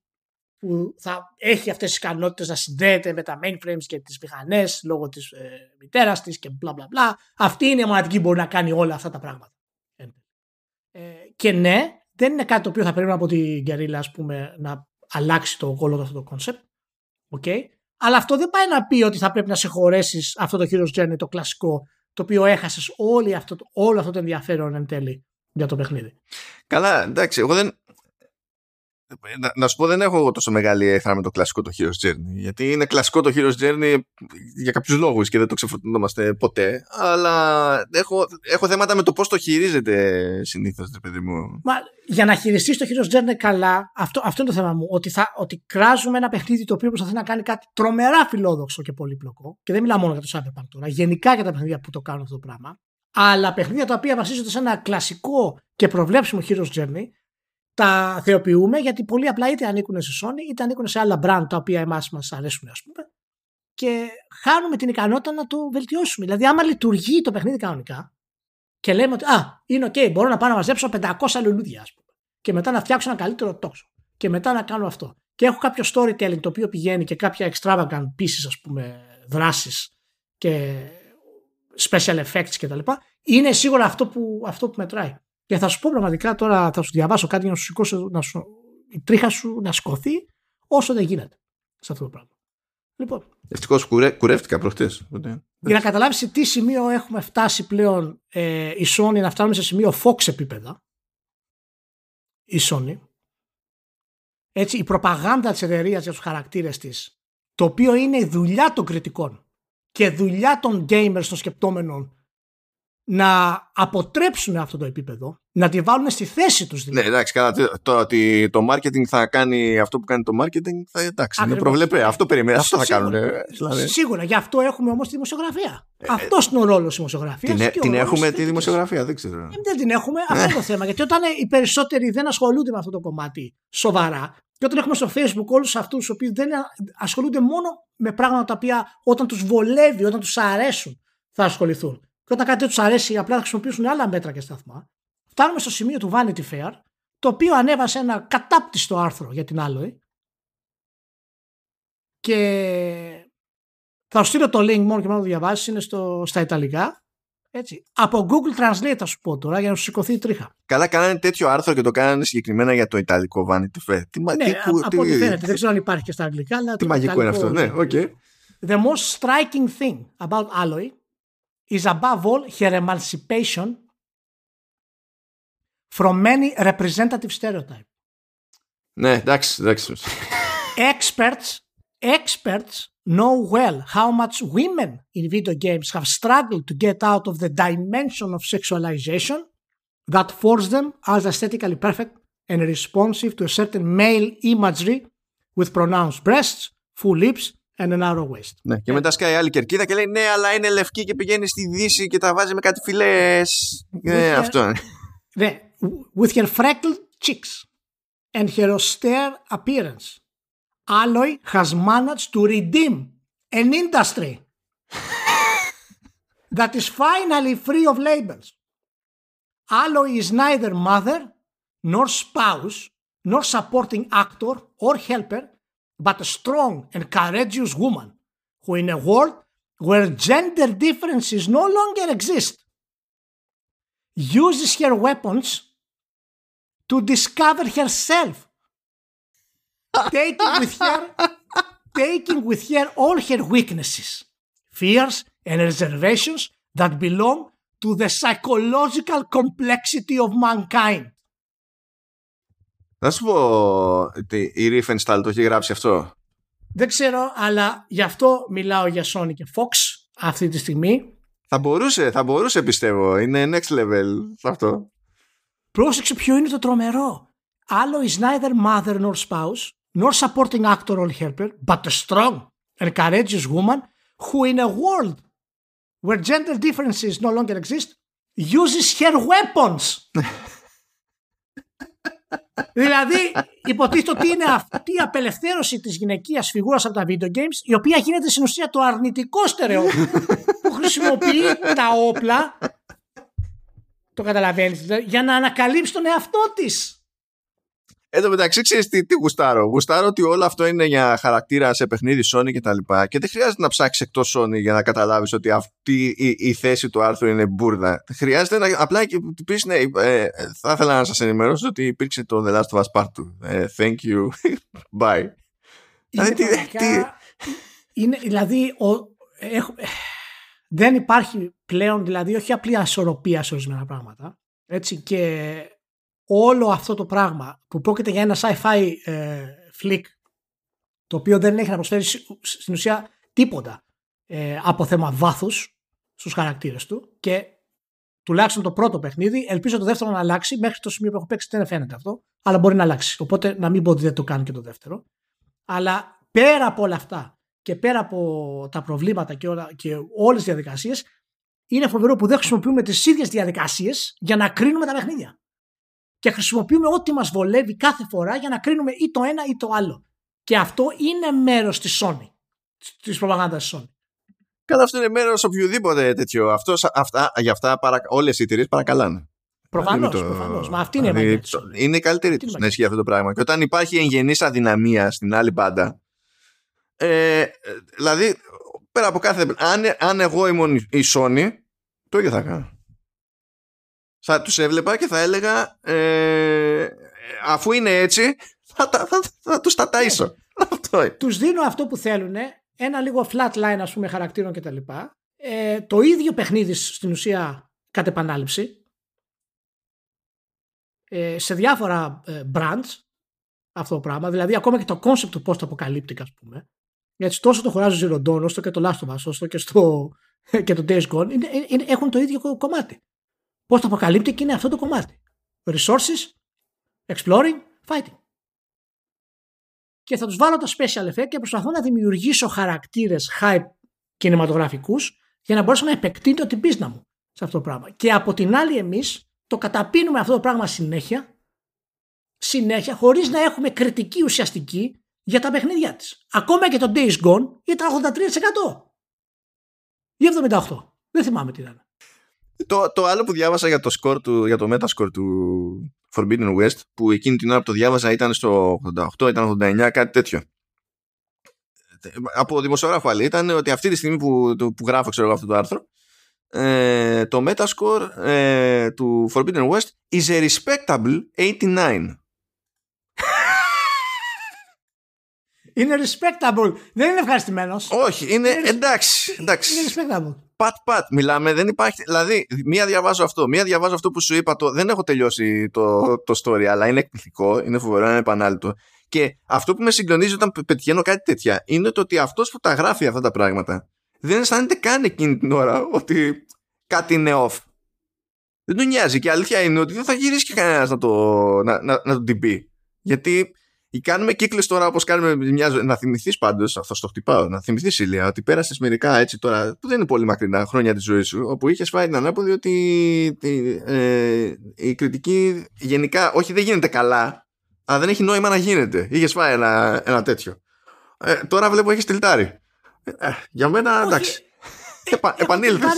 που θα έχει αυτές τις ικανότητες να συνδέεται με τα mainframes και τις μηχανές λόγω της ε, μητέρας της και μπλα μπλα μπλα. Αυτή είναι η μοναδική που μπορεί να κάνει όλα αυτά τα πράγματα. Ε, και ναι, δεν είναι κάτι το οποίο θα πρέπει από την Guerrilla ας πούμε, να αλλάξει το όλο αυτό το concept. Okay. Αλλά αυτό δεν πάει να πει ότι θα πρέπει να συγχωρέσει αυτό το Heroes Journey, το κλασικό, το οποίο έχασες όλο αυτό, όλο αυτό το ενδιαφέρον εν τέλει για το παιχνίδι. Καλά, εντάξει, εγώ δεν, να, να, σου πω, δεν έχω εγώ τόσο μεγάλη έθρα με το κλασικό το Heroes Journey. Γιατί είναι κλασικό το Heroes Journey για κάποιους λόγους και δεν το ξεφορτωνόμαστε ποτέ. Αλλά έχω, έχω θέματα με το πώς το χειρίζεται συνήθως, παιδί μου. Μα για να χειριστείς το Heroes Journey καλά, αυτό, αυτό είναι το θέμα μου. Ότι, θα, ότι κράζουμε ένα παιχνίδι το οποίο προσπαθεί να κάνει κάτι τρομερά φιλόδοξο και πολύπλοκο. Και δεν μιλάω μόνο για το Cyberpunk τώρα. Γενικά για τα παιχνίδια που το κάνουν αυτό το πράγμα. Αλλά παιχνίδια τα οποία βασίζονται σε ένα κλασικό και προβλέψιμο Heroes Journey τα θεοποιούμε γιατί πολύ απλά είτε ανήκουν σε Sony είτε ανήκουν σε άλλα brand τα οποία εμάς μας αρέσουν ας πούμε και χάνουμε την ικανότητα να το βελτιώσουμε. Δηλαδή άμα λειτουργεί το παιχνίδι κανονικά και λέμε ότι α, είναι ok, μπορώ να πάω να μαζέψω 500 λουλούδια ας πούμε και μετά να φτιάξω ένα καλύτερο τόξο και μετά να κάνω αυτό και έχω κάποιο storytelling το οποίο πηγαίνει και κάποια extravagant pieces ας πούμε δράσεις και special effects κτλ. Είναι σίγουρα αυτό που, αυτό που μετράει. Και θα σου πω πραγματικά τώρα, θα σου διαβάσω κάτι για να σου σηκώσω, να σου, η τρίχα σου να σκοθεί όσο δεν γίνεται σε αυτό το πράγμα. Λοιπόν. Ευτυχώς κουρε, κουρεύτηκα προχτές. Για να καταλάβεις σε τι σημείο έχουμε φτάσει πλέον ε, η Sony να φτάνουμε σε σημείο Fox επίπεδα. Η Sony. Έτσι, η προπαγάνδα της εταιρείας για τους χαρακτήρες της, το οποίο είναι η δουλειά των κριτικών και δουλειά των gamers των σκεπτόμενων να αποτρέψουν αυτό το επίπεδο, να τη βάλουν στη θέση τους δηλαδή. Ναι, εντάξει, καλά, το ότι το marketing θα κάνει αυτό που κάνει το marketing, θα, εντάξει, είναι προβλεπέ. Αυτό περιμένει, αυτό θα κάνουν. Δηλαδή. Σίγουρα, γι' αυτό έχουμε όμως τη δημοσιογραφία. Ε, Αυτός είναι ο ρόλος της δημοσιογραφίας. Την, ε- την έχουμε της δημοσιογραφία, δεν ξέρω. Ε, δεν την έχουμε, αυτό είναι το θέμα. Γιατί όταν οι περισσότεροι δεν ασχολούνται με αυτό το κομμάτι σοβαρά, και όταν έχουμε στο Facebook όλους αυτούς οι οποίοι δεν ασχολούνται μόνο με πράγματα τα οποία όταν τους βολεύει, όταν τους αρέσουν, θα ασχοληθούν. Και όταν κάτι δεν τους αρέσει, απλά θα χρησιμοποιήσουν άλλα μέτρα και σταθμά. Φτάνουμε στο σημείο του Vanity Fair, το οποίο ανέβασε ένα κατάπτυστο άρθρο για την Alloy. Και θα σου στείλω το link μόνο και μόνο το διαβάσεις, είναι στο, στα Ιταλικά. Έτσι. Από Google Translate θα σου πω τώρα για να σου σηκωθεί η τρίχα. Καλά, κάνανε τέτοιο άρθρο και το κάνανε συγκεκριμένα για το Ιταλικό Vanity Fair. Τι, ναι, τι, από ό,τι φαίνεται. Δεν ξέρω αν υπάρχει και στα Αγγλικά. Αλλά τι μαγικό είναι αυτό. Ναι, okay. The most striking thing about Alloy is above all her emancipation from many representative stereotypes. Ναι, εντάξει, εντάξει. Experts, experts know well how much women in video games have struggled to get out of the dimension of sexualization that force them as aesthetically perfect and responsive to a certain male imagery with pronounced breasts, full lips, and a narrow waist. Ναι, και μετά σκάει άλλη κερκίδα και λέει ναι, αλλά είναι λευκή και πηγαίνει στη Δύση και τα βάζει με κάτι φιλέ. Ναι, αυτό. Ναι, with her freckled cheeks and her austere appearance, Alloy has managed to redeem an industry that is finally free of labels. Alloy is neither mother, nor spouse, nor supporting actor or helper, but a strong and courageous woman who, in a world where gender differences no longer exist, uses her weapons to discover herself, taking with her, taking with her all her weaknesses, fears, and reservations that belong to the psychological complexity of mankind. Θα σου πω ότι η Riefenstahl το έχει γράψει αυτό. Δεν ξέρω, αλλά γι' αυτό μιλάω για Sony και Fox αυτή τη στιγμή. Θα μπορούσε, θα μπορούσε πιστεύω. Είναι next level αυτό. Πρόσεξε ποιο είναι το τρομερό. Άλλο is neither mother nor spouse, nor supporting actor or helper, but a strong and courageous woman who in a world where gender differences no longer exist, uses her weapons. Δηλαδή, υποτίθεται ότι είναι αυτή η απελευθέρωση της γυναικείας φιγούρας από τα video games, η οποία γίνεται στην ουσία το αρνητικό στερεό που χρησιμοποιεί τα όπλα, το καταλαβαίνεις, για να ανακαλύψει τον εαυτό της. Εν τω μεταξύ, ξέρεις τι, τι γουστάρω. Γουστάρω ότι όλο αυτό είναι για χαρακτήρα σε παιχνίδι Sony και τα λοιπά. Και δεν χρειάζεται να ψάξεις εκτός Sony για να καταλάβεις ότι αυτή η, η, θέση του άρθρου είναι μπουρδα. Χρειάζεται να απλά και πεις ναι, ε, θα ήθελα να σας ενημερώσω ότι υπήρξε το The Last of Us Part 2. Ε, thank you. Bye. Είναι, δηλαδή, τι, είναι, δηλαδή ο, έχω, δεν υπάρχει πλέον δηλαδή όχι απλή ασορροπία σε ορισμένα πράγματα. Έτσι, και όλο αυτό το πράγμα που πρόκειται για ένα sci-fi ε, flick το οποίο δεν έχει να προσφέρει στην ουσία τίποτα ε, από θέμα βάθους στους χαρακτήρες του και τουλάχιστον το πρώτο παιχνίδι ελπίζω το δεύτερο να αλλάξει. Μέχρι το σημείο που έχω παίξει δεν φαίνεται αυτό αλλά μπορεί να αλλάξει. Οπότε να μην πω ότι δεν το κάνει και το δεύτερο. Αλλά πέρα από όλα αυτά και πέρα από τα προβλήματα και, όλα, και όλες τις διαδικασίες είναι φοβερό που δεν χρησιμοποιούμε τις ίδιες διαδικασίες για να κρίνουμε τα παιχνίδια και χρησιμοποιούμε ό,τι μας βολεύει κάθε φορά για να κρίνουμε ή το ένα ή το άλλο. Και αυτό είναι μέρος της Sony, της προπαγάνδας της Sony. Καλά, αυτό είναι μέρος οποιοδήποτε τέτοιο. Αυτός, αυτά, για αυτά παρα, όλες οι εταιρείες παρακαλάνε. Προφανώς. Το... Προφανώς. Μα αυτή είναι δηλαδή, η το... Είναι η καλύτερη τους να ισχύει αυτό το πράγμα. Και όταν υπάρχει εγγενής αδυναμία στην άλλη μπάντα. Ε, δηλαδή, πέρα από κάθε. Αν, αν εγώ ήμουν η Sony, το ίδιο θα κάνω θα τους έβλεπα και θα έλεγα ε, αφού είναι έτσι θα, θα, θα, θα τους τα ταΐσω. αυτό Τους δίνω αυτό που θέλουν, ένα λίγο flat line ας πούμε χαρακτήρων κτλ. Ε, το ίδιο παιχνίδι στην ουσία κατ' επανάληψη ε, σε διάφορα ε, brands αυτό το πράγμα. Δηλαδή ακόμα και το concept του πώς το αποκαλύπτει ας πούμε. Έτσι, τόσο το Horizon Zero Dawn όσο και το Last of Us όσο και, στο, και το Days Gone είναι, είναι, έχουν το ίδιο κομμάτι. Πώς το αποκαλύπτει και είναι αυτό το κομμάτι. Resources, exploring, fighting. Και θα τους βάλω τα special effect και προσπαθώ να δημιουργήσω χαρακτήρες hype κινηματογραφικούς για να μπορέσω να επεκτείνω την πίσνα μου σε αυτό το πράγμα. Και από την άλλη εμείς το καταπίνουμε αυτό το πράγμα συνέχεια συνέχεια χωρίς να έχουμε κριτική ουσιαστική για τα παιχνίδια της. Ακόμα και το Days Gone ήταν 83% ή 78%. Δεν θυμάμαι τι ήταν. Το, το άλλο που διάβασα για το, score του, για το metascore του Forbidden West, που εκείνη την ώρα που το διάβαζα ήταν στο 88, ήταν 89, κάτι τέτοιο. Από δημοσιογράφο άλλη ήταν ότι αυτή τη στιγμή που, που γράφω ξέρω, αυτό το άρθρο, ε, το metascore ε, του Forbidden West is a respectable 89. Είναι respectable. Δεν είναι ευχαριστημένος. Όχι, είναι, είναι εντάξει. εντάξει. Είναι respectable. Πατ, πατ, μιλάμε, δεν υπάρχει. Δηλαδή, μία διαβάζω αυτό, μία διαβάζω αυτό που σου είπα. Το, δεν έχω τελειώσει το, το story, αλλά είναι εκπληκτικό, είναι φοβερό, είναι επανάληπτο. Και αυτό που με συγκλονίζει όταν πετυχαίνω κάτι τέτοια είναι το ότι αυτός που τα γράφει αυτά τα πράγματα δεν αισθάνεται καν εκείνη την ώρα ότι κάτι είναι off. Δεν του νοιάζει. Και η αλήθεια είναι ότι δεν θα γυρίσει και κανένας να το, να, να, να το την πει. Γιατί κάνουμε κύκλε τώρα όπως κάνουμε μιας ζωή. Να θυμηθείς πάντως, θα στο χτυπάω, να θυμηθείς ηλία ότι πέρασες μερικά έτσι τώρα, που δεν είναι πολύ μακρινά χρόνια της ζωής σου, όπου είχες φάει την ανάποδη ότι ε, η κριτική γενικά, όχι δεν γίνεται καλά, αλλά δεν έχει νόημα να γίνεται. Είχες φάει ένα, ένα τέτοιο. Ε, τώρα βλέπω έχεις τυλτάρει. Ε, για μένα εντάξει. Επα, επανήλθες.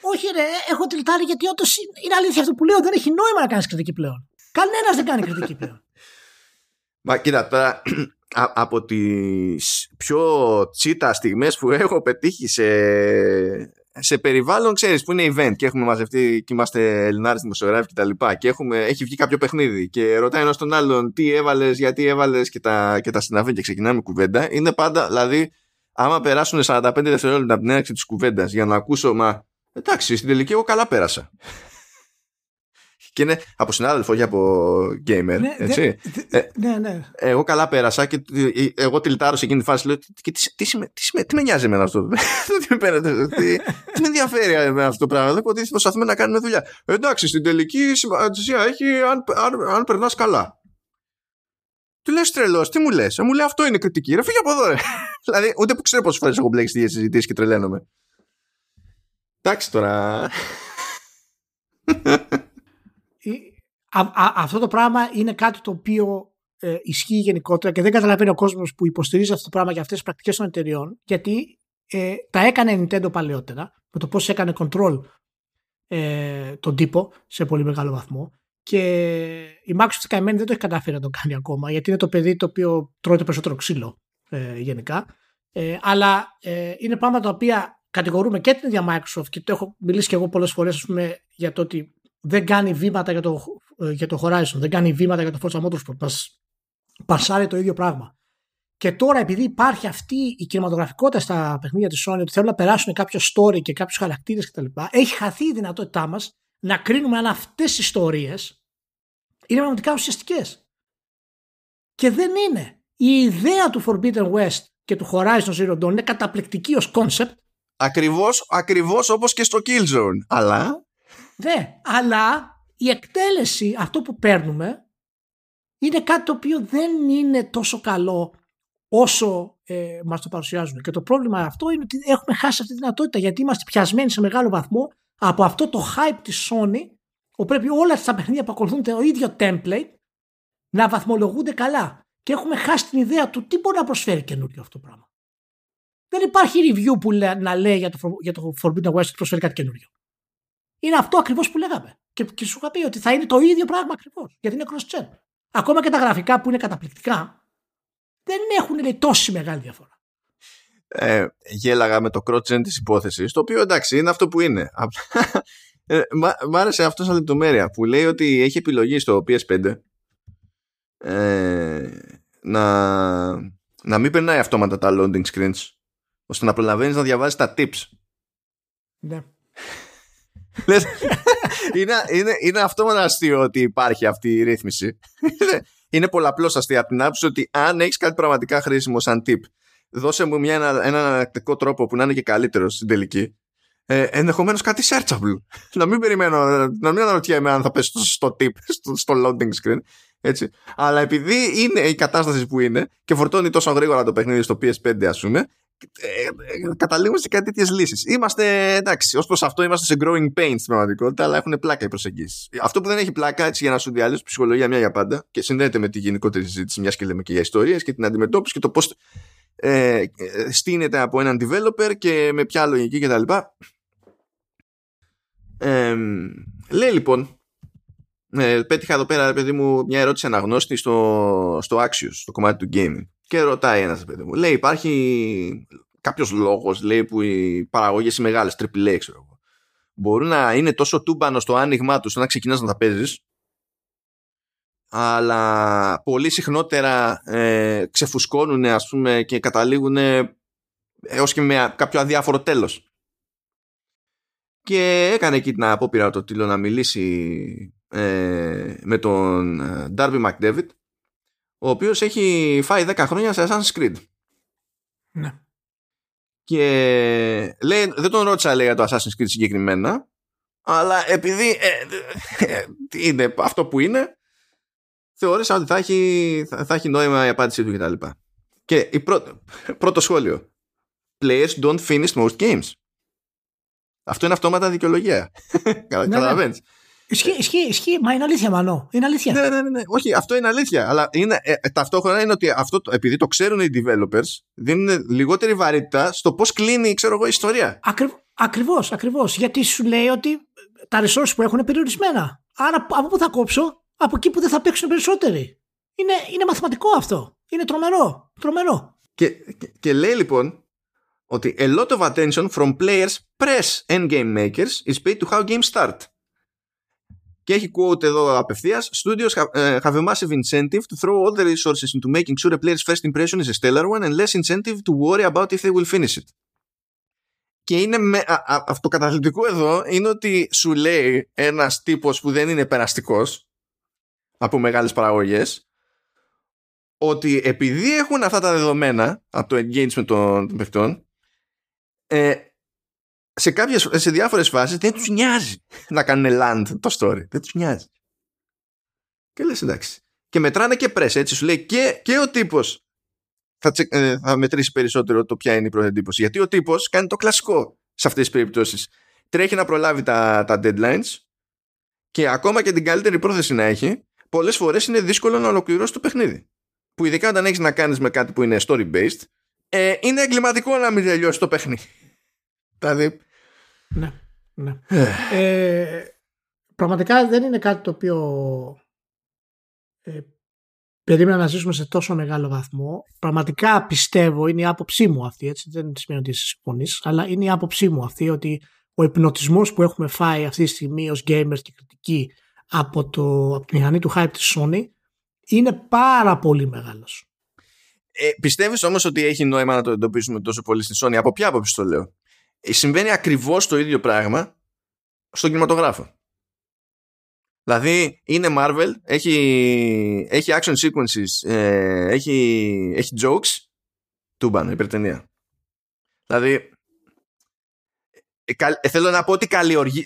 Όχι, ρε, έχω τυλτάρει γιατί όντως είναι αλήθεια αυτό που λέω. Δεν έχει νόημα να κάνεις κριτική πλέον. Κανένας δεν κάνει κριτική πλέον. Μα κοίτα, τώρα από τις πιο τσίτα στιγμές που έχω πετύχει σε, σε περιβάλλον, ξέρεις, που είναι event και έχουμε μαζευτεί και είμαστε Ελληνάρες δημοσιογράφοι και τα λοιπά και έχουμε, έχει βγει κάποιο παιχνίδι και ρωτάει ένας τον άλλον τι έβαλες, γιατί έβαλες και τα, και τα συναφή και ξεκινάμε κουβέντα, είναι πάντα, δηλαδή, άμα περάσουν 45 δευτερόλεπτα από την έναρξη της κουβέντας για να ακούσω, μα εντάξει, στην τελική εγώ καλά πέρασα και είναι από συνάδελφο για από gamer. Ναι, έτσι. Ε, ναι, ναι. Εγώ καλά πέρασα και ε, εγώ τυλτάρω σε εκείνη τη φάση. Λέω, τι, τι, τι, τι, με νοιάζει εμένα αυτό. τι, τι με ενδιαφέρει εμένα αυτό το πράγμα. Δεν ότι προσπαθούμε να κάνουμε δουλειά. Εντάξει, στην τελική σημασία έχει αν, αν, αν περνάς καλά. Του λες τρελός, τι μου λες. Ε, μου λέει αυτό είναι κριτική. Ρε, φύγει από εδώ, ρε. δηλαδή, ούτε που ξέρω πόσες φορές έχω μπλέξει τις συζητήσεις και τρελαίνομαι. Εντάξει τώρα αυτό το πράγμα είναι κάτι το οποίο ε, ισχύει γενικότερα και δεν καταλαβαίνει ο κόσμος που υποστηρίζει αυτό το πράγμα για αυτές τις πρακτικές των εταιριών, γιατί ε, τα έκανε η Nintendo παλαιότερα, με το πώς έκανε control ε, τον τύπο σε πολύ μεγάλο βαθμό. Και η Microsoft καημένη δεν το έχει καταφέρει να το κάνει ακόμα, γιατί είναι το παιδί το οποίο τρώει το περισσότερο ξύλο ε, γενικά. Ε, αλλά ε, είναι πράγματα τα οποία κατηγορούμε και την ίδια Microsoft και το έχω μιλήσει και εγώ πολλές φορές για το ότι δεν κάνει βήματα για το, ε, για το Horizon, δεν κάνει βήματα για το Forza Motorsport. Μας πασάρει το ίδιο πράγμα. Και τώρα επειδή υπάρχει αυτή η κινηματογραφικότητα στα παιχνίδια της Sony ότι θέλουν να περάσουν κάποιο story και κάποιους χαρακτήρες κτλ. Έχει χαθεί η δυνατότητά μας να κρίνουμε αν αυτές οι ιστορίες είναι πραγματικά ουσιαστικές. Και δεν είναι. Η ιδέα του Forbidden West και του Horizon Zero Dawn είναι καταπληκτική ως concept. Ακριβώς, ακριβώς όπως και στο Killzone. Αλλά ναι, αλλά η εκτέλεση, αυτό που παίρνουμε, είναι κάτι το οποίο δεν είναι τόσο καλό όσο ε, μας το παρουσιάζουν. Και το πρόβλημα αυτό είναι ότι έχουμε χάσει αυτή τη δυνατότητα γιατί είμαστε πιασμένοι σε μεγάλο βαθμό από αυτό το hype της Sony που πρέπει όλα τα παιχνίδια που ακολουθούν το ίδιο template να βαθμολογούνται καλά. Και έχουμε χάσει την ιδέα του τι μπορεί να προσφέρει καινούριο αυτό το πράγμα. Δεν υπάρχει review που να λέει για το, για το Forbidden West ότι προσφέρει κάτι καινούριο είναι αυτό ακριβώς που λέγαμε. Και, και σου είχα πει ότι θα είναι το ίδιο πράγμα ακριβώς. Γιατί είναι cross-gen. Ακόμα και τα γραφικά που είναι καταπληκτικά δεν έχουν λέει, τόση μεγάλη διαφορά. Ε, γέλαγα με το cross-gen της υπόθεσης, το οποίο εντάξει είναι αυτό που είναι. ε, μ' άρεσε αυτό σαν λεπτομέρεια που λέει ότι έχει επιλογή στο PS5 ες, να, να μην περνάει αυτόματα τα loading screens ώστε να προλαβαίνεις να διαβάζει τα tips. Ναι είναι, είναι, είναι αυτόματα αστείο ότι υπάρχει αυτή η ρύθμιση. είναι πολλαπλώς αστείο από την άποψη ότι αν έχεις κάτι πραγματικά χρήσιμο σαν tip, δώσε μου μια, ένα, ένα ανακτικό τρόπο που να είναι και καλύτερος στην τελική. Ε, Ενδεχομένως κάτι searchable. να μην περιμένω, να μην αναρωτιέμαι αν θα πέσει στο, tip, στο, στο loading screen. Έτσι. Αλλά επειδή είναι η κατάσταση που είναι και φορτώνει τόσο γρήγορα το παιχνίδι στο PS5, ας πούμε, ε, ε, καταλήγουμε σε κάτι τέτοιες λύσεις. Είμαστε εντάξει, ως προς αυτό είμαστε σε growing pains στην πραγματικότητα, αλλά έχουν πλάκα οι προσεγγίσεις. Αυτό που δεν έχει πλάκα, έτσι για να σου διαλύσω ψυχολογία μια για πάντα και συνδέεται με τη γενικότερη συζήτηση, μιας και λέμε και για ιστορίες και την αντιμετώπιση και το πώς ε, στείνεται από έναν developer και με ποια λογική κτλ. Ε, λέει λοιπόν, ε, πέτυχα εδώ πέρα, παιδί μου, μια ερώτηση αναγνώστη στο, στο Axios, στο κομμάτι του gaming. Και ρωτάει ένας παιδί μου, λέει, υπάρχει κάποιος λόγος, λέει, που οι παραγωγές οι μεγάλες, AAA, ξέρω εγώ, μπορούν να είναι τόσο τούμπανο στο άνοιγμά τους, να ξεκινάς να τα παίζεις, αλλά πολύ συχνότερα ε, ξεφουσκώνουν, ας πούμε, και καταλήγουν έως και με κάποιο αδιάφορο τέλος. Και έκανε εκεί την απόπειρα το τίλο να μιλήσει ε, με τον ε, Darby McDavid ο οποίος έχει φάει 10 χρόνια σε Assassin's Creed. Ναι. Και λέει, δεν τον ρώτησα λέει, για το Assassin's Creed συγκεκριμένα, αλλά επειδή ε, ε, είναι αυτό που είναι, θεώρησα ότι θα έχει, θα, θα έχει νόημα η απάντησή του κτλ. Και η πρώτο, πρώτο σχόλιο. Players don't finish most games. Αυτό είναι αυτόματα δικαιολογία. Καταλαβαίνει. Ναι, Ισχύει, ισχύει, ισχύει, μα είναι αλήθεια, Μανώ. Είναι αλήθεια. Ναι, ναι, ναι, ναι. Όχι, αυτό είναι αλήθεια. Αλλά είναι, ε, ε ταυτόχρονα είναι ότι αυτό, επειδή το ξέρουν οι developers, δίνουν λιγότερη βαρύτητα στο πώς κλείνει, ξέρω εγώ, η ιστορία. Ακριβώς, ακριβώς. Γιατί σου λέει ότι τα resources που έχουν είναι περιορισμένα. Άρα από πού θα κόψω, από εκεί που δεν θα παίξουν περισσότεροι. Είναι, είναι μαθηματικό αυτό. Είναι τρομερό. τρομερό. Και, και, και λέει λοιπόν ότι a lot of attention from players press endgame makers is paid to how games start. Και έχει quote εδώ απευθεία. Studios have, uh, have a massive incentive to throw all the resources into making sure a player's first impression is a stellar one and less incentive to worry about if they will finish it. Και είναι με, α, α, αυτό καταθλιπτικό εδώ είναι ότι σου λέει ένας τύπος που δεν είναι περαστικός από μεγάλες παραγωγές ότι επειδή έχουν αυτά τα δεδομένα από το engagement των, των παιχτών ε, σε, κάποιες, σε διάφορες φάσεις δεν τους νοιάζει να κάνουν land το story. Δεν τους νοιάζει. Και λες εντάξει. Και μετράνε και πρέσαι έτσι σου λέει και, και ο τύπος θα, ε, θα μετρήσει περισσότερο το ποια είναι η πρώτη εντύπωση. Γιατί ο τύπος κάνει το κλασικό σε αυτές τις περιπτώσεις. Τρέχει να προλάβει τα, τα deadlines και ακόμα και την καλύτερη πρόθεση να έχει πολλές φορές είναι δύσκολο να ολοκληρώσει το παιχνίδι. Που ειδικά όταν έχεις να κάνεις με κάτι που είναι story based ε, είναι εγκληματικό να μην τελειώσει το παιχνίδι. Δηλαδή ναι. ναι. ε, πραγματικά δεν είναι κάτι το οποίο ε, περίμενα να ζήσουμε σε τόσο μεγάλο βαθμό. Πραγματικά πιστεύω, είναι η άποψή μου αυτή, έτσι, δεν σημαίνει ότι εσύ συμφωνείς, αλλά είναι η άποψή μου αυτή ότι ο υπνοτισμός που έχουμε φάει αυτή τη στιγμή ως gamers και κριτική από, το, από τη μηχανή του hype της Sony είναι πάρα πολύ μεγάλος. Ε, πιστεύεις όμως ότι έχει νόημα να το εντοπίσουμε τόσο πολύ στη Sony; Από ποια άποψη το λέω; Ε, συμβαίνει ακριβώς το ίδιο πράγμα στον κινηματογράφο. Δηλαδή είναι Marvel, έχει, έχει action sequences, ε, έχει, έχει jokes, τούμπανο, υπερτενία. Δηλαδή ε, θέλω να πω ότι,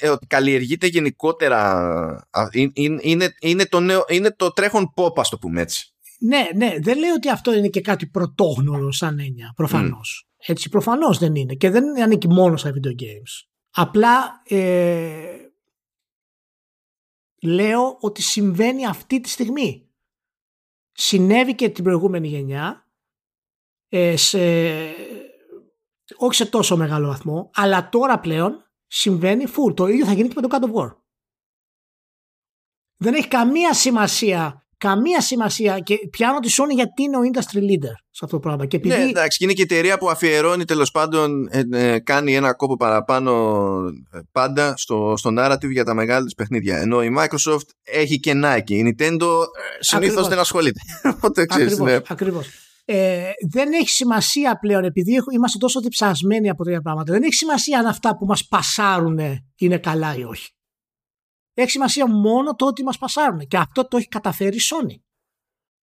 ότι καλλιεργείται γενικότερα είναι, είναι, είναι, το νέο, είναι το τρέχον pop ας το πούμε έτσι. Ναι, ναι, δεν λέω ότι αυτό είναι και κάτι πρωτόγνωρο σαν έννοια, προφανώς. Έτσι προφανώς δεν είναι και δεν ανήκει μόνο στα video games. Απλά ε, λέω ότι συμβαίνει αυτή τη στιγμή. Συνέβη και την προηγούμενη γενιά ε, σε, όχι σε τόσο μεγάλο βαθμό αλλά τώρα πλέον συμβαίνει full. Το ίδιο θα γίνει και με το God of War. Δεν έχει καμία σημασία καμία σημασία και πιάνω τη Sony γιατί είναι ο industry leader σε αυτό το πράγμα. Και επειδή... Ναι, εντάξει, είναι και η εταιρεία που αφιερώνει τέλος πάντων, ε, ε, κάνει ένα κόπο παραπάνω ε, πάντα στο, στο narrative για τα μεγάλα της παιχνίδια. Ενώ η Microsoft έχει και Nike. Η Nintendo συνήθως δεν ασχολείται. Οπότε Ακριβώς. Ναι. Ε, δεν έχει σημασία πλέον επειδή είμαστε τόσο διψασμένοι από τέτοια πράγματα. Δεν έχει σημασία αν αυτά που μας πασάρουν είναι καλά ή όχι. Έχει σημασία μόνο το ότι μας πασάρουν. Και αυτό το έχει καταφέρει η Sony.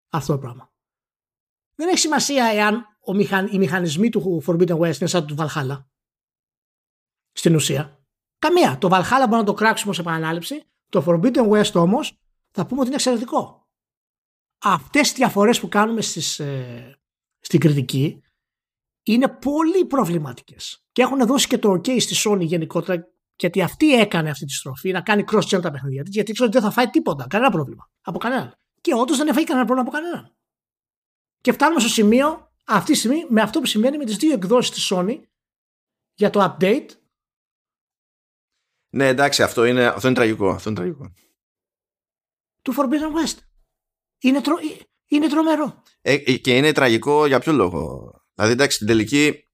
Αυτό το πράγμα. Δεν έχει σημασία εάν ο μηχαν... οι μηχανισμοί του Forbidden West είναι σαν του Valhalla. Στην ουσία. Καμία. Το Valhalla μπορεί να το κράξουμε σε επανάληψη. Το Forbidden West όμως θα πούμε ότι είναι εξαιρετικό. Αυτές οι διαφορές που κάνουμε στις, ε, στην κριτική είναι πολύ προβληματικές. Και έχουν δώσει και το OK στη Sony γενικότερα γιατί αυτή έκανε αυτή τη στροφή να κάνει cross-gen τα παιχνίδια της, γιατί ξέρω ότι δεν θα φάει τίποτα, κανένα πρόβλημα από κανέναν. Και όντως δεν έφαγε κανένα πρόβλημα από κανέναν. Και φτάνουμε στο σημείο, αυτή τη στιγμή, με αυτό που συμβαίνει με τις δύο εκδόσεις της Sony για το update. Ναι, εντάξει, αυτό είναι, αυτό είναι τραγικό. Αυτό είναι τραγικό. Του Forbidden West. Είναι, τρο, είναι τρομερό. Ε, ε, και είναι τραγικό για ποιο λόγο; Δηλαδή, εντάξει, στην τελική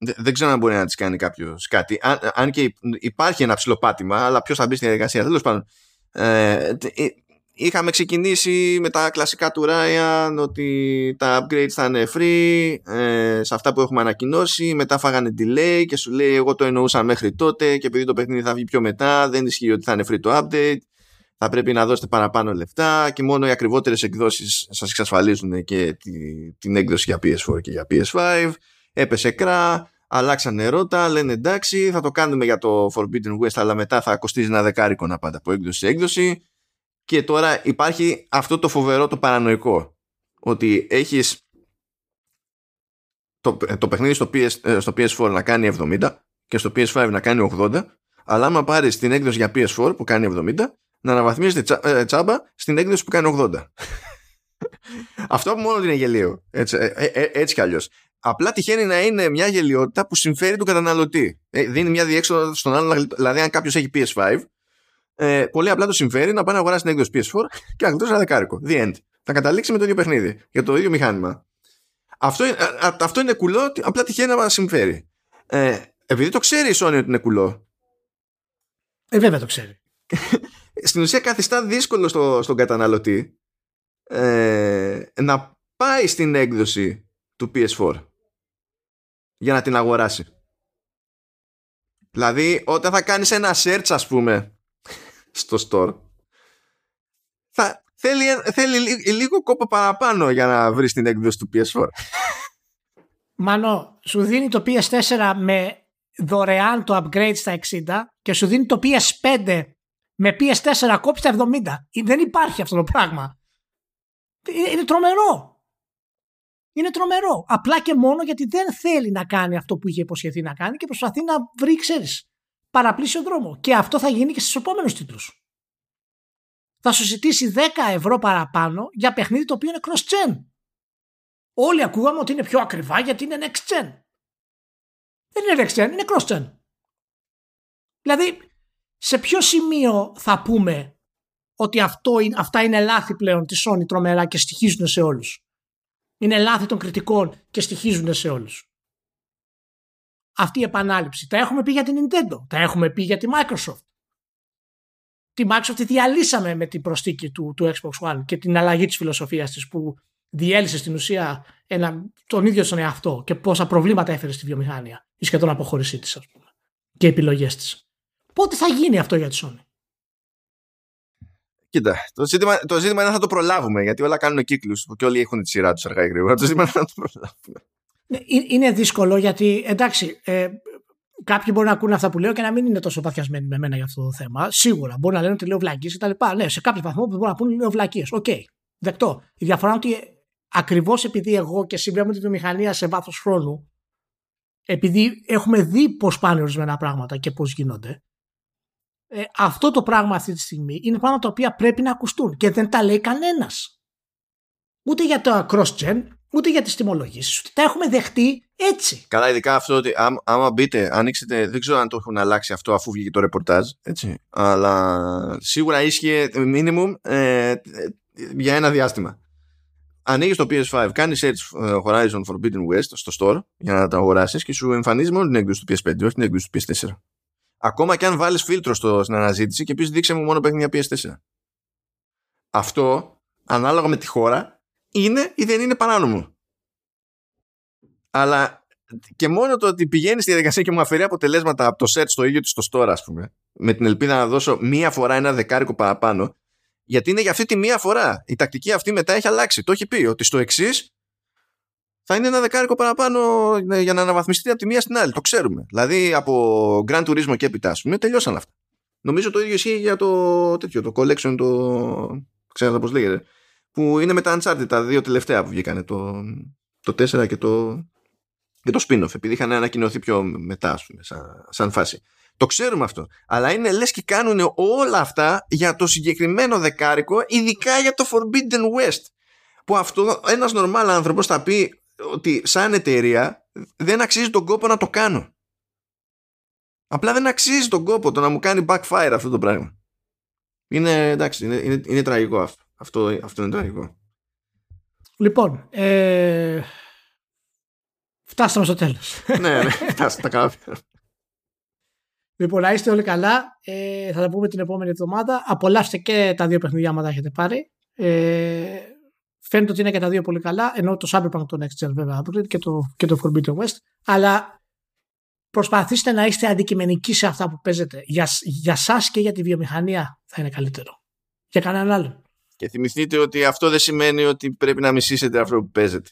δεν ξέρω αν μπορεί να της κάνει κάποιος κάτι. Αν, αν, και υπάρχει ένα ψηλοπάτημα, αλλά ποιος θα μπει στη διαδικασία. Τέλος πάντων. Ε, ε, είχαμε ξεκινήσει με τα κλασικά του Ryan ότι τα upgrades θα είναι free ε, σε αυτά που έχουμε ανακοινώσει. Μετά φάγανε delay και σου λέει: Εγώ το εννοούσα μέχρι τότε και επειδή το παιχνίδι θα βγει πιο μετά, δεν ισχύει ότι θα είναι free το update. Θα πρέπει να δώσετε παραπάνω λεφτά και μόνο οι ακριβότερες εκδόσεις σας εξασφαλίζουν και τη, την έκδοση για PS4 και για PS5 έπεσε κρά, αλλάξανε ρότα, λένε εντάξει, θα το κάνουμε για το Forbidden West, αλλά μετά θα κοστίζει ένα δεκάρικο να πάντα από έκδοση σε έκδοση. Και τώρα υπάρχει αυτό το φοβερό το παρανοϊκό. Ότι έχεις το, το παιχνίδι στο, PS, ε, στο PS4 να κάνει 70 και στο PS5 να κάνει 80 αλλά άμα πάρεις την έκδοση για PS4 που κάνει 70 να αναβαθμίζεται τσα, ε, τσάμπα στην έκδοση που κάνει 80 αυτό που μόνο είναι γελίο έτσι, ε, ε, έτσι κι αλλιώς απλά τυχαίνει να είναι μια γελιότητα που συμφέρει τον καταναλωτή δίνει μια διέξοδο στον άλλο δηλαδή αν κάποιος έχει PS5 ες, πολύ απλά το συμφέρει να πάει να αγοράσει την έκδοση PS4 και να γλιτώσει ένα δεκάρικο the end θα καταλήξει με το ίδιο παιχνίδι για το ίδιο μηχάνημα αυτό, αυτό είναι κουλό, απλά τυχαίνει να μα συμφέρει. Ε, επειδή το ξέρει η Sony ότι είναι κουλό. Ε, βέβαια το ξέρει. στην ουσία καθιστά δύσκολο στο, στον καταναλωτή ε, να πάει στην έκδοση του PS4 για να την αγοράσει. Δηλαδή όταν θα κάνεις ένα search ας πούμε στο store θα, θέλει, θέλει λίγο κόπο παραπάνω για να βρεις την έκδοση του PS4. Μάνο, σου δίνει το PS4 με δωρεάν το upgrade στα 60 και σου δίνει το PS5 με PS4 κόπη στα 70. Δεν υπάρχει αυτό το πράγμα. Είναι τρομερό. Είναι τρομερό. Απλά και μόνο γιατί δεν θέλει να κάνει αυτό που είχε υποσχεθεί να κάνει και προσπαθεί να βρει, ξέρεις, παραπλήσιο δρόμο. Και αυτό θα γίνει και στους επόμενους τίτλους θα σου ζητήσει 10 ευρώ παραπάνω για παιχνίδι το οποίο είναι cross-gen. Όλοι ακούγαμε ότι είναι πιο ακριβά γιατί είναι next-gen. Δεν είναι next-gen, είναι cross-gen. Δηλαδή, σε ποιο σημείο θα πούμε ότι αυτό, αυτά είναι λάθη πλέον της Sony τρομερά και στοιχίζουν σε όλους; Είναι λάθη των κριτικών και στοιχίζουν σε όλους. Αυτή η επανάληψη. Τα έχουμε πει για την Nintendo. Τα έχουμε πει για τη Microsoft τη Microsoft διαλύσαμε με την προστίκη του, του Xbox One και την αλλαγή της φιλοσοφίας της που διέλυσε στην ουσία ένα, τον ίδιο στον εαυτό και πόσα προβλήματα έφερε στη βιομηχανία η σχεδόν αποχώρησή της ας πούμε και επιλογές της. Πότε θα γίνει αυτό για τη Sony; Κοίτα, το ζήτημα, το ζήτημα είναι να θα το προλάβουμε γιατί όλα κάνουν κύκλους και όλοι έχουν τη σειρά τους αργά ή γρήγορα. Το ζήτημα είναι να το προλάβουμε. Ναι, είναι δύσκολο γιατί εντάξει, ε, Κάποιοι μπορεί να ακούνε αυτά που λέω και να μην είναι τόσο παθιασμένοι με μένα για αυτό το θέμα. Σίγουρα μπορεί να λένε ότι λέω βλακίες κτλ. Ναι, σε κάποιο βαθμό μπορεί να πούνε λέω βλακίες. OK, okay. δεκτό. Η διαφορά είναι ότι ακριβώς επειδή εγώ και εσύ βλέπουμε τη βιομηχανία σε βάθος χρόνου, επειδή έχουμε δει πώς πάνε ορισμένα πράγματα και πώς γίνονται, ε, αυτό το πράγμα αυτή τη στιγμή είναι πράγματα τα οποία πρέπει να ακουστούν και δεν τα λέει κανένας. Ούτε για το cross-gen, ούτε για τις τιμολογήσεις. Ούτε τα έχουμε δεχτεί έτσι. Καλά, ειδικά αυτό ότι άμα, άμα μπείτε, ανοίξετε, δεν ξέρω αν το έχουν αλλάξει αυτό αφού βγήκε το ρεπορτάζ, έτσι. Αλλά σίγουρα ίσχυε minimum ε, για ένα διάστημα. Ανοίγεις το PS5, κάνεις search ε, Horizon Forbidden West στο store για να τα αγοράσεις και σου εμφανίζει μόνο την έκδοση του PS5, όχι την έκδοση του PS4. Ακόμα και αν βάλεις φίλτρο στο, στην αναζήτηση και πεις δείξε μου μόνο παιχνίδια PS4. Αυτό, ανάλογα με τη χώρα, είναι ή δεν είναι παράνομο. Αλλά και μόνο το ότι πηγαίνεις στη διαδικασία και μου αφαιρεί αποτελέσματα από το set στο ίδιο της το store, ας πούμε, με την ελπίδα να δώσω μία φορά ένα δεκάρικο παραπάνω, γιατί είναι για αυτή τη μία φορά. Η τακτική αυτή μετά έχει αλλάξει. Το έχει πει ότι στο εξής θα είναι ένα δεκάρικο παραπάνω ε, για να αναβαθμιστεί από τη μία στην άλλη. Το ξέρουμε. Δηλαδή από Grand Turismo και έπειτα, ας πούμε, τελειώσαν αυτά. Νομίζω το ίδιο ισχύει για το τέτοιο, το collection, το. ξέρετε πώς λέγεται. Που είναι με τα Uncharted, τα δύο τελευταία που βγήκανε. Το, το 4 και το, και το spin-off, επειδή είχαν ανακοινωθεί πιο μετά, ας πούμε, σαν, σαν φάση. Το ξέρουμε αυτό. Αλλά είναι λες και κάνουν όλα αυτά για το συγκεκριμένο δεκάρικο, ειδικά για το Forbidden West. Που αυτό ένας νορμάλ άνθρωπος θα πει ότι σαν εταιρεία δεν αξίζει τον κόπο να το κάνω. Απλά δεν αξίζει τον κόπο το να μου κάνει backfire αυτό το πράγμα. Είναι εντάξει, είναι, είναι, είναι τραγικό αυτό. αυτό. Αυτό είναι τραγικό. Λοιπόν, ε, Φτάσαμε στο τέλος. ναι, ναι, φτάσαμε τα κάποια. Λοιπόν, να είστε όλοι καλά. Ε, θα τα πούμε την επόμενη εβδομάδα. Απολαύστε και τα δύο παιχνίδια μας τα έχετε πάρει. Ε, φαίνεται ότι είναι και τα δύο πολύ καλά. Ενώ το Cyberpunk το Next Gen βέβαια και το, και το Forbidden West. Αλλά προσπαθήστε να είστε αντικειμενικοί σε αυτά που παίζετε. Για, για σας και για τη βιομηχανία θα είναι καλύτερο. Για κανέναν άλλον. Και θυμηθείτε ότι αυτό δεν σημαίνει ότι πρέπει να μισήσετε αυτό που παίζετε.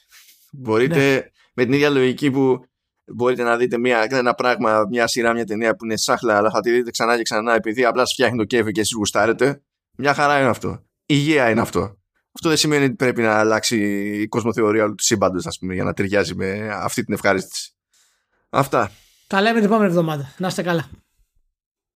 Μπορείτε ναι με την ίδια λογική που μπορείτε να δείτε μια, ένα πράγμα, μια σειρά, μια ταινία που είναι σάχλα, αλλά θα τη δείτε ξανά και ξανά επειδή απλά σας φτιάχνει το κέφι και εσείς γουστάρετε. Μια χαρά είναι αυτό. υγεία είναι αυτό. Αυτό δεν σημαίνει ότι πρέπει να αλλάξει η κοσμοθεωρία του σύμπαντος, ας πούμε, για να ταιριάζει με αυτή την ευχαρίστηση. Αυτά. Τα λέμε την επόμενη εβδομάδα. Να είστε καλά.